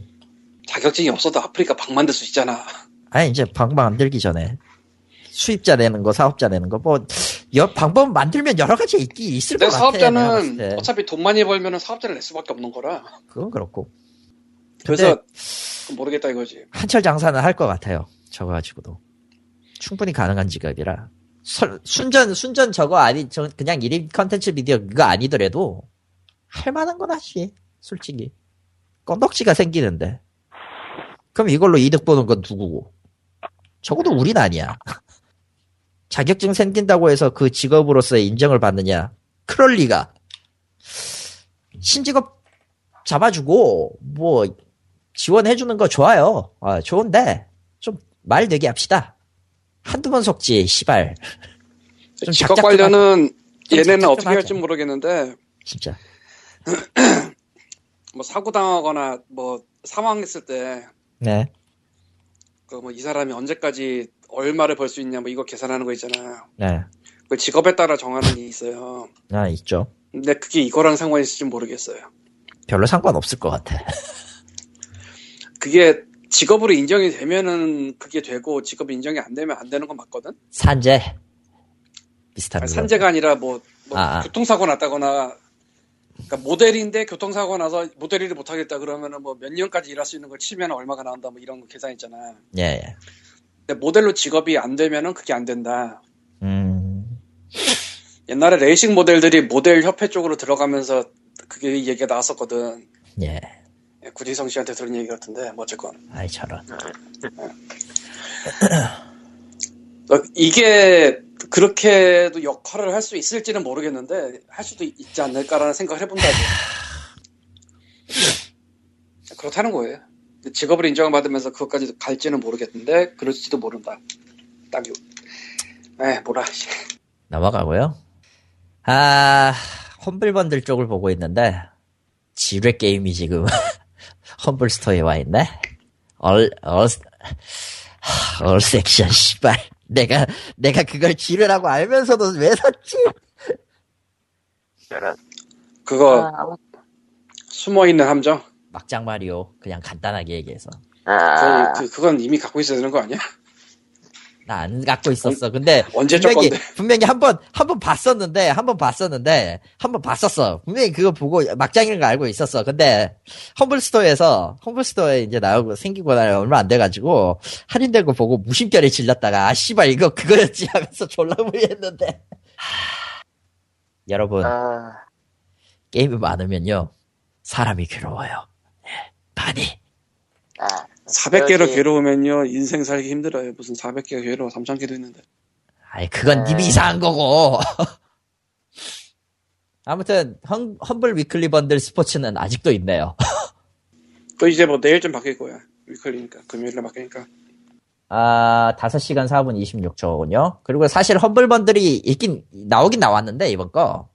자격증이 없어도 아프리카 방 만들 수 있잖아. 아니 이제 방법 만들기 전에 수입자 내는 거, 사업자 내는 거, 뭐, 여, 방법 만들면 여러 가지 있기, 있을 것 근데 같아. 사업자는 때. 어차피 돈 많이 벌면 사업자를 낼 수밖에 없는 거라. 그건 그렇고. 그래서 모르겠다 이거지. 한철 장사는 할 것 같아요. 저거 가지고도. 충분히 가능한 직업이라. 설- 순전, 순전 저거 아니, 저 그냥 1인 컨텐츠 미디어 그거 아니더라도 할 만한 건 하지. 솔직히. 건덕지가 생기는데. 그럼 이걸로 이득 보는 건 누구고? 적어도 우린 아니야. 자격증 생긴다고 해서 그 직업으로서의 인정을 받느냐? 그럴 리가. 신직업 잡아주고, 뭐, 지원해주는 거 좋아요. 아, 좋은데, 좀 말 되게 합시다. 한두 번 속지, 시발. 좀 직업 관련은 좀 얘네는 어떻게 할지. 모르겠는데 진짜. 뭐 사고 당하거나 뭐 사망했을 때 네. 그 뭐 이 사람이 언제까지 얼마를 벌 수 있냐 뭐 이거 계산하는 거 있잖아. 네. 그 직업에 따라 정하는 게 있어요. 아, 있죠. 근데 그게 이거랑 상관이 있을지 모르겠어요. 별로 상관없을 것 같아. 그게 직업으로 인정이 되면은 그게 되고 직업이 인정이 안 되면 안 되는 건 맞거든. 산재. 비슷한 아니, 거. 산재가 아니라 뭐, 뭐 아, 아. 교통사고 났다거나 그러니까 모델인데 교통사고 나서 모델 일을 못 하겠다 그러면은 뭐 몇 년까지 일할 수 있는 걸 치면 얼마가 나온다 뭐 이런 거 계산 있잖아. 예, 예. 근데 모델로 직업이 안 되면은 그게 안 된다. 음, 옛날에 레이싱 모델들이 모델 협회 쪽으로 들어가면서 그게 얘기가 나왔었거든. 예. 예, 구지성 씨한테 들은 얘기 같은데 뭐 어쨌건 아이 저런. 어, 이게 그렇게도 역할을 할 수 있을지는 모르겠는데 할 수도 있지 않을까라는 생각을 해본다고 그렇다는 거예요 직업을 인정받으면서 그것까지 갈지는 모르겠는데 그럴지도 모른다 딱 요. 에 뭐라 씨. 넘어가고요. 아, 험블번들 쪽을 보고 있는데, 지뢰 게임이 지금 험블 스토어에 와 있네? 얼, 얼, 하, 얼 섹션, 씨발. 내가, 내가 그걸 지뢰라고 알면서도 왜 샀지? 그거 아, 숨어있는 함정 막장 마리오. 그냥 간단하게 얘기해서. 아, 그, 그건 이미 갖고 있어야 되는 거 아니야? 나 안 갖고 있었어. 근데 언제 분명히? 분명히 한번 한 번 봤었는데 한 번 봤었는데 한 번 봤었어. 분명히 그거 보고 막장인 거 알고 있었어. 근데 험블 스토어에서 험블 스토어에 이제 나오고 생기고 나 얼마 안 돼가지고 할인된 거 보고 무심결에 질렀다가 아 씨발 이거 그거였지 하면서 졸라 무리했는데 하, 여러분 아, 게임이 많으면요 사람이 괴로워요. 예, 많이. 아. 400개로 여기- 괴로우면요 인생 살기 힘들어요 무슨 400개가 괴로워 3000개도 있는데 아이, 그건 님이 아. 이상한 거고. 아무튼, 험, 험블 위클리 번들 스포츠는 아직도 있네요. 또 이제 뭐 내일쯤 바뀔 거야 위클리니까 금요일에 바뀌니까 아, 5시간 4분 26초군요. 그리고 사실 험블 번들이 있긴, 나오긴 나왔는데, 이번 거.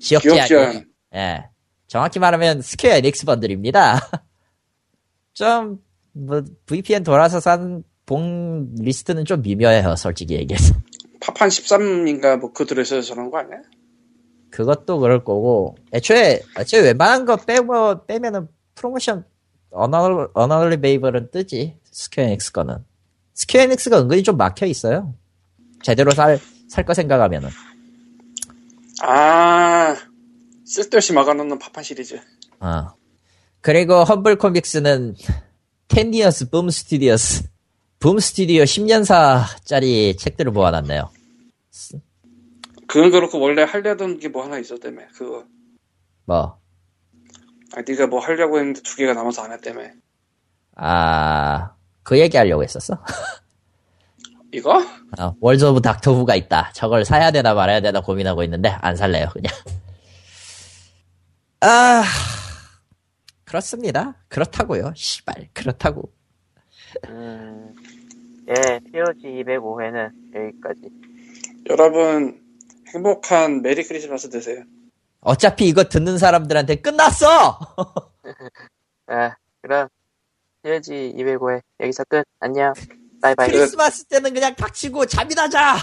지역. 제한. 예. 정확히 말하면 스퀘어 에닉스 번들입니다. 좀, 뭐, VPN 돌아서 산 분 리스트는 좀 미묘해요, 솔직히 얘기해서. 파판 13인가 뭐 그 들에서 저런 거 아니야? 그것도 그럴 거고 애초에 애초에 웬만한 거 빼고 빼면은 프로모션 언어 unavailable은 뜨지 스퀘어 에닉스 거는. 스퀘어 에닉스가 은근히 좀 막혀 있어요. 제대로 살 살 거 생각하면은. 아 쓸데없이 막아놓는 파판 시리즈. 어 그리고 험블 코믹스는 텐 이어스 붐 스튜디오스 붐 스튜디오 10년사짜리 책들을 모아놨네요 그건 그렇고 원래 하려던 게 뭐 하나 있었다며 그거 뭐 아 네가 뭐 하려고 했는데 두 개가 남아서 안 했다며 아, 그 얘기 하려고 했었어? 이거? 어, 월드 오브 닥터 후가 있다. 저걸 사야 되나 말아야 되나 고민하고 있는데, 안 살래요, 그냥. 아, 그렇습니다. 그렇다고요. 시발, 그렇다고. 음, 예, POG 205회는 여기까지. 여러분 행복한 메리 크리스마스 되세요 어차피 이거 듣는 사람들한테 끝났어! 아, 그럼 POG 205회 여기서 끝. 안녕. 바이바이. 크리스마스 때는 그냥 닥치고 잠이나 자!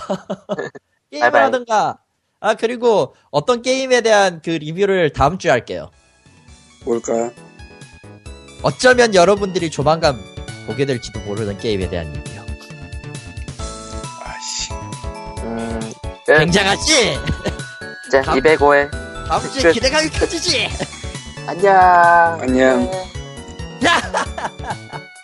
게임을 바이바이. 하든가. 아, 그리고 어떤 게임에 대한 그 리뷰를 다음 주에 할게요. 뭘까? 어쩌면 여러분들이 조만간 보게 될지도 모르는 게임에 대한 리뷰. 아씨 음, 끝. 굉장하지? 자, 다음- 205회. 다음 주에 끝. 기대감이 커지지? 안녕. 안녕 네. 야!